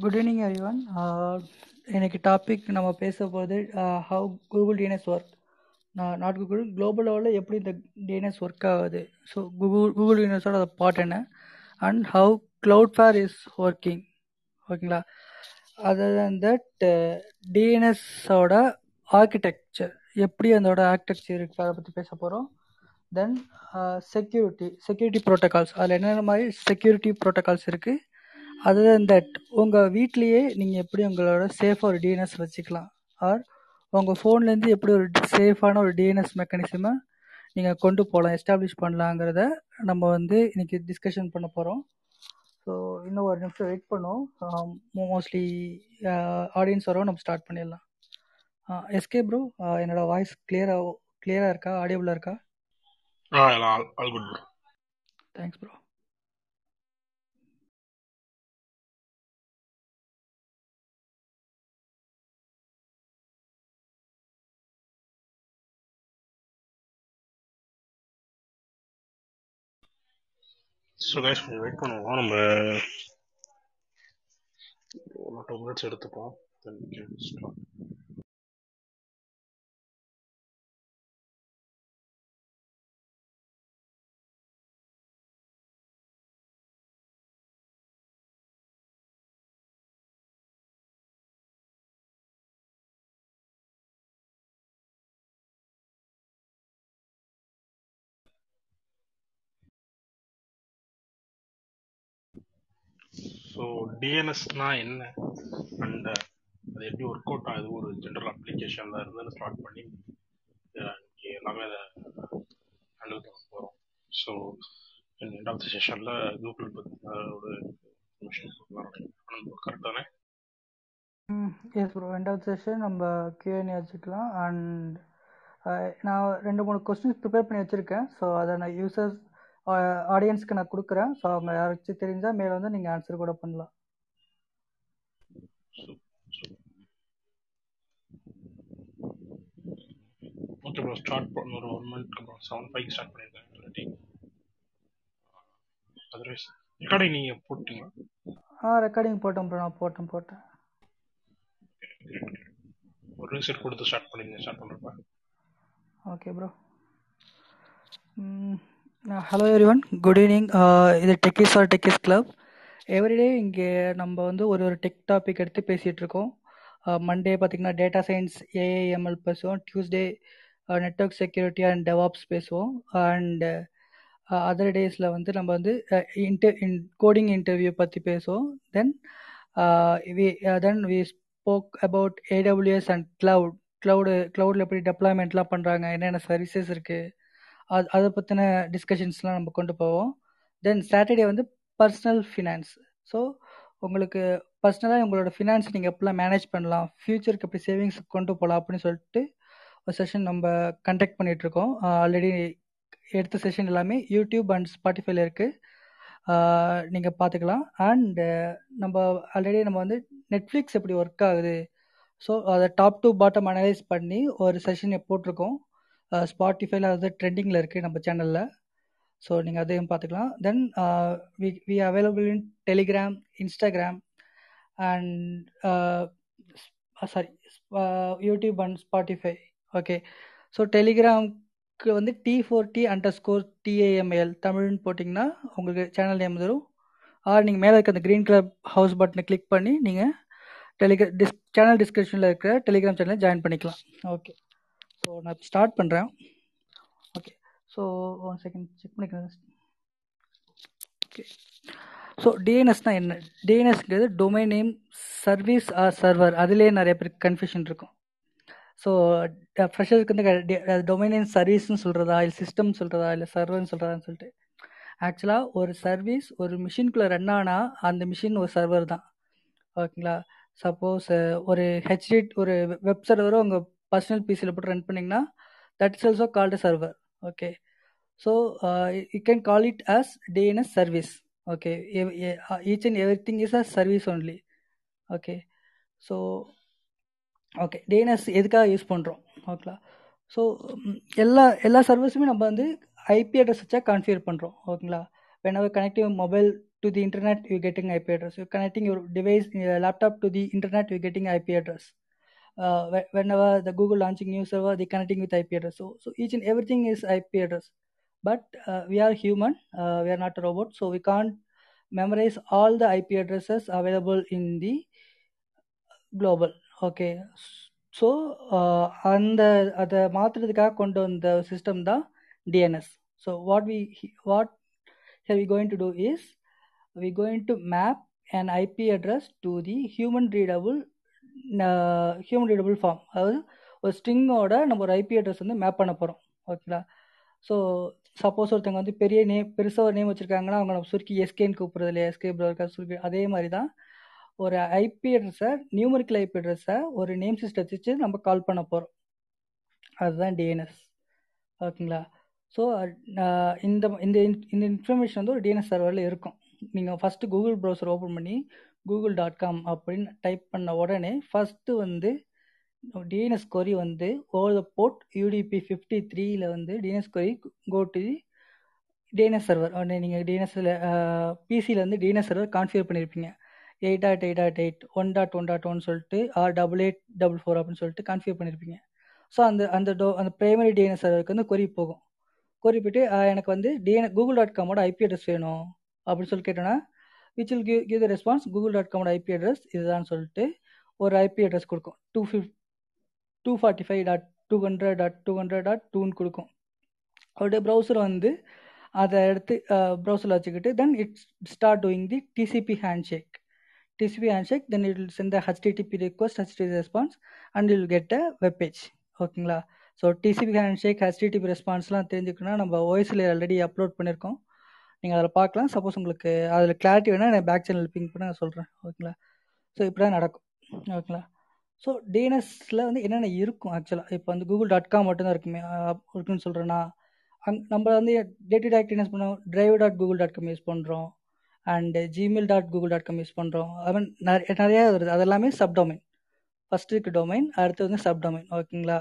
Good evening every one இன்னைக்கு topic நம்ம பேச போகிறது how Google DNS work not Google global லெவலில் எப்படி இந்த டிஎன்எஸ் ஒர்க் ஆகுது? ஸோ கூகுள் கூகுள் டிஎன்எஸோட பார்ட் என்ன? And how Cloudflare is working ஓகேங்களா அதர் தன் தட் டிஎன்எஸோட ஆர்கிடெக்சர் எப்படி அதோட ஆர்கிடெக்சர் இருக்குது அதை பற்றி பேச போகிறோம் தென் செக்யூரிட்டி செக்யூரிட்டி ப்ரோட்டோகால்ஸ் அதில் என்னென்ன மாதிரி செக்யூரிட்டி ப்ரோட்டோகால்ஸ் இருக்குது அதர் தட் உங்கள் வீட்லேயே நீங்கள் எப்படி உங்களோட சேஃபாக ஒரு டிஎன்எஸ் வச்சுக்கலாம்? ஆர் உங்கள் ஃபோன்லேருந்து எப்படி ஒரு சேஃபான ஒரு டிஎன்எஸ் மெக்கானிசமை நீங்கள் கொண்டு போகலாம் எஸ்டாப்ளிஷ் பண்ணலாங்கிறத நம்ம வந்து இன்னைக்கு டிஸ்கஷன் பண்ண போகிறோம் ஸோ இன்னும் ஒரு நிமிஷம் வெயிட் பண்ணுவோம். மோஸ்ட்லி ஆடியன்ஸ் வரோம் நம்ம ஸ்டார்ட் பண்ணிடலாம். எஸ்கே ப்ரோ என்னோட வாய்ஸ் கிளியராக கிளியராக இருக்கா? ஆடியபிளாக இருக்கா? All good bro thanks bro so guys கொஞ்சம் வெயிட் பண்ணுவோம்? நம்ம ஒன் டூ மினிட்ஸ் எடுத்துப்போம். தென் ஸ்டார்ட் ஸோ டிஎன்எஸ்னா என்ன? அண்ட் uh, அது எப்படி ஒர்க் அவுட் ஆகுது? ஒரு ஜென்ரல் அப்ளிகேஷனில் இருந்து ஸ்டார்ட் பண்ணி இன்னைக்கு எல்லாமே அதை ஹேண்டில் பண்ண போகிறோம் ஸோ எண்ட் ஆஃப் த செஷனில் கூகுள் பற்றி ஒரு இன்ஃபர்மேஷன் கரெக்ட் தானே? எஸ் ப்ரோ ரெண்டாவது செஷன் நம்ம கியூஎன்ஏ வச்சுக்கலாம். அண்ட் நான் ரெண்டு மூணு கொஸ்டின்ஸ் ப்ரிப்பேர் பண்ணி வச்சுருக்கேன். ஸோ அதை நான் யூசர்ஸ் ஆடியன்ஸ்க்கு நான் கொடுக்குறேன். ஸோ அவங்க யாராச்சும் தெரிஞ்சால் மேலே வந்து நீங்கள் ஆன்சர் கூட பண்ணலாம். ஓகே ப்ரோ ஸ்டார்ட் பண்ண. ஒரு ஒன் மந்த்க்கு அப்புறம் செவன் ஃபைவ் ஸ்டார்ட் பண்ணியிருக்கேன் ஆல்ரெடி அதர்வைஸ் ரெக்கார்டிங் நீங்கள் போட்டீங்களா ஆ ரெக்கார்டிங் போட்டேன் ப்ரோ நான் போட்டேன் போட்டேன். ஒரு ரீசெட் கொடுத்து ஸ்டார்ட் பண்ணிருங்க. ஸ்டார்ட் பண்ணுறப்ப okay bro hello everyone good evening இது techies or techies club everyday இங்கே நம்ம வந்து ஒரு ஒரு டெக் டாபிக் எடுத்து பேசிகிட்டு இருக்கோம். மண்டே பார்த்திங்கன்னா டேட்டா சயின்ஸ் ஏஐஎம்எல் பேசுவோம். Tuesday network security and DevOps பேசுவோம். அண்ட் அதர் டேஸில் வந்து நம்ம வந்து இன்டர் இன் கோடிங் இன்டர்வியூ பற்றி பேசுவோம். Then we then we spoke about AWS and cloud cloud க்ளவுடில் எப்படி டெப்ளாய்மெண்ட்லாம் பண்ணுறாங்க என்னென்ன சர்வீசஸ் இருக்குது அது அதை பற்றின டிஸ்கஷன்ஸ்லாம் நம்ம கொண்டு போவோம். தென் சாட்டர்டே வந்து பர்சனல் ஃபினான்ஸ் ஸோ உங்களுக்கு பர்சனலாக உங்களோட ஃபினான்ஸ் நீங்கள் எப்படிலாம் மேனேஜ் பண்ணலாம்? ஃப்யூச்சருக்கு எப்படி சேவிங்ஸ் கொண்டு போகலாம் அப்படின்னு சொல்லிட்டு ஒரு செஷன் நம்ம கண்டக்ட் பண்ணிகிட்ருக்கோம் ஆல்ரெடி எடுத்த செஷன் எல்லாமே யூடியூப் அண்ட் ஸ்பாட்டிஃபைல இருக்குது நீங்கள் பார்த்துக்கலாம். அண்ட் நம்ம ஆல்ரெடி நம்ம வந்து நெட்ஃப்ளிக்ஸ் எப்படி ஒர்க் ஆகுது? ஸோ அதை டாப் டு பாட்டம் அனலைஸ் பண்ணி ஒரு செஷன் போட்டிருக்கோம். ஸ்பாட்டிஃபைல அது ட்ரெண்டிங்கில் இருக்குது நம்ம சேனலில் ஸோ நீங்கள் அதையும் பார்த்துக்கலாம். Then we we available in Telegram Instagram and sorry YouTube and Spotify okay so டெலிகிராம்க்கு வந்து T four T underscore TAML தமிழ்னு போட்டிங்கன்னா உங்களுக்கு சேனல் நேம் வரும் ஆர் நீங்கள் மேலே இருக்க அந்த க்ரீன் கலர் ஹவுஸ் பட்டனை கிளிக் பண்ணி நீங்கள் டெலிகிரா டிஸ் சேனல் டிஸ்கிரிப்ஷனில் இருக்கிற டெலிகிராம் சேனலை ஜாயின் பண்ணிக்கலாம். ஓகே ஸோ நான் ஸ்டார்ட் பண்ணுறேன் okay so one second check பண்ணிக்கிறேன் ஓகே ஸோ டிஎன்எஸ்னால் என்ன? டிஎன்எஸ்ங்கிறது domain name service or server அதிலே நிறைய பேருக்கு கன்ஃபியூஷன் இருக்கும். ஸோ ஃப்ரெஷருக்கு வந்து டொமைன் நேம் சர்வீஸ்னு சொல்கிறதா இல்லை சிஸ்டம் சொல்கிறதா இல்லை சர்வர்னு சொல்கிறதான்னு சொல்லிட்டு. ஆக்சுவலாக ஒரு சர்வீஸ் ஒரு மிஷின்குள்ளே ரன் ஆனால் அந்த மிஷின் ஒரு சர்வர் தான். ஓகேங்களா சப்போஸ் ஒரு ஹெச்டி ஒரு வெப் சர்வரும் உங்கள் பர்சனல் பிசியில் போட்டு ரன் பண்ணிங்கன்னா that is also called server okay so you can call it as DNS service okay each and every thing is a service only okay so okay DNS எதுக்காக use பண்ணுறோம் ஓகேங்களா so எல்லா எல்லா சர்வீஸுமே நம்ம வந்து ஐபி அட்ரஸ் வச்சா configure பண்ணுறோம் ஓகேங்களா when our connecting mobile to the internet you getting IP address you connecting your device laptop to the internet you getting IP address whenever the google launching new server they connecting with ip address so so each and everything is ip address but uh, we are human uh, we are not a robot so we can't memorize all the ip addresses available in the global okay so அந்த அதை மாற்றுறதுக்காக கொண்டு வந்த system தான் DNS so what we what we going to do is we going to map and IP address to the human readable human readable form அதாவது ஒரு ஸ்ட்ரிங்கோட நம்ம ஒரு IP address வந்து மேப் பண்ண போகிறோம் ஓகேங்களா ஸோ சப்போஸ் ஒருத்தவங்க வந்து பெரிய நேம் பெருசாக ஒரு நேம் வச்சுருக்காங்கன்னா அவங்க நம்ம சுருக்கி எஸ்கேன்னு கூப்பிட்றது இல்லையா? எஸ்கே ப்ரோக்கர் சுருக்கி. அதே மாதிரி தான் ஒரு ஐபி அட்ரஸை நியூமரிக்கல் ஐபி அட்ரஸை ஒரு நேம் சிஸ்டம் வச்சு நம்ம கால் பண்ண போகிறோம் அதுதான் டிஎன்எஸ் ஓகேங்களா ஸோ இந்த இந்த இந்த இன்ஃபர்மேஷன் வந்து ஒரு டிஎன்எஸ் சர்வரில் இருக்கும். நீங்கள் ஃபஸ்ட்டு கூகுள் ப்ரௌசர் ஓப்பன் பண்ணி கூகுள் டாட் காம் அப்படின்னு டைப் பண்ண உடனே ஃபஸ்ட்டு வந்து டிஎன்எஸ் கொரி வந்து over the port UDP fifty த்ரீயில் வந்து DNS query go to DNS server உடனே நீங்கள் டிஎன்எஸில் பிசியில் வந்து டிஎன்எஸ் சர்வர் கான்ஃபிகர் பண்ணியிருப்பீங்க eight dot eight dot eight one dot one dot one சொல்லிட்டு or double eight double four அப்படின்னு சொல்லிட்டு கான்ஃபிகர் பண்ணியிருப்பீங்க ஸோ அந்த அந்த டோ அந்த ப்ரைமரி டிஎன்எஸ் சர்வருக்கு வந்து கொரி போகும். கொரி போயிட்டு எனக்கு வந்து டிஎன் கூகுள் டாட் காமோட ஐபி அட்ரஸ் வேணும் அப்படின்னு சொல்லி கேட்டோன்னா which will give give the response Google dot காமோட IP address இதுதான் சொல்லிட்டு ஒரு ஐபி அட்ரஸ் கொடுக்கும். Two fifty two forty five dot two hundred dot two hundred dot டூன்னு கொடுக்கும். அவருடைய ப்ரௌசர் வந்து அதை எடுத்து ப்ரௌசரில் வச்சுக்கிட்டு then it's start doing the TCP handshake TCP handshake then it send the HTTP request, HTTP response, and you will get ஓகேங்களா so TCP handshake HTTP ரெஸ்பான்ஸ்லாம் தெரிஞ்சுக்கணும்னா நம்ம ஓஎஸ்ல ஆல்ரெடி அப்லோட் பண்ணியிருக்கோம் நீங்கள் அதில் பார்க்கலாம் சப்போஸ் உங்களுக்கு அதில் கிளாரிட்டி வேணால் நான் பேக் சேனல் பிங்க் பண்ண நான் சொல்கிறேன் ஓகேங்களா ஸோ இப்படி தான் நடக்கும். ஓகேங்களா ஸோ டிஎன்எஸில் வந்து என்னென்ன இருக்கும் ஆக்சுவலாக இப்போ வந்து கூகுள் டாட் காம் மட்டும்தான் இருக்குமே. இருக்குன்னு சொல்கிறேன்னா அங் நம்ம வந்து டே டு டே டிஎன்எஸ் பண்ணுவோம் drive dot Google dot com use பண்ணுறோம் and Gmail dot Google dot com use பண்ணுறோம் அவன் நிறைய நிறையா வருது. அது எல்லாமே சப்டொமைன் ஃபஸ்ட்டு இருக்கு டொமைன் அடுத்து வந்து சப் டொமைன் ஓகேங்களா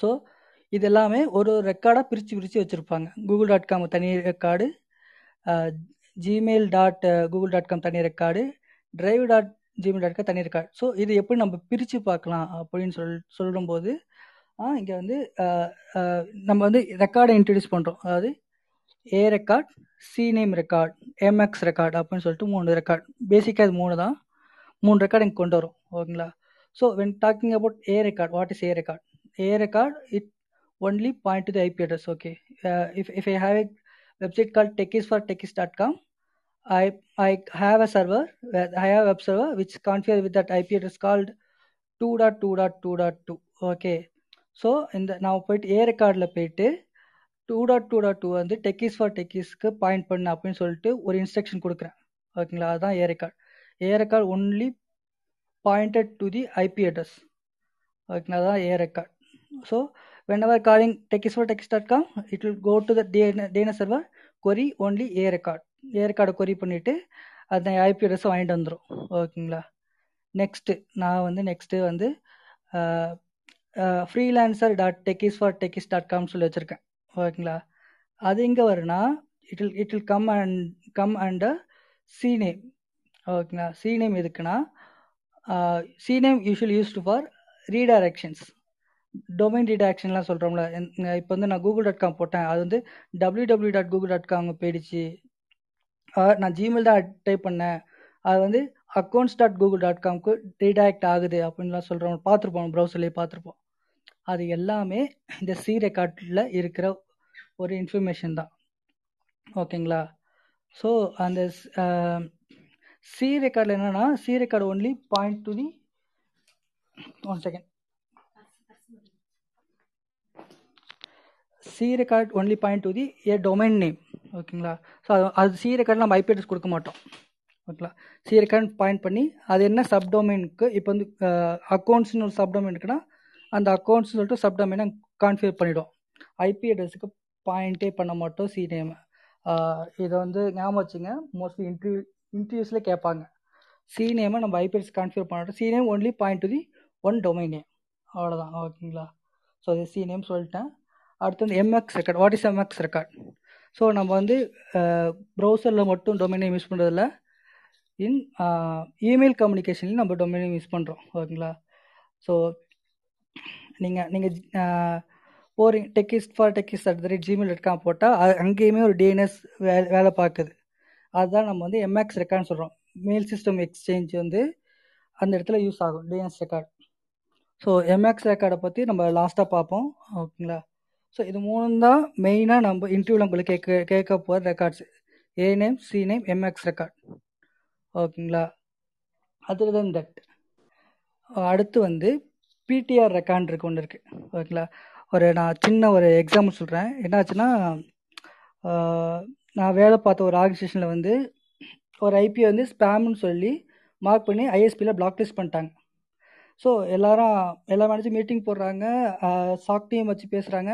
ஸோ இது எல்லாமே ஒரு ஒரு ரெக்கார்டாக பிரித்து பிரித்து வச்சுருப்பாங்க. கூகுள் டாட் காம் தனி record Gmail dot Google dot com தனி record drive dot Gmail dot com தனி ரெக்கார்டு ஸோ இது எப்படி நம்ம பிரித்து பார்க்கலாம் அப்படின்னு சொல் சொல்லும்போது இங்கே வந்து நம்ம வந்து ரெக்கார்டை இன்ட்ரடியூஸ் பண்ணுறோம் அதாவது A record C name record MX record அப்படின்னு சொல்லிட்டு மூணு ரெக்கார்ட் பேசிக்காக இது மூணு தான். மூணு ரெக்கார்ட் இங்கே கொண்டு வரும். ஓகேங்களா? So when talking about A record what is A record A record it only point to the IP address okay if if I I a website call Techies for Techies dot com I I have a server I have a web server which configured with that IP address called 2.2.2.2 okay? So இந்த நான் போயிட்டு A ரெக்கார்டில் போயிட்டு two dot two dot two வந்து techies for டெக்கிஸ்க்கு point பண்ணு அப்படின்னு சொல்லிட்டு ஒரு இன்ஸ்ட்ரக்ஷன் கொடுக்குறேன். ஓகேங்களா? அதுதான் A record A record only pointed to the IP address ஓகேங்களா? அதுதான் A record so whenever calling calling Techies for Techies dot com it will go to the டேன server query only A record A ரெக்கார்டை கொரி பண்ணிவிட்டு அந்த IP அட்ரஸை வாங்கிட்டு வந்துடும் ஓகேங்களா? Next நான் வந்து நெக்ஸ்ட்டு வந்து freelancer dot Techies for Techies dot com சொல்லி வச்சுருக்கேன். ஓகேங்களா? அது எங்கே வரும்னா it will it will come and come and C name ஓகேங்களா? சி நேம் எதுக்குன்னா C name usual used for redirections domain ரிடாக்ஷன்லாம் சொல்கிறோம்ல இப்போ வந்து நான் கூகுள் டாட் காம் போட்டேன். அது வந்து W W dot Google dot com போயிடுச்சு நான் ஜிமெயில் தான் டைப் பண்ணேன். அது வந்து அக்கௌண்ட்ஸ் டாட் கூகுள் டாட் காம்க்கு ரீடைரக்ட் ஆகுது அப்படின்லாம் சொல்கிறோம் பார்த்துருப்போம். ப்ரௌசர்லேயே பார்த்துருப்போம். அது எல்லாமே இந்த சி ரெக்கார்டில் இருக்கிற ஒரு இன்ஃபர்மேஷன் தான். ஓகேங்களா? ஸோ அந்த சி ரெக்கார்டில் என்னென்னா C record only point to the one second C record only point to the A domain name ஓகேங்களா ஸோ அது அது சி ரெக்கார்ட் நம்ம ஐபி அட்ரஸ் கொடுக்க மாட்டோம். ஓகேங்களா சி ரெக்கார்ட் பாயிண்ட் பண்ணி அது என்ன சப்டொமைனுக்கு இப்போ வந்து அக்கௌண்ட்ஸ்னு ஒரு சப்டொமைன் இருக்குன்னா அந்த அக்கௌண்ட்ஸ் சொல்லிட்டு சப் டொமைனை கான்ஃபிகர் பண்ணிவிடும் ஐபி அட்ரஸுக்கு பாயிண்ட்டே பண்ண மாட்டோம் சி நேம் இதை வந்து ஞாபகம் வச்சுங்க. மோஸ்ட்லி இன்டர்வியூ இன்டர்வியூஸில் கேட்பாங்க. சி நேமை நம்ம ஐபிஎஸ் கான்ஃபிகர் பண்ணிட்டோம். C name only point to the one domain name அவ்வளோதான் ஓகேங்களா ஸோ அது சி நேம் சொல்லிட்டேன். அடுத்து வந்து MX record what is MX record so நம்ம வந்து ப்ரௌசரில் மட்டும் டொமைன் யூஸ் பண்ணுறதில்ல இன் இமெயில் கம்யூனிகேஷன்லையும் நம்ம டொமைன் யூஸ் பண்ணுறோம் ஓகேங்களா? ஸோ நீங்கள் நீங்கள் போகிறீங்க Techies for Techies at the rate Gmail dot com போட்டால் அது அங்கேயுமே ஒரு டிஎன்எஸ் வே வேலை பார்க்குது. அதுதான் நம்ம வந்து எம்எக்ஸ் ரெக்கார்ட்னு சொல்கிறோம் மெயில் சிஸ்டம் எக்ஸ்சேஞ்ச் வந்து அந்த இடத்துல யூஸ் ஆகும். டிஎன்எஸ் ரெக்கார்ட் ஸோ எம்எக்ஸ் ரெக்கார்டை பற்றி நம்ம லாஸ்ட்டாக பார்ப்போம். ஓகேங்களா? ஸோ இது மூணு தான் மெயினாக நம்ம இன்டர்வியூவில் உங்களுக்கு கேட்க கேட்க போகிற records A name C name MX record ஓகேங்களா? அதர் தென் தட் அடுத்து வந்து பிடிஆர் ரெக்கார்ட் இருக்கு ஒன்று இருக்குது ஓகேங்களா? ஒரு நான் சின்ன ஒரு எக்ஸாம்பிள் சொல்கிறேன் என்னாச்சுன்னா நான் வேலை பார்த்த ஒரு ஆர்கனைசேஷனில் வந்து ஒரு ஐபி வந்து ஸ்பேம்னு சொல்லி மார்க் பண்ணி ஐஎஸ்பியில் பிளாக் லிஸ்ட் பண்ணிட்டாங்க. ஸோ எல்லாரும் எல்லா மேனேஜர் மீட்டிங் போடுறாங்க. சாக் டீம் வச்சு பேசுகிறாங்க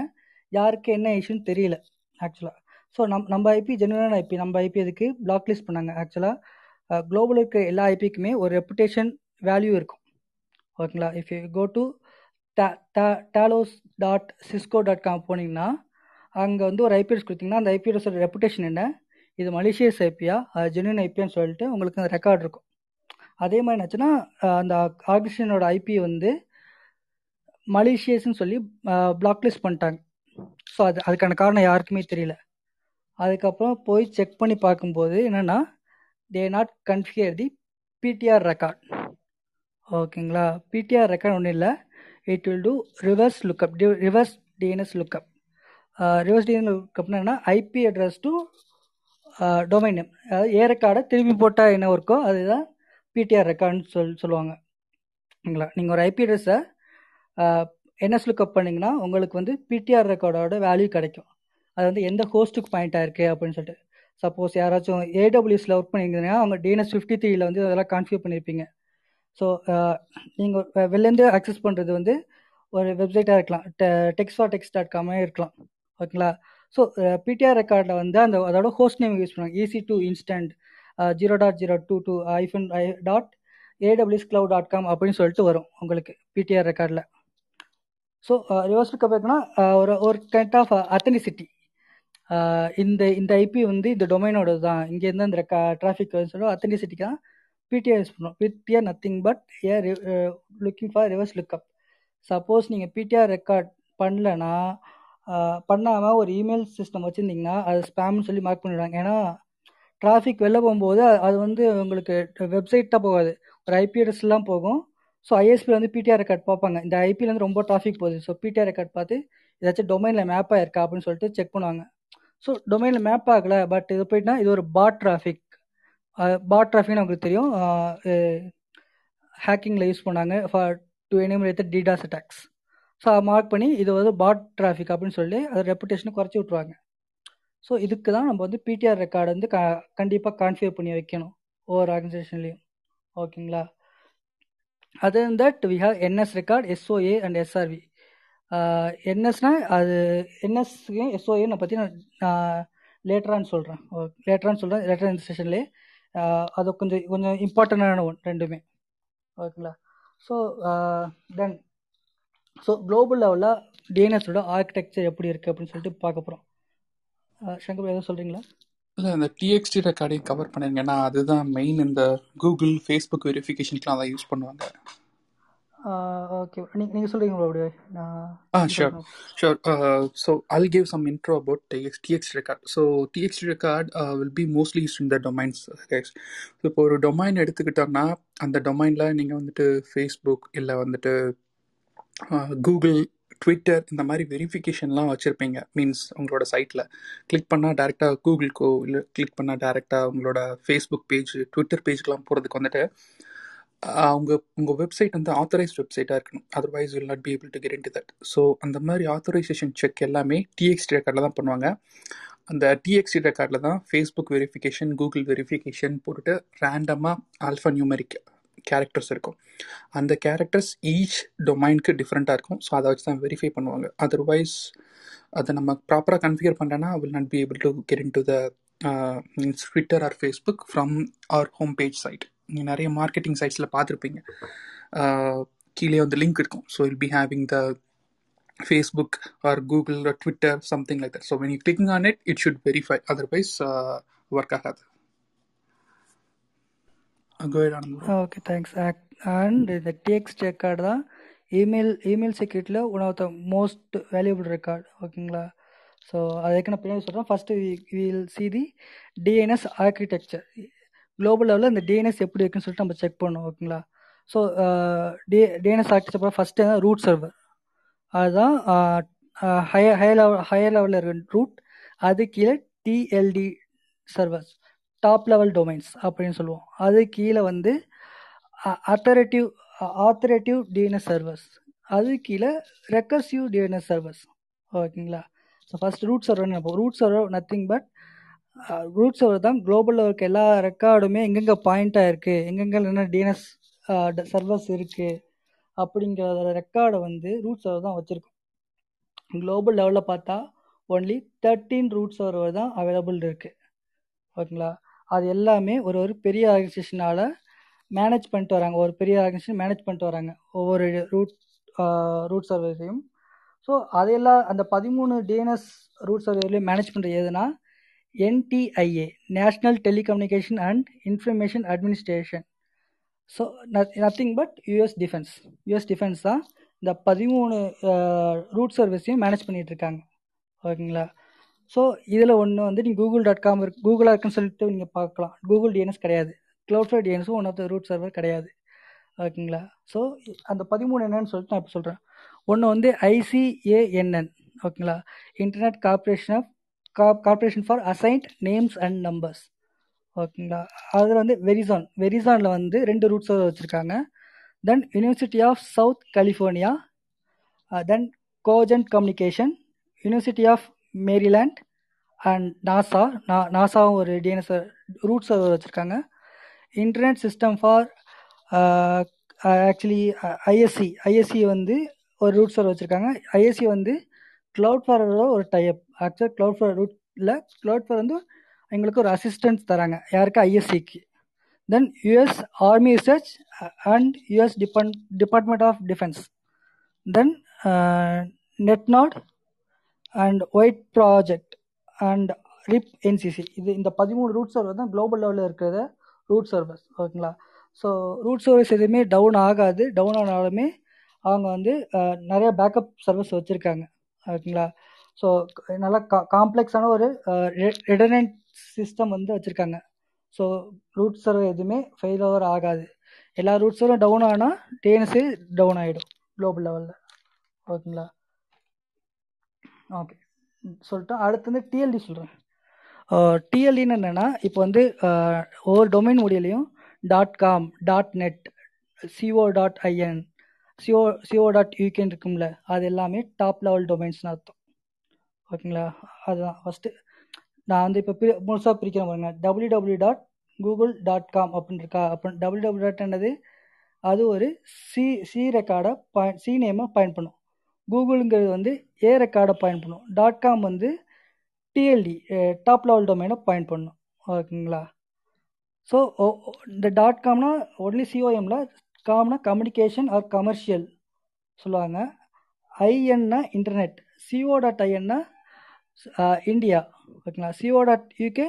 யாருக்கு என்ன இஷ்யூன்னு தெரியல ஆக்சுவலாக ஸோ நம் நம்ம ஐபி ஜெனுவனான ஐபி நம்ம ஐபி அதுக்கு பிளாக் லிஸ்ட் பண்ணாங்க ஆக்சுவலாக குளோபல் இருக்க எல்லா ஐபிக்குமே ஒரு ரெப்புடேஷன் வேல்யூ இருக்கும். ஓகேங்களா? If you go to Talos dot Cisco dot com போனீங்கன்னா அங்கே வந்து ஒரு ஐபிஎஸ் கொடுத்தீங்கன்னா அந்த ஐபிஎஸோட ரெப்புடேஷன் என்ன? இது மலேசியஸ் ஐபியா அது ஜென்யூன் ஐபியான்னு சொல்லிட்டு உங்களுக்கு அந்த ரெக்கார்ட் இருக்கும். அதே மாதிரி என்னாச்சுன்னா அந்த ஆர்கனைசேஷனோட ஐபி வந்து மலேசியஸ்ன்னு சொல்லி பிளாக் லிஸ்ட் பண்ணிட்டாங்க. ஸோ அது அதுக்கான காரணம் யாருக்குமே தெரியல. அதுக்கப்புறம் போய் செக் பண்ணி பார்க்கும்போது என்னென்னா they not configure the PTR record ஓகேங்களா? பிடிஆர் ரெக்கார்ட் ஒன்றும் இல்லை. It will do reverse lookup reverse DNS lookup reverse DNS லுக்கப்னா என்ன IP address to domain name அதாவது ஏ ரெக்கார்டை திரும்பி போட்டால் என்ன இருக்கோ அதுதான் பிடிஆர் ரெக்கார்டுன்னு சொல் சொல்லுவாங்க. ஓகேங்களா? நீங்கள் ஒரு ஐபி அட்ரஸை என்எஸ் லுக்கப் பண்ணிங்கன்னா உங்களுக்கு வந்து பிடிஆர் ரெக்கார்டோட வேல்யூ கிடைக்கும். அது வந்து எந்த ஹோஸ்ட்டுக்கு பாயிண்ட் ஆயிருக்கு அப்படின்னு சொல்லிட்டு. சப்போஸ் யாராச்சும் ஏடபிள்யூஸில் ஒர்க் பண்ணியிருந்தீங்கன்னா அவங்க டிஎன்எஸ் ஃபிஃப்டி த்ரீயில் வந்து அதெல்லாம் கான்ஃபியூர் பண்ணியிருப்பீங்க ஸோ நீங்கள் வெளிலேருந்து அக்சஸ் பண்ணுறது வந்து ஒரு வெப்சைட்டாக இருக்கலாம். டெக்ஸ் ஃபார் டெக்ஸ் டாட் காமே இருக்கலாம். ஓகேங்களா ஸோ பிடிஆர் ரெக்கார்டில் வந்து அந்த அதோட ஹோஸ்ட் நேம் யூஸ் பண்ணுவாங்க. EC two instant zero dot zero two two hyphen I dot AWS cloud dot com அப்படின்னு சொல்லிட்டு வரும் உங்களுக்கு பிடிஆர் ரெக்கார்டில் ஸோ ரிவர்ஸ் லுக்கப் ஒரு ஒரு கைண்ட் ஆஃப் அத்தனிசிட்டி இந்த இந்த ஐபி வந்து இந்த டொமைனோட தான் இங்கேருந்து அந்த டிராஃபிக் சொல்லுவோம் அத்தனிசிட்டிக்கு தான் பிடிஆர் யூஸ் பண்ணுவோம் PTR nothing but a looking for reverse lookup suppose நீங்கள் பிடிஆர் ரெக்கார்ட் பண்ணலன்னா uh, பண்ணாமல் ஒரு இமெயில் சிஸ்டம் வச்சுருந்தீங்கன்னா அது ஸ்பேம்னு சொல்லி மார்க் பண்ணிடுவாங்க. ஏன்னா டிராஃபிக் வெளில போகும்போது அது வந்து உங்களுக்கு வெப்சைட்டாக போகாது. ஒரு ஐபி அட்ரஸ்லாம் போகும். ஸோ ஐஎஸ்பியில் வந்து பிடிஆர் ரெக்கார்ட் பார்ப்பாங்க. இந்த ஐபிலேருந்து வந்து ரொம்ப டிராஃபிக் போகுது. ஸோ பிடிஆர் ரெக்கார்ட் பார்த்து ஏதாச்சும் டொமைனில் மேப் ஆயிருக்கா அப்படின்னு சொல்லிட்டு செக் பண்ணுவாங்க. ஸோ டொமைனில் மேப் ஆகலை பட் இது போயிட்டுனா இது ஒரு பாட் டிராஃபிக் பாட் டிராஃபிக்னு உங்களுக்கு தெரியும். ஹேக்கிங்கில் யூஸ் பண்ணாங்க for to enumerate DDoS attacks so mark பண்ணி இது வந்து பாட் டிராஃபிக் அப்படின்னு சொல்லி அது ரெப்புடேஷனை குறைச்சி விட்ருவாங்க ஸோ இதுக்கு தான் நம்ம வந்து பிடிஆர் ரெக்கார்டு வந்து க கண்டிப்பாக கான்ஃபிகர் பண்ணி வைக்கணும். ஒவ்வொரு ஆர்கனைசேஷன்லேயும் ஓகேங்களா other that we have NS record SOA and SRV என்எஸ்னா அது என்எஸ்க்கு எஸ்ஓஏ பற்றி நான் லேட்டரான்னு சொல்கிறேன் லேட்டரான்னு சொல்கிறேன் லேட்டர் இந்த செஷன்லேயே அது கொஞ்சம் கொஞ்சம் இம்பார்ட்டண்டான ஒன் ரெண்டுமே. ஓகேங்களா? ஸோ தென் ஸோ குளோபல் லெவலில் டிஎன்எஸோட ஆர்கிடெக்சர் எப்படி இருக்குது அப்படின்னு சொல்லிட்டு பார்க்க போகிறோம் சங்கர் எதுவும் சொல்கிறீங்களா இல்லை இந்த டிஎக்ஸ்டி ரெக்கார்டையும் கவர் பண்ணிருங்க. ஏன்னா அதுதான் மெயின் இந்த கூகுள் ஃபேஸ்புக் வெரிஃபிகேஷனுக்குலாம் அதை யூஸ் பண்ணுவாங்க. ஓகே நீங்கள் நீங்கள் சொல்கிறீங்களா அப்படியே? ஆ sure sure so I'll give some intro about TX TXT record so TXT record will be mostly use in the domains so இப்போ ஒரு டொமைன் எடுத்துக்கிட்டோம்னா அந்த டொமைனில் நீங்கள் வந்துட்டு ஃபேஸ்புக் இல்லை வந்துட்டு கூகுள் ட்விட்டர் இந்த மாதிரி வெரிஃபிகேஷன்லாம் வச்சுருப்பீங்க. மீன்ஸ் உங்களோட சைட்டில் கிளிக் பண்ணால் டேரெக்டாக கூகுள்க்கோ இல்லை கிளிக் பண்ணால் டேரெக்டாக உங்களோட ஃபேஸ்புக் பேஜ் ட்விட்டர் பேஜ்க்கெலாம் போகிறதுக்கு வந்துட்டு அவங்க உங்கள் வெப்சைட் வந்து ஆத்தரைஸ்ட் வெப்சைட்டாக இருக்கணும். Otherwise will not be able to get in to that so அந்த மாதிரி ஆத்தரைசேஷன் செக் எல்லாமே டிஎக்ஸ்டி ரெக்கார்டில் தான் பண்ணுவாங்க. அந்த டிஎக்ஸ்டி ரெக்கார்டில் தான் ஃபேஸ்புக் வெரிஃபிகேஷன் கூகுள் வெரிஃபிகேஷன் போட்டுட்டு ரேண்டமாக ஆல்ஃபா நியூமெரிக் கேரக்டர்ஸ் இருக்கும். அந்த கேரக்டர்ஸ் ஈச் டொமைனுக்கு டிஃப்ரெண்ட்டாக இருக்கும். ஸோ அதை வச்சு தான் வெரிஃபை பண்ணுவாங்க. அதர்வைஸ் அதை நம்ம ப்ராப்பராக கன்ஃபிகர் பண்ணுறேன்னா will not be able to get in to the means Twitter or Facebook from our home page side நீங்கள் நிறைய மார்க்கெட்டிங் சைட்ஸில் பார்த்துருப்பீங்க. கீழே வந்து லிங்க் இருக்கும். So I'll be having the Facebook or Google Twitter something like that so So when you're clicking it it, it should verify. ஆகாது. Okay thanks and இந்த TX record தான் email email செக்யூரிட்டியில் one of the most valuable record ஓகேங்களா so அதுக்கு நான் பின்னாடி சொல்கிறேன் first will see the DNS architecture global லெவலில் இந்த டிஎன்எஸ் எப்படி இருக்குன்னு சொல்லிட்டு நம்ம செக் பண்ணணும் ஓகேங்களா so D DNS architecture first தான் ரூட் சர்வர் அதுதான் ஹையர் ஹையர் லெவல் ஹையர் லெவலில் இருக்க ரூட் அது கீழே TLD servers top level domains அப்படின்னு சொல்லுவோம். அது கீழே வந்து அத்தரேட்டிவ் ஆத்தரேட்டிவ் டிஎன்எஸ் சர்வர்ஸ் அது கீழே ரெக்கர்சிவ் டிஎன்எஸ் சர்வர்ஸ் ஓகேங்களா ஸோ ஃபஸ்ட் ரூட் சர்வர் நம்ம root server nothing but root server தான் குளோபலில் இருக்க எல்லா ரெக்கார்டுமே எங்கெங்கே பாயிண்ட்டாக இருக்குது எங்கெங்கே என்ன டிஎன்எஸ் சர்வர்ஸ் இருக்குது அப்படிங்கிற ரெக்கார்டை வந்து ரூட் சர்வர் தான் வச்சுருக்கோம். குளோபல் லெவலில் பார்த்தா ஒன்லி தேர்ட்டீன் ரூட் சர்வர் தான் அவைலபிள் இருக்குது ஓகேங்களா? அது எல்லாமே ஒரு ஒரு பெரிய ஆர்கனைசேஷனால் மேனேஜ் பண்ணிட்டு வராங்க. ஒரு பெரிய ஆர்கனைசேஷன் மேனேஜ் பண்ணிட்டு வராங்க. ஒவ்வொரு ரூட் ரூட் சர்வரையும் ஸோ அதையெல்லாம் அந்த பதிமூணு டிஎன்எஸ் ரூட் சர்வர்லேயும் மேனேஜ் பண்ணுறது எதுனா NTIA national telecommunication and information administration so nothing but US defence US defence தான் இந்த பதிமூணு ரூட் சர்வீஸையும் மேனேஜ் பண்ணிகிட்டு இருக்காங்க. ஓகேங்களா? ஸோ இதில் ஒன்று வந்து நீங்கள் கூகுள் டாட் காம் இருக்கு கூகுளாக இருக்குன்னு சொல்லிட்டு நீங்கள் பார்க்கலாம். கூகுள் டிஎன்எஸ் கிடையாது. Cloud டிஎன்எஸும் one of the root server கிடையாது. ஓகேங்களா? ஸோ அந்த பதிமூணு என்னன்னு சொல்லிட்டு நான் இப்போ சொல்கிறேன் ஒன்று வந்து ஐசிஏஎன்என் ஓகேங்களா? Internet corporation of corporation for assigned names and numbers ஓகேங்களா? அதில் வந்து வெரிசான். வெரிசானில் வந்து ரெண்டு ரூட்ஸ் வச்சுருக்காங்க. Then university of south California then Cogent communication university of Maryland and NASA நா நாசாவும் ஒரு டிஎன்எஸ் ரூட்ஸ் வச்சுருக்காங்க. Internet system for actually ISC ISC வந்து ஒரு ரூட் சர்வர் வச்சுருக்காங்க. ஐஎஸ்சி வந்து க்ளவுட் ஃபாரோட ஒரு டைப் ஆக்சுவலாக க்ளவுட் ஃபார் ரூட்டில் க்ளவுட் ஃபர் வந்து எங்களுக்கு ஒரு அசிஸ்டன்ஸ் தராங்க. யாருக்கு? ஐஎஸ்சிக்கு then US army research and US depart department of defence then Netnod and wide project and RIPE NCC இது இந்த பதிமூணு ரூட் சர்வர் தான் குளோபல் லெவலில் இருக்கிறத ரூட் சர்வர்ஸ் ஓகேங்களா ஸோ ரூட் சர்வீஸ் எதுவுமே டவுன் ஆகாது. டவுன் ஆனாலுமே அவங்க வந்து uh, நிறைய பேக்கப் சர்வீஸ் வச்சுருக்காங்க. ஓகேங்களா ஸோ நல்லா கா காம்ப்ளெக்ஸான ஒரு ரெடனன்ட் சிஸ்டம் வந்து வச்சுருக்காங்க. ஸோ ரூட் சர்வர் எதுவுமே ஃபெயில் ஓவர் ஆகாது. எல்லா ரூட் சர்வரும் டவுன் ஆனால் டிஎன்எஸ்ஏ டவுன் ஆகிடும் குளோபல் லெவலில் ஓகேங்களா? ஓகே சொல்லிட்டு அடுத்து வந்து டிஎல்டி சொல்கிறேன் டிஎல்டின்னு என்னென்னா இப்போ வந்து ஒவ்வொரு domain முடியலையும் dot com dot net CO dot IN CO CO dot யூகேன்னு இருக்கும்ல அது எல்லாமே டாப் லெவல் டொமைன்ஸ்னு அர்த்தம். ஓகேங்களா? அதுதான் ஃபஸ்ட்டு நான் வந்து இப்போ பிரி முழுசாக பிரிக்கிறேன் பாருங்க. W W dot Google dot com அப்படின்னு இருக்கா அப்போ டபிள்யூ டபிள்யூ டாட் என்னது? அது ஒரு சி சி ரெக்கார்டை பாயிண்ட் சி நேமை பாயிண்ட் பண்ணும் கூகுளுங்கிறது வந்து ஏ ரெக்கார்டை பாயிண்ட் பண்ணும் டாட் காம் வந்து டிஎல்டி டாப் லெவல் டொமைனை பாயிண்ட் பண்ணும் ஓகேங்களா? ஸோ இந்த டாட் காம்னா ஒன்லி சிஓஎம்ல காம்னா கம்யூனிகேஷன் ஆர் கமர்ஷியல் சொல்லுவாங்க. ஐஎன்னா இன்டர்நெட் சிஓ டாட் ஐஎன்னா இந்தியா. ஓகேங்களா? CO dot UK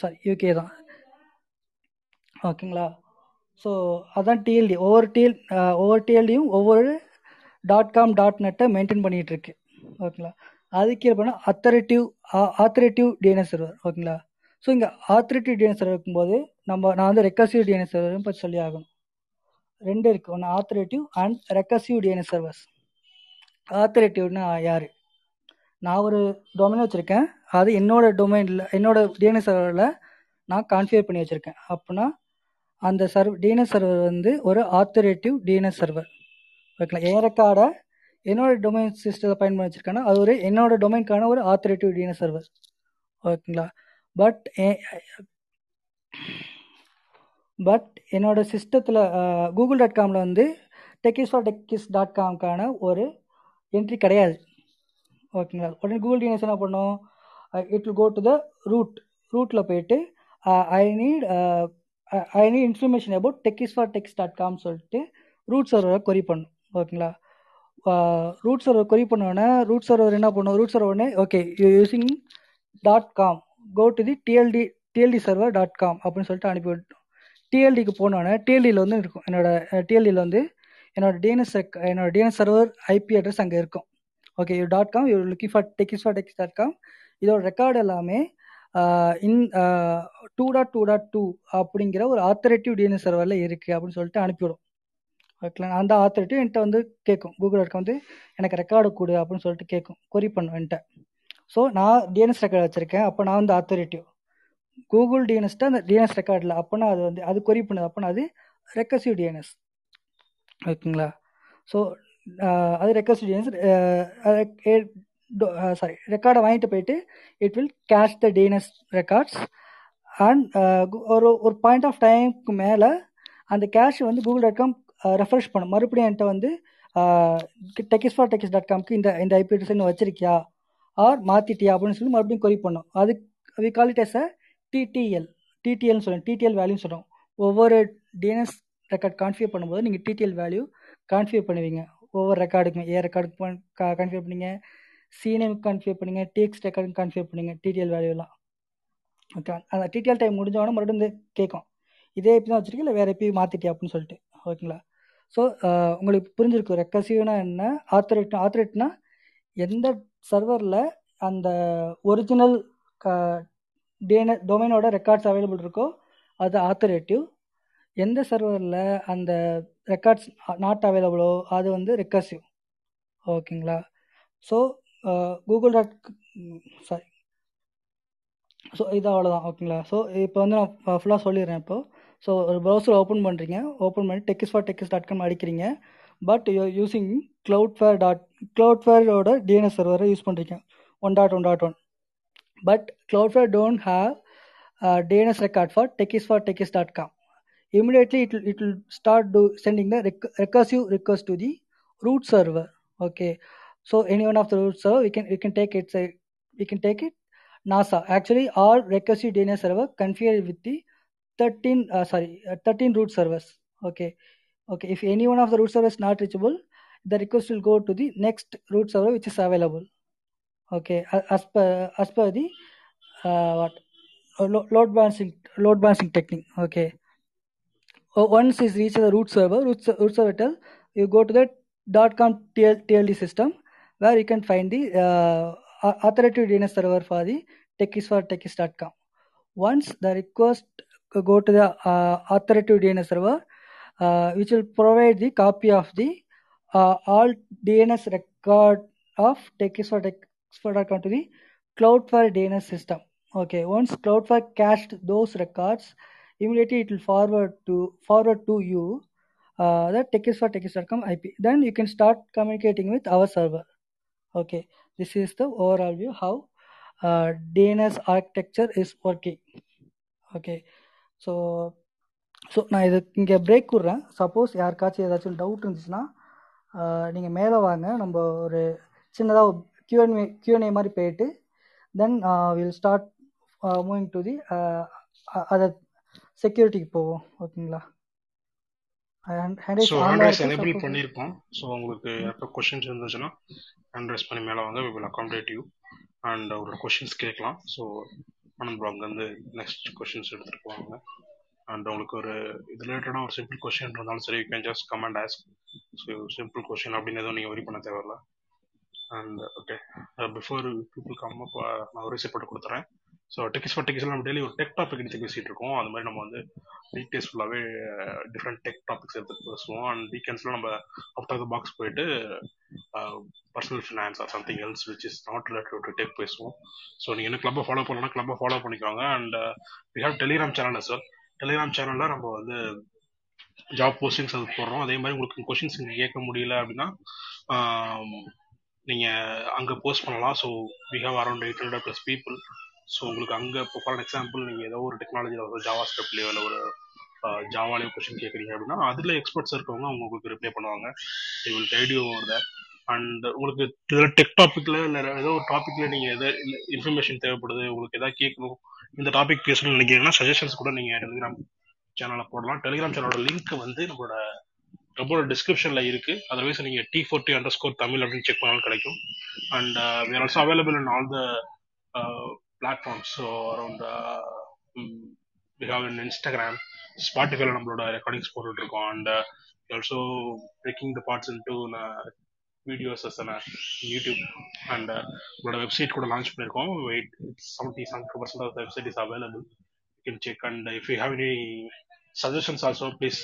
sorry UK தான். ஓகேங்களா? ஸோ அதான் டிஎல்டி ஒவ்வொரு டிஎல் ஒவ்வொரு டிஎல்டியும் ஒவ்வொரு டாட் காம் டாட் நெட்டை மெயின்டைன் பண்ணிகிட்ருக்கு ஓகேங்களா? அதுக்கு கீழே அத்தரேட்டிவ் ஆத்தரேட்டிவ் டிஎன்எஸ் சர்வர் ஓகேங்களா? ஸோ இங்கே ஆத்தரேட்டிவ் டிஎன்எஸ் சர்வர் இருக்கும்போது நம்ம நான் வந்து ரெக்கசிவ் டிஎன்எஸ் சர்வரும் பற்றி சொல்லி ஆகணும். ரெண்டு இருக்குது ஒன்று authoritative and recursive DNS servers ஆத்தரேட்டிவ்னா யார்? நான் ஒரு டொமைன் வச்சுருக்கேன். அது என்னோட டொமைனில் என்னோட டிஎன்எஸ் சர்வரில் நான் கான்ஃபிகர் பண்ணி வச்சுருக்கேன். அப்படின்னா அந்த சர்வ் டிஎன்எஸ் சர்வர் வந்து ஒரு ஆத்தரேட்டிவ் டிஎன்எஸ் சர்வர் ஓகேங்களா என் ரெக்கார்டை என்னோட டொமைன் சிஸ்டத்தை பயன்படுத்தி வச்சுருக்கேன்னா அது ஒரு என்னோட டொமைனுக்கான ஒரு ஆத்தரேட்டிவ் டிஎன்எஸ் சர்வர் ஓகேங்களா? பட் பட் என்னோட சிஸ்டத்தில் கூகுள் டாட் காமில் வந்து டெக்கிஸ் ஃபார் டெக்கிஸ் டாட் காம்க்கான ஒரு என்ட்ரி கிடையாது. ஓகேங்களா உடனே கூகுள் டிஎன்எஸ் என்ன பண்ணும் it will go to the root ரூட்டில் போயிட்டு I need I need information about techies for techs dot com சொல்லிட்டு ரூட் சர்வரை கொரி பண்ணும் ஓகேங்களா ரூட் சர்வர் கொரி பண்ணோடனே ரூட் சர்வர் என்ன பண்ணும் ரூட் சர்வர் உடனே okay you using dot com go to the TLD TLD server dot com அப்படின்னு சொல்லிட்டு அனுப்பி விட்டோம் டிஎல்டிக்கு போனோடனே டிஎல்டியில் வந்து இருக்கும். என்னோட டிஎல்டியில் வந்து என்னோட டிஎன்எஸ் என்னோட டிஎன்எஸ் சர்வர் ஐபி அட்ரஸ் அங்கே இருக்கும். Okay you dot com you looking for techies for techs dot com இதோட ரெக்கார்டு எல்லாமே in two dot two dot two அப்படிங்கிற ஒரு ஆத்தரேட்டிவ் டிஎன்எஸ் சர்வரில் இருக்குது அப்படின்னு சொல்லிட்டு அனுப்பிவிடும். ஓகேங்களா அந்த ஆத்தரேட்டிவ் என்கிட்ட வந்து கேட்கும் கூகுள் டாட் வந்து எனக்கு ரெக்கார்டு கொடு அப்படின்னு சொல்லிட்டு கேட்கும் கொரி பண்ணும் என்கிட்ட. ஸோ நான் டிஎன்எஸ் ரெக்கார்டு வச்சுருக்கேன். அப்போ நான் வந்து ஆத்தரேட்டிவ் கூகுள் டிஎன்எஸ்ட்டு அந்த டிஎன்எஸ் ரெக்கார்டில் அப்போனா அது வந்து அது கொரி பண்ணுது அப்போனா அது ரெக்கசிவ் டிஎன்எஸ் ஓகேங்களா ஸோ அது ரெக்வஸ்ட் டிஎன்எஸ் சாரி ரெக்கார்டை வாங்கிட்டு போயிட்டு it will cache the DNS records and ஒரு ஒரு பாயிண்ட் ஆஃப் டைமுக்கு மேலே அந்த கேஷ் வந்து கூகுள் டாட் காம் ரெஃப்ரெஷ் பண்ணும் மறுபடியும் என்கிட்ட வந்து டெக்கிஸ் ஃபார் டெக்கிஸ் டாட் காம்க்கு இந்த இந்த ஐபி அட்ரஸ் வச்சிருக்கியா? ஆர் மாற்றிட்டியா அப்படின்னு சொல்லி மறுபடியும் கொரி பண்ணும் அது we call it as a TTL டிடிஎல்னு சொல்லுவோம். டிடிஎல் வேல்யூன்னு சொல்லணும் ஒவ்வொரு டிஎன்எஸ் ரெக்கார்ட் கான்ஃபிகர் பண்ணும்போது நீங்கள் டிடிஎல் வேல்யூ கான்ஃபிகர் பண்ணுவீங்க. ஒவ்வொரு ரெக்கார்டுக்குமே ஏ ரெக்கார்டுக்கு கன்ஃபியூர் பண்ணீங்க? சிஎன்எம் கன்ஃபியூர் பண்ணுங்க? டிஎக்ஸ் ரெக்கார்டு கன்ஃபியூர் பண்ணுங்க? டிடிஎல் வேல்யூலாம் ஓகே அந்த டிடிஎல் டைம் முடிஞ்சவொடனே மறுபடியும் வந்து கேட்கும். இதே இப்போ தான் வச்சிருக்கீங்க? இல்லை வேறு எப்பயும் மாற்றிட்டியா அப்படின்னு சொல்லிட்டு. ஓகேங்களா ஸோ உங்களுக்கு புரிஞ்சிருக்கும். ரெக்கசிவ்னா என்ன? ஆத்தரேட் ஆத்தரேட்னா எந்த சர்வரில் அந்த ஒரிஜினல் டேன டொமைனோட ரெக்கார்ட்ஸ் அவைலபிள் இருக்கோ அது ஆத்தரேட்டிவ் எந்த சர்வரில் அந்த ரெக்கார்ட்ஸ் நாட் அவைலபிளோ அது வந்து ரெக்கர்சிவ் ஓகேங்களா? So Google dot sorry so இது அவ்வளோதான் ஓகேங்களா? ஸோ இப்போ வந்து நான் ஃபுல்லாக சொல்லிடுறேன் இப்போது ஸோ ஒரு ப்ரௌசர் ஓப்பன் பண்ணுறீங்க ஓப்பன் பண்ணி techies for techies dot com அடிக்கிறீங்க. But you using Cloudflare dot cloud ஃபேரோட டிஎன்எஸ் சர்வரை யூஸ் பண்ணுறீங்க one dot one dot one but Cloudflare don't have DNS record for techies for techies dot com immediately it will, it will start do sending the rec- recursive request to the root server. Okay. So any one of the root server we can we can take it say we can take it. Nasa. Actually all recursive dns server configured with the 13 uh, sorry uh, 13 root servers. Okay. Okay. If any one of the root servers is not reachable the request will go to the next root server which is available. Okay. As per as per the uh, what? Load balancing load balancing technique. Okay once is reached the root server, root, root server tell you go to the dot .com TL, TLD system where you can find the uh, authoritative DNS server for the techies for techies.com. Once the request go to the uh, authoritative DNS server, uh, which will provide the copy of the all DNS record of techies for techies.com to the Cloudflare DNS system. Okay, once Cloudflare cached those records, immediately it will forward to forward to you uh, the techies for techies.com IP. Then you can start communicating with our server. Okay, this is the overall view how uh, DNS architecture is working. Okay, so so நான் இது இங்கே break விட்றேன் suppose யாருக்காச்சும் ஏதாச்சும் doubt இருந்துச்சுன்னா நீங்கள் மேலே வாங்க நம்ம ஒரு சின்னதாக Q and A Q and A மாதிரி போயிட்டு then will start moving to the other செக்யூரிட்டிக்கு போவோம் ஓகேங்களா? So hand raise enable so உங்களுக்கு எப்போ கொஷின்ஸ் இருந்துச்சுன்னா ஹேண்ட் ரைஸ் பண்ணி மேலே வாங்க we will accommodate you and அவரோட கொஷின்ஸ் கேட்கலாம். ஸோ ஆனந்த் அங்கேருந்து நெக்ஸ்ட் கொஷின்ஸ் எடுத்துகிட்டு போவாங்க. அண்ட் உங்களுக்கு ஒரு இது ரிலேட்டடாக ஒரு சிம்பிள் கொஷின் இருந்தாலும் சரி you can just comment ask so simple question அப்படின்னு எதுவும் நீங்கள் வரி பண்ண தேவையில்ல. And okay before people come up நான் ஒரு ரிசீப் போட்டு கொடுத்துறேன். ஸோ டெக்ஸ் ஃபார் டெக்ஸ் நம்ம டெய்லி ஒரு டெக் டாபிக் எடுத்து பேசிட்டு இருக்கோம். அது மாதிரி நம்ம வந்து வீக் ஃபுல்லாகவே டிஃப்ரெண்ட் டெக் டாபிக்ஸ் எடுத்து பேசுவோம். அண்ட் வீக்கெண்ட்ஸில் நம்ம அவுட் த பாக்ஸ் போயிட்டு personal finance or something else which is not related to tech பேசுவோம். ஸோ நீங்கள் என்ன கிளப்பை ஃபாலோ பண்ணலாம் கிளப்பை ஃபாலோ பண்ணிக்கோங்க. And we have Telegram channel sir Telegram சேனலில் நம்ம வந்து ஜாப் போஸ்டிங்ஸ் அது போடுறோம். அதே மாதிரி உங்களுக்கு கொஷின்ஸ் இங்கே கேட்க முடியல அப்படின்னா நீங்கள் அங்கே போஸ்ட் பண்ணலாம். So we have around eight hundred plus people so உங்களுக்கு அங்கே இப்போ ஃபார் எக்ஸாம்பிள் நீங்கள் ஏதோ ஒரு டெக்னாலஜியில் ஒரு ஜாவா ஸ்கிரிப்ட்லேயோ இல்லை ஒரு ஜாவாலேயோ கொஷின் கேட்குறீங்க அப்படின்னா அதில் எக்ஸ்பர்ட்ஸ் இருக்கவங்க அவங்க உங்களுக்கு ரிப்ளை பண்ணுவாங்க. They will guide you over that and உங்களுக்கு இதில் டெக் டாப்பிக்கில் இல்லை ஏதோ ஒரு டாப்பிக்கில் நீங்கள் எதோ இன்ஃபர்மேஷன் தேவைப்படுது உங்களுக்கு எதாவது கேட்கணும் இந்த டாபிக் பேசணும்னு நினைக்கிறீங்கன்னா சஜஷன்ஸ் கூட நீங்கள் டெலிகிராம் சேனலில் போடலாம். டெலிகிராம் சேனலோட லிங்க் வந்து நம்மளோட நம்மளோட டிஸ்கிரிப்ஷனில் இருக்கு. அதர்வைஸ் நீங்கள் T forty under score Tamil அப்படின்னு செக் பண்ணாலும் கிடைக்கும். And we're also available in all the platforms. So around uh, we have an instagram ஸ்பாட்டிஃபைல நம்மளோட ரெக்கார்டிங்ஸ் போட்டுட்டு இருக்கோம். And also breaking the parts into videos YouTube and உங்களோட website கூட launch பண்ணியிருக்கோம். Wait seventy seventy percent of website is available can check and if you have any suggestions also please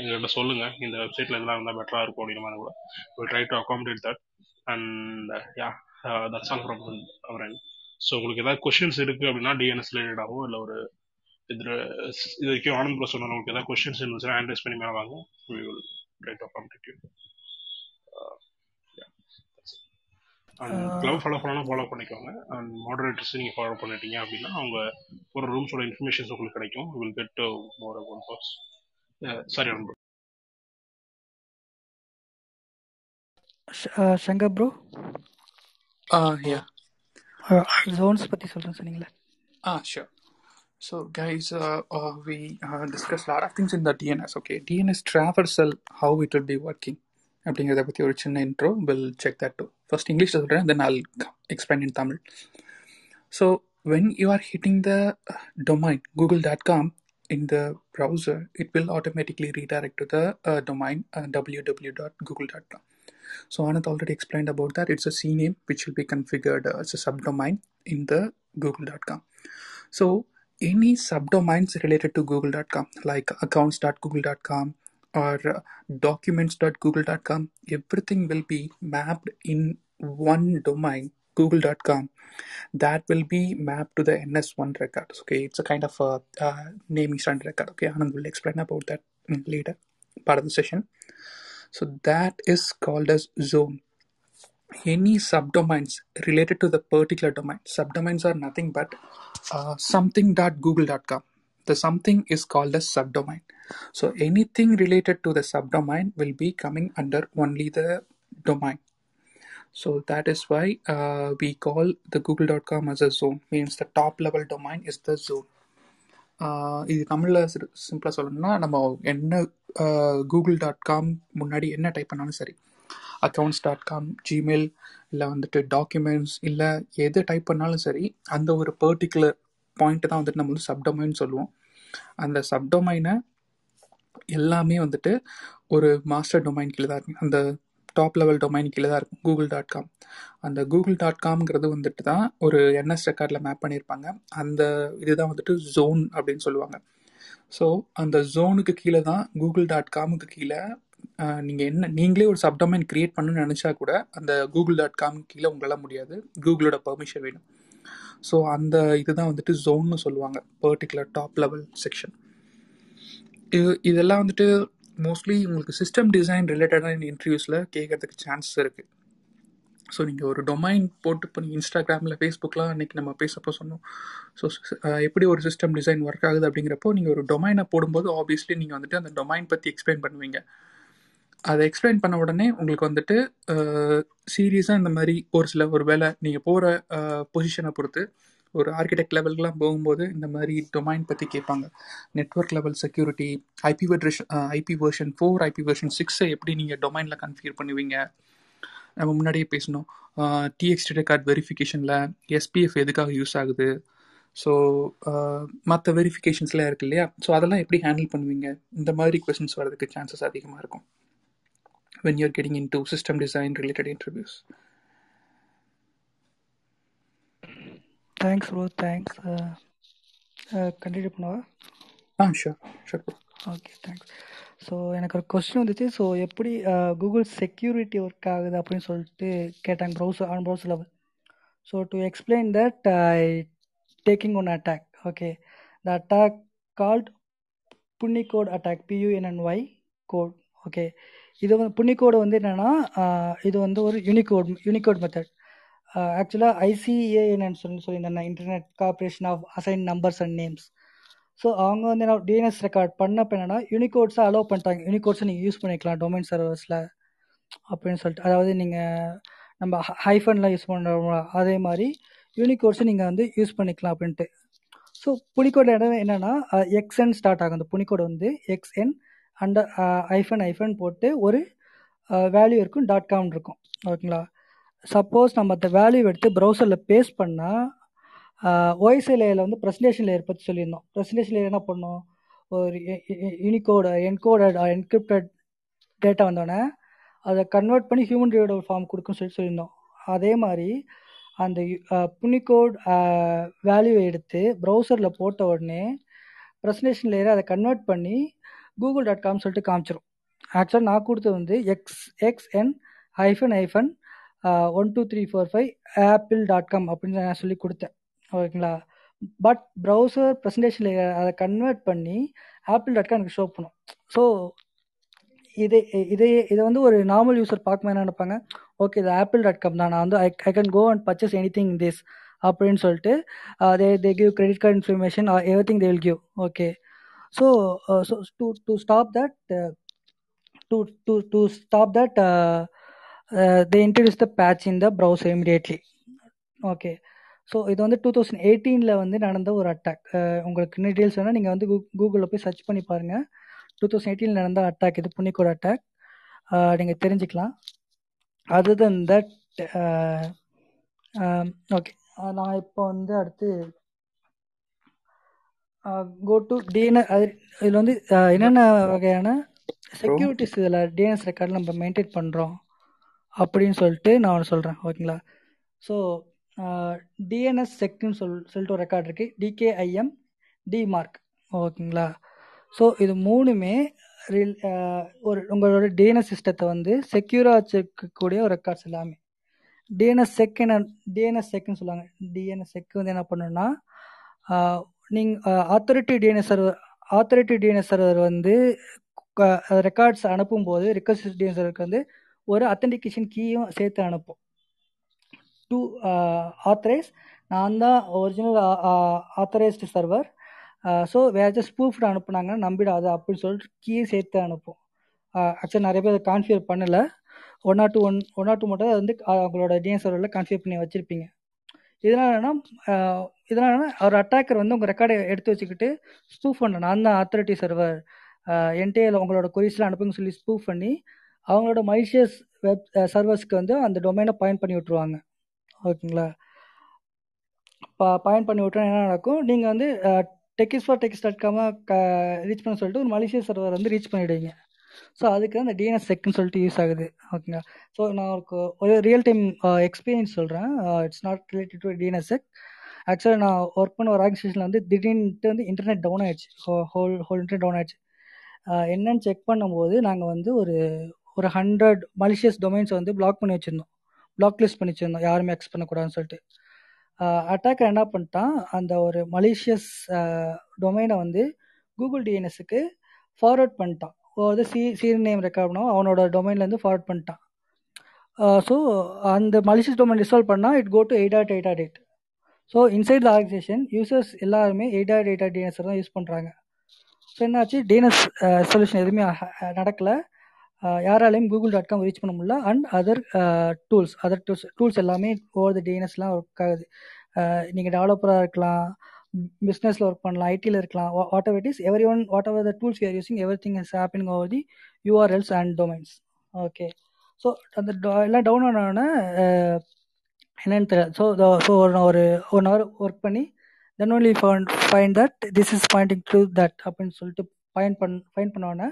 எங்கள்கிட்ட சொல்லுங்க. இந்த வெப்சைட்ல எல்லாம் இருந்தால் பெட்டரா இருக்கும் அப்படின்ற மாதிரி கூட. Will try to accommodate that and yeah that's all from our and so உங்களுக்கு ஏதாவது கொஷின்ஸ் இருக்கு அப்படின்னா டிஎன்எஸ் ரிலேட்டடாகவோ இல்லை ஒரு இது இது வரைக்கும் ஆனந்த் ப்ரோ சொன்ன உங்களுக்கு ஏதாவது கொஸ்டின்ஸ் இருந்துச்சுன்னா ஹேண்ட் பண்ணி மேலே வாங்க. We will try to accommodate you. Uh, yeah that's it. And club follow பண்ணலாம் ஃபாலோ பண்ணிக்கோங்க. அண்ட் மாடரேட்டர்ஸ் நீங்கள் ஃபாலோ பண்ணிட்டீங்க அப்படின்னா அவங்க ஒரு ரூம்ஸோட இன்ஃபர்மேஷன்ஸ் உங்களுக்கு கிடைக்கும். Will get more about boss sorry Anbu Shankar bro Uh, yeah. Zones பற்றி சொல்கிறேன் சொன்னீங்களே Ah, sure. So, guys, uh, uh, we uh, discussed a lot of things in the DNS. Okay, DNS traversal, how it will be working. அப்படிங்கிறத பற்றி ஒரு சின்ன intro will check that too first இங்கிலீஷில் சொல்கிறேன் then all explain in Tamil so when you are hitting the domain Google dot com in the browser it will automatically redirect to the uh, domain uh, www.google.com so anand already explained about that. It's a cname which will be configured as a subdomain in the google.com so any subdomains related to google.com like accounts.google.com or documents.google.com everything will be mapped in one domain google.com that will be mapped to the ns1 records okay? It's a kind of a uh, naming standard record okay? Anand will explain about that later part of the session so that is called as zone. Any subdomains related to the particular domain. Subdomains are nothing but uh, something.google.com the something is called as subdomain. So anything related to the subdomain will be coming under only the domain. So that is why uh, we call the google.com as a zone means the top level domain is the zone இது தமிழில் சிம்பிளாக சொல்லணும்னா நம்ம என்ன Google dot com முன்னாடி என்ன type பண்ணாலும் சரி. அக்கௌண்ட்ஸ் டாட் காம் ஜிமெயில் இல்லை வந்துட்டு டாக்குமெண்ட்ஸ் இல்லை எது டைப் பண்ணாலும் சரி அந்த ஒரு பர்டிகுலர் பாயிண்ட் தான் வந்துட்டு நம்ம வந்து சப்டொமைன் சொல்லுவோம். அந்த சப்டொமைனை எல்லாமே வந்துட்டு ஒரு மாஸ்டர் டொமைன் கீழே தான் இருக்கு. அந்த டாப் லெவல் டொமைன் கீழே தான் இருக்கும். கூகுள் டாட் காம் அந்த கூகுள் டாட் காம்ங்கிறது வந்துட்டு தான் ஒரு என்எஸ் ரெக்கார்டில் மேப் பண்ணியிருப்பாங்க. அந்த இதுதான் வந்துட்டு ஜோன் அப்படின்னு சொல்லுவாங்க. ஸோ அந்த ஜோனுக்கு கீழே தான் கூகுள் டாட் காமுக்கு கீழே நீங்கள் என்ன நீங்களே ஒரு சப்டொமைன் கிரியேட் பண்ணணும்னு நினச்சா கூட அந்த கூகுள் டாட் காம் கீழே உங்களால் முடியாது. கூகுளோட பெர்மிஷன் வேணும். ஸோ அந்த இதுதான் வந்துட்டு ஜோன்னு சொல்லுவாங்க. பர்டிகுலர் டாப் லெவல் செக்ஷன் இது இதெல்லாம் வந்துட்டு மோஸ்ட்லி உங்களுக்கு சிஸ்டம் டிசைன் ரிலேட்டடான இன்டர்வியூஸில் கேட்கறதுக்கு சான்சஸ் இருக்குது ஸோ நீங்கள் ஒரு டொமைன் போட்டு இப்போ நீங்கள் இன்ஸ்டாகிராமில் ஃபேஸ்புக்கெலாம் அன்றைக்கி நம்ம பேசப்போ சொன்னோம். ஸோ எப்படி ஒரு சிஸ்டம் டிசைன் ஒர்க் ஆகுது அப்படிங்கிறப்போ நீங்கள் ஒரு டொமைனை போடும்போது ஆப்வியஸ்லி நீங்கள் வந்துட்டு அந்த டொமைன் பற்றி எக்ஸ்பிளைன் பண்ணுவீங்க. அதை எக்ஸ்பிளைன் பண்ண உடனே உங்களுக்கு வந்துட்டு சீரியஸாக இந்த மாதிரி ஒரு சில ஒரு வேலை நீங்கள் போகிற பொசிஷனை பொறுத்து ஒரு ஆர்கிடெக்ட் லெவலுக்குலாம் போகும்போது இந்த மாதிரி டொமைன் பற்றி கேட்பாங்க. Network level security IP version IP version four IP version சிக்ஸை எப்படி நீங்கள் டொமைனில் கன்ஃபியூர் பண்ணுவீங்க? நம்ம முன்னாடியே பேசணும் டிஎக்ஸ்டி ரெக்கார்ட் வெரிஃபிகேஷனில் எஸ்பிஎஃப் எதுக்காக யூஸ் ஆகுது? ஸோ மற்ற வெரிஃபிகேஷன்ஸ்லாம் இருக்கு இல்லையா? ஸோ அதெல்லாம் எப்படி ஹேண்டில் பண்ணுவீங்க? இந்த மாதிரி கொஸ்டின்ஸ் வரதுக்கு சான்சஸ் அதிகமாக இருக்கும். When you're getting into system design related interviews thanks bro thanks continue பண்ணவா? sure, sure. bro. Okay thanks so எனக்கு ஒரு கொஸ்டின் வந்துச்சு. ஸோ எப்படி கூகுள் செக்யூரிட்டி ஒர்க் ஆகுது அப்படின்னு சொல்லிட்டு கேட்டாங்க browser on browser level so to explain that I taking one attack okay the attack called punycode attack PUNNY code okay இது வந்து புன்னி கோடு வந்து என்னென்னா இது வந்து ஒரு யூனிகோட் யூனிகோட் மெத்தட் ஆக்சுவலாக ஐசிஏஎன்னு சொல்லி சொல்லியிருந்தேன் internet corporation of assign numbers and names so அவங்க வந்து என்ன டிஎன்எஸ் ரெக்கார்ட் பண்ணப்போ என்னன்னா யூனிகோட்ஸை அலோவ் பண்ணிட்டாங்க. யூனிகோட்ஸை நீங்கள் யூஸ் பண்ணிக்கலாம் டொமைன் சர்வர்ஸில் அப்படின்னு சொல்லிட்டு. அதாவது நீங்கள் நம்ம ஹைஃபன்லாம் யூஸ் பண்ணுறோம் அதே மாதிரி யூனிகோட்ஸை நீங்கள் வந்து யூஸ் பண்ணிக்கலாம் அப்படின்ட்டு. ஸோ புனிகோட இடம் என்னென்னா எக்ஸ்என் ஸ்டார்ட் ஆகும். அந்த புனிகோடு வந்து எக்ஸ்என் அண்டர் ஐஃபன் ஐஃபன் போட்டு ஒரு வேல்யூ இருக்கும் டாட் காம் இருக்கும். ஓகேங்களா? சப்போஸ் நம்ம அந்த வேல்யூ எடுத்து ப்ரௌசரில் பேஸ்ட் பண்ணால் ஓஎஸ்ஐ லேயரில் வந்து ப்ரெசன்டேஷன் லேயர் பற்றி சொல்லியிருந்தோம். ப்ரெசன்டேஷன் லேயர் என்ன பண்ணோம்? ஒரு யூனிகோட என்கோடட் என்கிரிப்டட் டேட்டா வந்தோடனே அதை கன்வெர்ட் பண்ணி ஹியூமன் ரீடபிள் ஃபார்ம் கொடுக்குன்னு சொல்லி சொல்லியிருந்தோம். அதே மாதிரி அந்த புனிகோட் வேல்யூவை எடுத்து ப்ரௌசரில் போட்ட உடனே ப்ரெசன்டேஷன் லேயரை அதை கன்வெர்ட் பண்ணி கூகுள் டாட் காம் சொல்லிட்டு காமிச்சிரும். ஆக்சுவலாக நான் கொடுத்தது வந்து X X N hyphen hyphen one two three four five Apple dot com அப்படின்னு நான் சொல்லி கொடுத்தேன். ஓகேங்களா? பட் ப்ரௌசர் ப்ரெசன்டேஷனில் அதை கன்வெர்ட் பண்ணி ஆப்பிள் டாட் காம் எனக்கு ஷோ பண்ணும். ஸோ இதே இதை இதை வந்து ஒரு நார்மல் யூஸர் பார்க்கும் என்ன நினைப்பாங்க? ஓகே இது ஆப்பிள் டாட் காம் தான். நான் வந்து I I can go and purchase anything this அப்படின்னு சொல்லிட்டு they they give credit card information everything they will give okay so so to to stop that to to to stop that they introduce the patch in the browser immediately okay so இது வந்து two thousand எயிட்டீனில் வந்து நடந்த ஒரு attack உங்களுக்கு இன்னும் details வேணால் நீங்கள் வந்து கூ கூகுளில் போய் சர்ச் பண்ணி பாருங்கள் டூ தௌசண்ட் எயிட்டீனில் நடந்த அட்டாக் இது புண்ணிக்கோட அட்டாக் நீங்கள் தெரிஞ்சுக்கலாம். அதர் தன் தட் ஓகே நான் இப்போ வந்து அடுத்து கோ டு டிஎன்எஸ் அது இதில் வந்து என்னென்ன வகையான செக்யூரிட்டிஸ் இதில் டிஎன்எஸ் ரெக்கார்டில் நம்ம மெயின்டைன் பண்ணுறோம் அப்படின்னு சொல்லிட்டு நான் ஒன்று சொல்கிறேன் ஓகேங்களா? ஸோ டிஎன்எஸ் செக்னு சொல் சொல்லிட்டு ஒரு ரெக்கார்ட் இருக்குது டிகேஐஎம் டிமார்க் ஓகேங்களா? ஸோ இது மூணுமே ரில் ஒரு உங்களோட டிஎன்எஸ் சிஸ்டத்தை வந்து செக்யூராக வச்சுருக்கக்கூடிய ஒரு ரெக்கார்ட்ஸ் எல்லாமே. டிஎன்எஸ் செக் என்ன டிஎன்எஸ் செக்னு சொல்லுவாங்க. டிஎன்எஸ் செக் வந்து என்ன பண்ணுன்னா நீங்கள் authority DNS server authority DNS server வந்து ரெக்கார்ட்ஸ் அனுப்பும்போது ரிக்வஸ்ட் டிஎன்எஸ் சர்வருக்கு வந்து ஒரு அத்தன்டிகேஷன் கீயும் சேர்த்து அனுப்பும். டு ஆத்தரைஸ் uh, நான் தான் ஒரிஜினல் ஆத்தரைஸ்டு சர்வர் ஸோ வேறு ஏதாச்சும் ஸ்பூஃப்டு அனுப்புனாங்கன்னா நம்பிடாது அப்படின்னு சொல்லிட்டு கீயை சேர்த்து அனுப்பும். Uh, ஆக்சுவலி நிறைய பேர் அதை கான்ஃபிகர் பண்ணலை. One not two one one or two மட்டும் அதை வந்து uh, அவங்களோட டிஎன் சர்வரில் கான்ஃபிகர் பண்ணி வச்சுருப்பீங்க. இதனால் என்னன்னா இதனால் என்னன்னா ஒரு அட்டாக்கர் வந்து உங்கள் ரெக்கார்டை எடுத்து வச்சுக்கிட்டு ஸ்பூஃப் பண்ண நான் தான் ஆத்தரிட்டி சர்வர் என்டிஏல உங்களோட கொரிஸ்லாம் அனுப்புங்க சொல்லி ஸ்பூஃப் பண்ணி அவங்களோட மைஷியஸ் வெப் சர்வர்ஸ்க்கு வந்து அந்த டொமைனை பாயிண்ட் பண்ணி விட்ருவாங்க ஓகேங்களா? பா பாயிண்ட் பண்ணி விட்டா என்ன நடக்கும்? நீங்கள் வந்து டெக்கிஸ் ஃபார் டெக்கிஸ் டாட் காம க ரீச் பண்ண சொல்லிட்டு ஒரு மலேசிய சர்வர் வந்து ரீச் பண்ணிவிடுவீங்க ஸோ அதுக்கு அந்த டிஎன்எஸ் செக்னு சொல்லிட்டு யூஸ் ஆகுது. ஓகேங்களா? ஸோ நான் ஒரு ஒரு ரியல் டைம் எக்ஸ்பீரியன்ஸ் சொல்கிறேன் it's not related to DNS check ஆக்சுவலாக நான் ஒர்க் பண்ண ஒரு ஆர்கனைசேஷனில் வந்து திடீர்னுட்டு வந்து இன்டர்நெட் டவுன் ஆயிடுச்சு. ஹோல் ஹோல் இன்டர்நெட் டவுன் ஆயிடுச்சு. என்னன்னு செக் பண்ணும்போது நாங்கள் வந்து ஒரு ஒரு ஹண்ட்ரட் மலிஷியஸ் டொமைன்ஸ் வந்து பிளாக் பண்ணி வச்சுருந்தோம். பிளாக் லிஸ்ட் பண்ணி வச்சுருந்தோம். யாருமே அக்ஸ் பண்ணக்கூடாதுன்னு சொல்லிட்டு. அட்டாக்கர் என்ன பண்ணிட்டான்? அந்த ஒரு மலேசியஸ் டொமைனை வந்து கூகுள் டிஎன்எஸ்க்கு ஃபார்வர்ட் பண்ணிட்டான். அதாவது சி சீர் நேம் ரெக்கார்ட் பண்ணோம் அவனோட டொமைன்லேருந்து ஃபார்வர்ட் பண்ணிட்டான். ஸோ அந்த மலிஷியஸ் டொமைன் ரிசால்வ் பண்ணால் it go to eight at eight at eight so inside the organisation users எல்லாருமே eight at eight at DNS தான் யூஸ் பண்ணுறாங்க ஸோ என்னாச்சு? டிஎன்எஸ் சொல்யூஷன் எதுவுமே நடக்கலை. யாராலையும் கூகுள் டாட் காம் ரீச் பண்ண முடியல. And other tools other tools tools எல்லாமே ஓவர் த டிஎன்எஸ்லாம் ஒர்க் ஆகுது. நீங்கள் டெவலப்பராக இருக்கலாம் பிஸ்னஸில் ஒர்க் பண்ணலாம் ஐடியில் இருக்கலாம் whatever it is everyone ever the tools you're using everything is happening over the URLs and domains okay so அந்த எல்லாம் டவுன் ஆனோடனே என்னன்னு தெரியல. ஸோ ஸோ ஒரு ஒன் ஹவர் ஒர்க் பண்ணி then only find find that this is pointing to that அப்படின்னு சொல்லிட்டு fine பண் ஃபைன் பண்ணோன்னே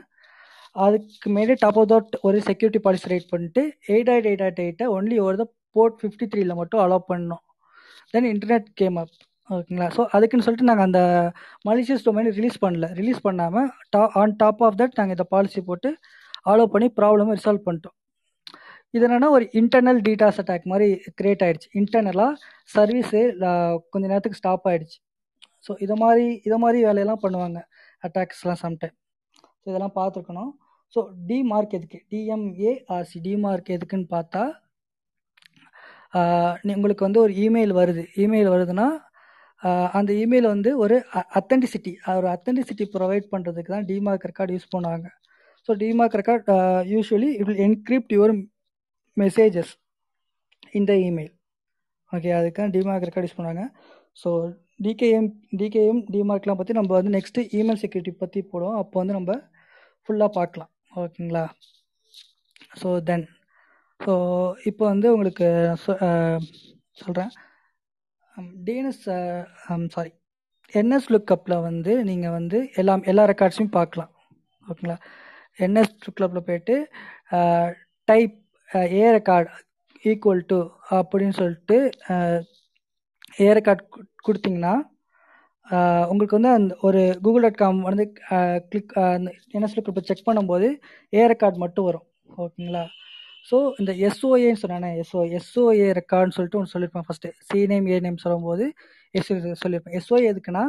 அதுக்கு மேலே டாப் ஆஃப் தட் ஒரு செக்யூரிட்டி பாலிசி ரைட் பண்ணிட்டு எயிட் ஆயிட் எயிட் ஆயிட் எயிட்டை ஒன்லி ஒரு த போர்ட் ஃபிஃப்டி த்ரீல மட்டும் அலோவ் பண்ணோம் தென் இன்டர்நெட் கேம் அப் ஓகேங்களா? ஸோ அதுக்குன்னு சொல்லிட்டு நாங்கள் அந்த மலிஷியஸ் டொமைன் ரிலீஸ் பண்ணல. ரிலீஸ் பண்ணாமல் டா ஆன் டாப் ஆஃப் தட் நாங்கள் இந்த பாலிசி போட்டு அலோவ் பண்ணி ப்ராப்ளமை ரிசால்வ் பண்ணிட்டோம். இது என்னென்னா ஒரு இன்டர்னல் டீட்டாஸ் அட்டாக் மாதிரி கிரியேட் ஆயிடுச்சு. இன்டர்னலாக சர்வீஸு கொஞ்ச நேரத்துக்கு ஸ்டாப் ஆகிடுச்சு ஸோ இதை மாதிரி இதை மாதிரி வேலையெல்லாம் பண்ணுவாங்க. அட்டாக்ஸ்லாம் சம்டைம் ஸோ இதெல்லாம் பார்த்துருக்கணும். ஸோ டிமார்க் எதுக்கு? டிஎம்ஏஆர்சி டிமார்க் எதுக்குன்னு பார்த்தா உங்களுக்கு வந்து ஒரு இமெயில் வருது. இமெயில் வருதுன்னா அந்த இமெயில் வந்து ஒரு அத்தன்டிசிட்டி ஒரு அத்தன்டிசிட்டி ப்ரொவைட் பண்ணுறதுக்கு தான் டிமார்க் ரெக்கார்டு யூஸ் பண்ணுவாங்க. So DMARC record usually it will encrypt your messages இந்த இமெயில் ஓகே அதுக்கான டிமார்க் ரெக்கார்ட் யூஸ் பண்ணுவாங்க. ஸோ டிகேஎம் டிகேஎம் டிமார்க்லாம் பற்றி நம்ம வந்து நெக்ஸ்ட்டு இமெயில் செக்யூரிட்டி பற்றி போடுவோம். அப்போ வந்து நம்ம ஃபுல்லாக பார்க்கலாம். ஓகேங்களா? ஸோ தென் ஸோ இப்போ வந்து உங்களுக்கு சொல்கிறேன் டிஎன்எஸ் சாரி என்எஸ் லுக்கப்பில் வந்து நீங்கள் வந்து எல்லா எல்லா ரெக்கார்ட்ஸையும் பார்க்கலாம். ஓகேங்களா? என்எஸ் லுக்கப்பில் போயிட்டு type A record equal to அப்படின்னு சொல்லிட்டு ஏ ரெக்கார்ட் கொடுத்தீங்கன்னா உங்களுக்கு வந்து அந்த ஒரு கூகுள் டாட் காம் வந்து கிளிக் என்ன சொல்லி இப்போ செக் பண்ணும்போது ஏ ரெக்கார்ட் மட்டும் வரும். ஓகேங்களா? ஸோ இந்த எஸ்ஓஏன்னு சொன்னானே எஸ்ஓ எஸ்ஓஏ ரெக்கார்ட்னு சொல்லிட்டு ஒன்று சொல்லியிருப்பேன் first C name A name சொல்லும்போது எஸ்ஓ சொல்லியிருப்பேன் எஸ்ஓஏ எதுக்குன்னா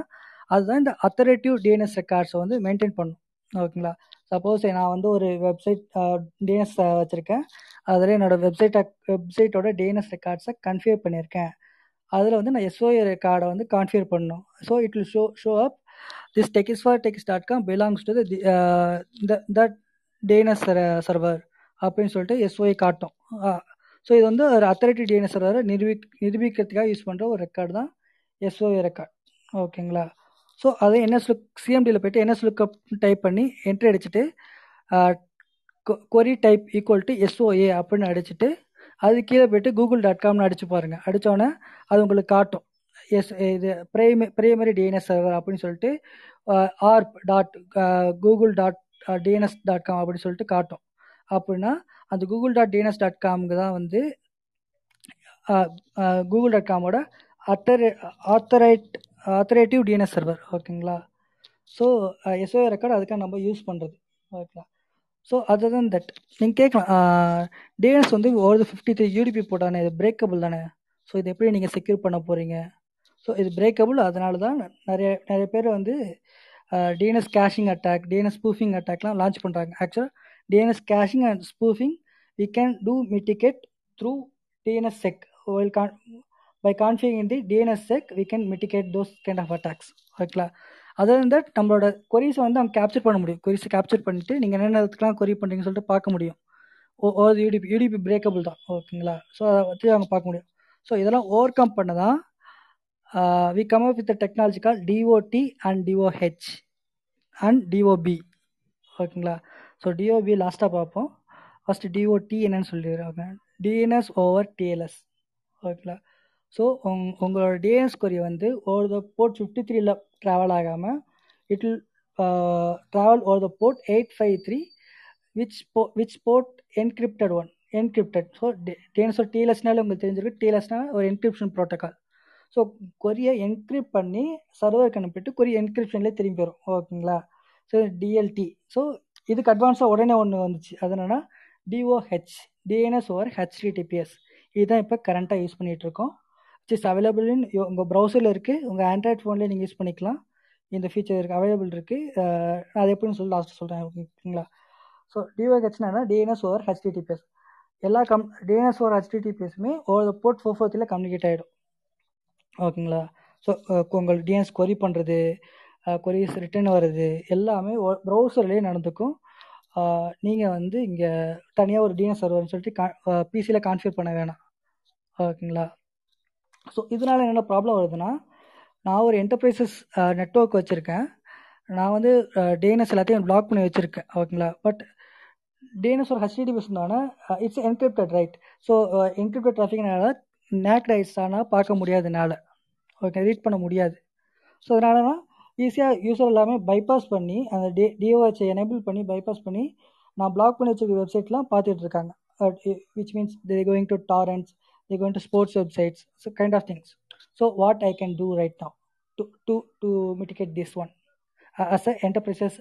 அதுதான் இந்த அத்தரேட்டிவ் டிஎன்எஸ் ரெக்கார்ட்ஸை வந்து மெயின்டைன் பண்ணும். ஓகேங்களா? சப்போஸ் நான் வந்து ஒரு வெப்சைட் டிஎன்எஸ் வச்சுருக்கேன். அதில் என்னோடய வெப்சைட்டை வெப்சைட்டோட டிஎன்எஸ் ரெக்கார்ட்ஸை கன்ஃபியூர் பண்ணியிருக்கேன். அதில் வந்து நான் எஸ்ஓஏ ரெக்கார்டை வந்து கான்ஃபியர் பண்ணணும். So it will show show up this techies for techs dot com belongs to the that DNS server அப்படின்னு சொல்லிட்டு எஸ்ஓஏ காட்டும். ஸோ இது வந்து ஒரு அத்தாரிட்டி டிஎன்எஸ் சர்வரை நிரூபி நிரூபிக்கிறதுக்காக யூஸ் பண்ணுற ஒரு ரெக்கார்டு தான் எஸ்ஓஏ ரெக்கார்ட் ஓகேங்களா ஸோ அதை என்எஸ் லுக் சிஎம்டியில் போய்ட்டு என்எஸ் லுக்கப் டைப் பண்ணி என்ட்ரி அடிச்சுட்டு query type equal to SOA அப்படின்னு அடிச்சுட்டு அது கீழே போய்ட்டு கூகுள் டாட் காம்னு அடிச்சு பாருங்கள் அடித்தோன்னே அது உங்களுக்கு காட்டும். எஸ் இது பிரைமே பிரைமரி டிஎன்எஸ் சர்வர் அப்படின்னு சொல்லிட்டு arpa dot Google dot DNS dot com அப்படின்னு சொல்லிட்டு காட்டும். அப்படின்னா அந்த கூகுள் டாட் டிஎன்எஸ் டாட் காம்க்கு தான் வந்து கூகுள் டாட் காமோட அத்தரே ஆத்தரைட் ஆத்தரேட்டிவ் டிஎன்எஸ் சர்வர் ஓகேங்களா ஸோ எஸ்ஓஏ ரெக்கார்டு அதுக்காக நம்ம யூஸ் பண்ணுறது ஓகேங்களா ஸோ அதர் தன் தட் நீங்கள் கேட்கலாம். டிஎன்எஸ் வந்து ஒரு ஃபிஃப்டி த்ரீ யூடிபி போட்டானே இது பிரேக்கபிள் தானே? ஸோ இது எப்படி நீங்கள் செக்யூர் பண்ண போகிறீங்க ஸோ இது பிரேக்கபிள் அதனால தான் நிறைய நிறைய பேர் வந்து DNS caching attack DNS spoofing அட்டாக்லாம் launch பண்ணுறாங்க ஆக்சுவலாக caching and spoofing spoofing can can mitigate through DNS sec sec. Con con- by in the DNS sec we can mitigate those kind of attacks ஓகேங்களா other than that நம்மளோட கொரிஸை வந்து அவங்க capture பண்ண முடியும். கொரிஸை capture பண்ணிட்டு நீங்கள் என்னென்னத்துக்குலாம் கொரி பண்ணுறீங்கன்னு சொல்லிட்டு பார்க்க முடியும். ஓ ஓ யூடிபி யூடிபி பிரேக்கபிள் தான். ஓகேங்களா ஸோ அதை வச்சு அவங்க பார்க்க முடியும். ஸோ இதெல்லாம் ஓவர் கம் பண்ண தான் we come up with technology call DoT and DoH and DOB ஓகேங்களா ஸோ டிஓபி லாஸ்ட்டாக பார்ப்போம். ஃபஸ்ட்டு டிஓடி என்னன்னு சொல்லிடுறாங்க. டிஎன்எஸ் ஓவர் டிஎல்எஸ் ஓகேங்களா ஸோ உங் உங்களோட டிஎன்எஸ் கொரி வந்து ஓவர் த போர்ட் ஃபிஃப்டி த்ரீல ட்ராவல் ஆகாமல் it will travel over the port eight five three which போ which port encrypted one encrypted so DNS டிஎல்எஸ்னால உங்களுக்கு தெரிஞ்சிருக்கு டிஎல்எஸ்னால் ஒரு என்கிரிப்ஷன் ப்ரோட்டோக்கால் ஸோ கொரியை என்கிரிப்ட் பண்ணி சர்வருக்கு அனுப்பிட்டு கொரிய என்கிரிப்ஷன்லேயே திரும்பி வரும். ஓகேங்களா? ஸோ டிஎல்டி ஸோ இதுக்கு அட்வான்ஸாக உடனே ஒன்று வந்துச்சு. அது என்னென்னா டிஓஹெச் டிஎன்எஸ் ஓவர் ஹெச்டிடிபிஎஸ் இதுதான் இப்போ கரண்ட்டாக யூஸ் பண்ணிகிட்டு இட்ஸ் அவைலபிள் இன் உங்கள் ப்ரௌசரில் இருக்குது உங்கள் ஆண்ட்ராய்ட் ஃபோன்லேயே நீங்கள் யூஸ் பண்ணிக்கலாம். இந்த ஃபீச்சர் இருக்குது அவைலபிள் இருக்குது அது எப்படின்னு சொல்லி லாஸ்ட்டு சொல்கிறேன் ஓகேங்களா? ஸோ டிஓஹெச்னா டிஎன்எஸ் ஓவர் ஹெச்டிடிபிஎஸ் எல்லா கம் டிஎன்எஸ் ஓவர் ஹெச்டிடிபிஎஸ்மே ஓவர் போர்ட் ஃபோர் ஃபோர்த்தில் கம்யூனிகேட் ஆகிடும் ஓகேங்களா? ஸோ உங்கள் டிஎன்எஸ் கொரி பண்ணுறது கொரிஸ் ரிட்டர்ன் வர்றது எல்லாமே ப்ரௌசர்லேயே நடந்துக்கும். நீங்கள் வந்து இங்கே தனியாக ஒரு டிஎன்எஸ் சர்வர்னு சொல்லிட்டு கா பிசியில் கான்ஃபிகர் பண்ண வேணாம். ஓகேங்களா? ஸோ இதனால் என்னென்ன ப்ராப்ளம் வருதுன்னா நான் ஒரு என்டர்பிரைசஸ் நெட்ஒர்க் வச்சுருக்கேன். நான் வந்து டேனஸ் எல்லாத்தையும் பிளாக் பண்ணி வச்சுருக்கேன் ஓகேங்களா? பட் டேனஸ் ஒரு ஹெச்டிடிபிஎஸ் இருந்தாங்கன்னா it's encrypted right so encrypted ட்ராஃபிக்னால நேக் ரைட்ஸ் ஆனால் பார்க்க முடியாது என்னால். ஓகே ரீட் பண்ண முடியாது. ஸோ அதனால தான் ஈஸியாக யூஸர் எல்லாமே பைபாஸ் பண்ணி அந்த டே டிஓஹெச்சை எனேபிள் பண்ணி பைபாஸ் பண்ணி நான் பிளாக் பண்ணி வச்சிருக்க வெப்சைட்லாம் பார்த்துட்டு இருக்காங்க. Which means they going to torrents they going to sports websites so kind of things so what I can do right now to to to mitigate this one as a enterprises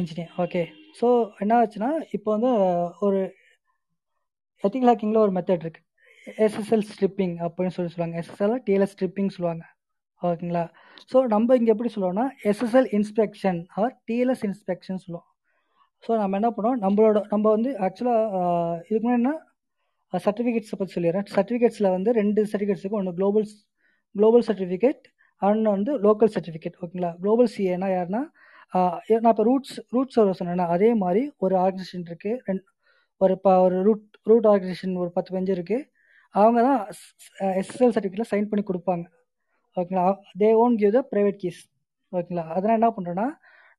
engineer okay so என்ன ஆச்சுன்னா இப்போ வந்து ஒரு ethical ஹேக்கிங்கில் ஒரு method இருக்குது SSL striping அப்படின்னு சொல்லி சொல்லுவாங்க. எஸ்எஸ்எல் டிஎல்எஸ் ஸ்ட்ரிப்பிங் சொல்லுவாங்க. ஓகேங்களா? ஸோ நம்ம இங்கே எப்படி சொல்லுவோம்னா SSL inspection or TLS inspection சொல்லுவோம். ஸோ நம்ம என்ன பண்ணுவோம்? நம்மளோட நம்ம வந்து ஆக்சுவலாக இதுக்கு முன்னாடி சர்டிஃபிகேட்ஸை பற்றி சொல்லிடுறேன். சர்டிஃபிகேட்ஸில் வந்து ரெண்டு சர்டிஃபிகேட்ஸ் இருக்கும் ஒன்று குளோபல் குளோபல் சர்டிஃபிகேட் அண்ட் வந்து லோக்கல் சர்டிஃபிகேட் ஓகேங்களா குளோபல் சிஏனா யாருன்னா நான் இப்போ ரூட்ஸ் ரூட் சர்வர் சொன்னேன்னா அதே மாதிரி ஒரு ஆர்கனைசேஷன் இருக்குது ரெண்டு ஒரு இப்போ ஒரு ரூட் ரூட் ஆர்கனைசேஷன் ஒரு பத்து பெஞ்சு இருக்குது அவங்க தான் எஸ்எஸ்எல் சர்டிஃபிகேட்டில் சைன் பண்ணி கொடுப்பாங்க. ஓகேங்களா they own give the private keys ஓகேங்களா அதனால் என்ன பண்ணுறேன்னா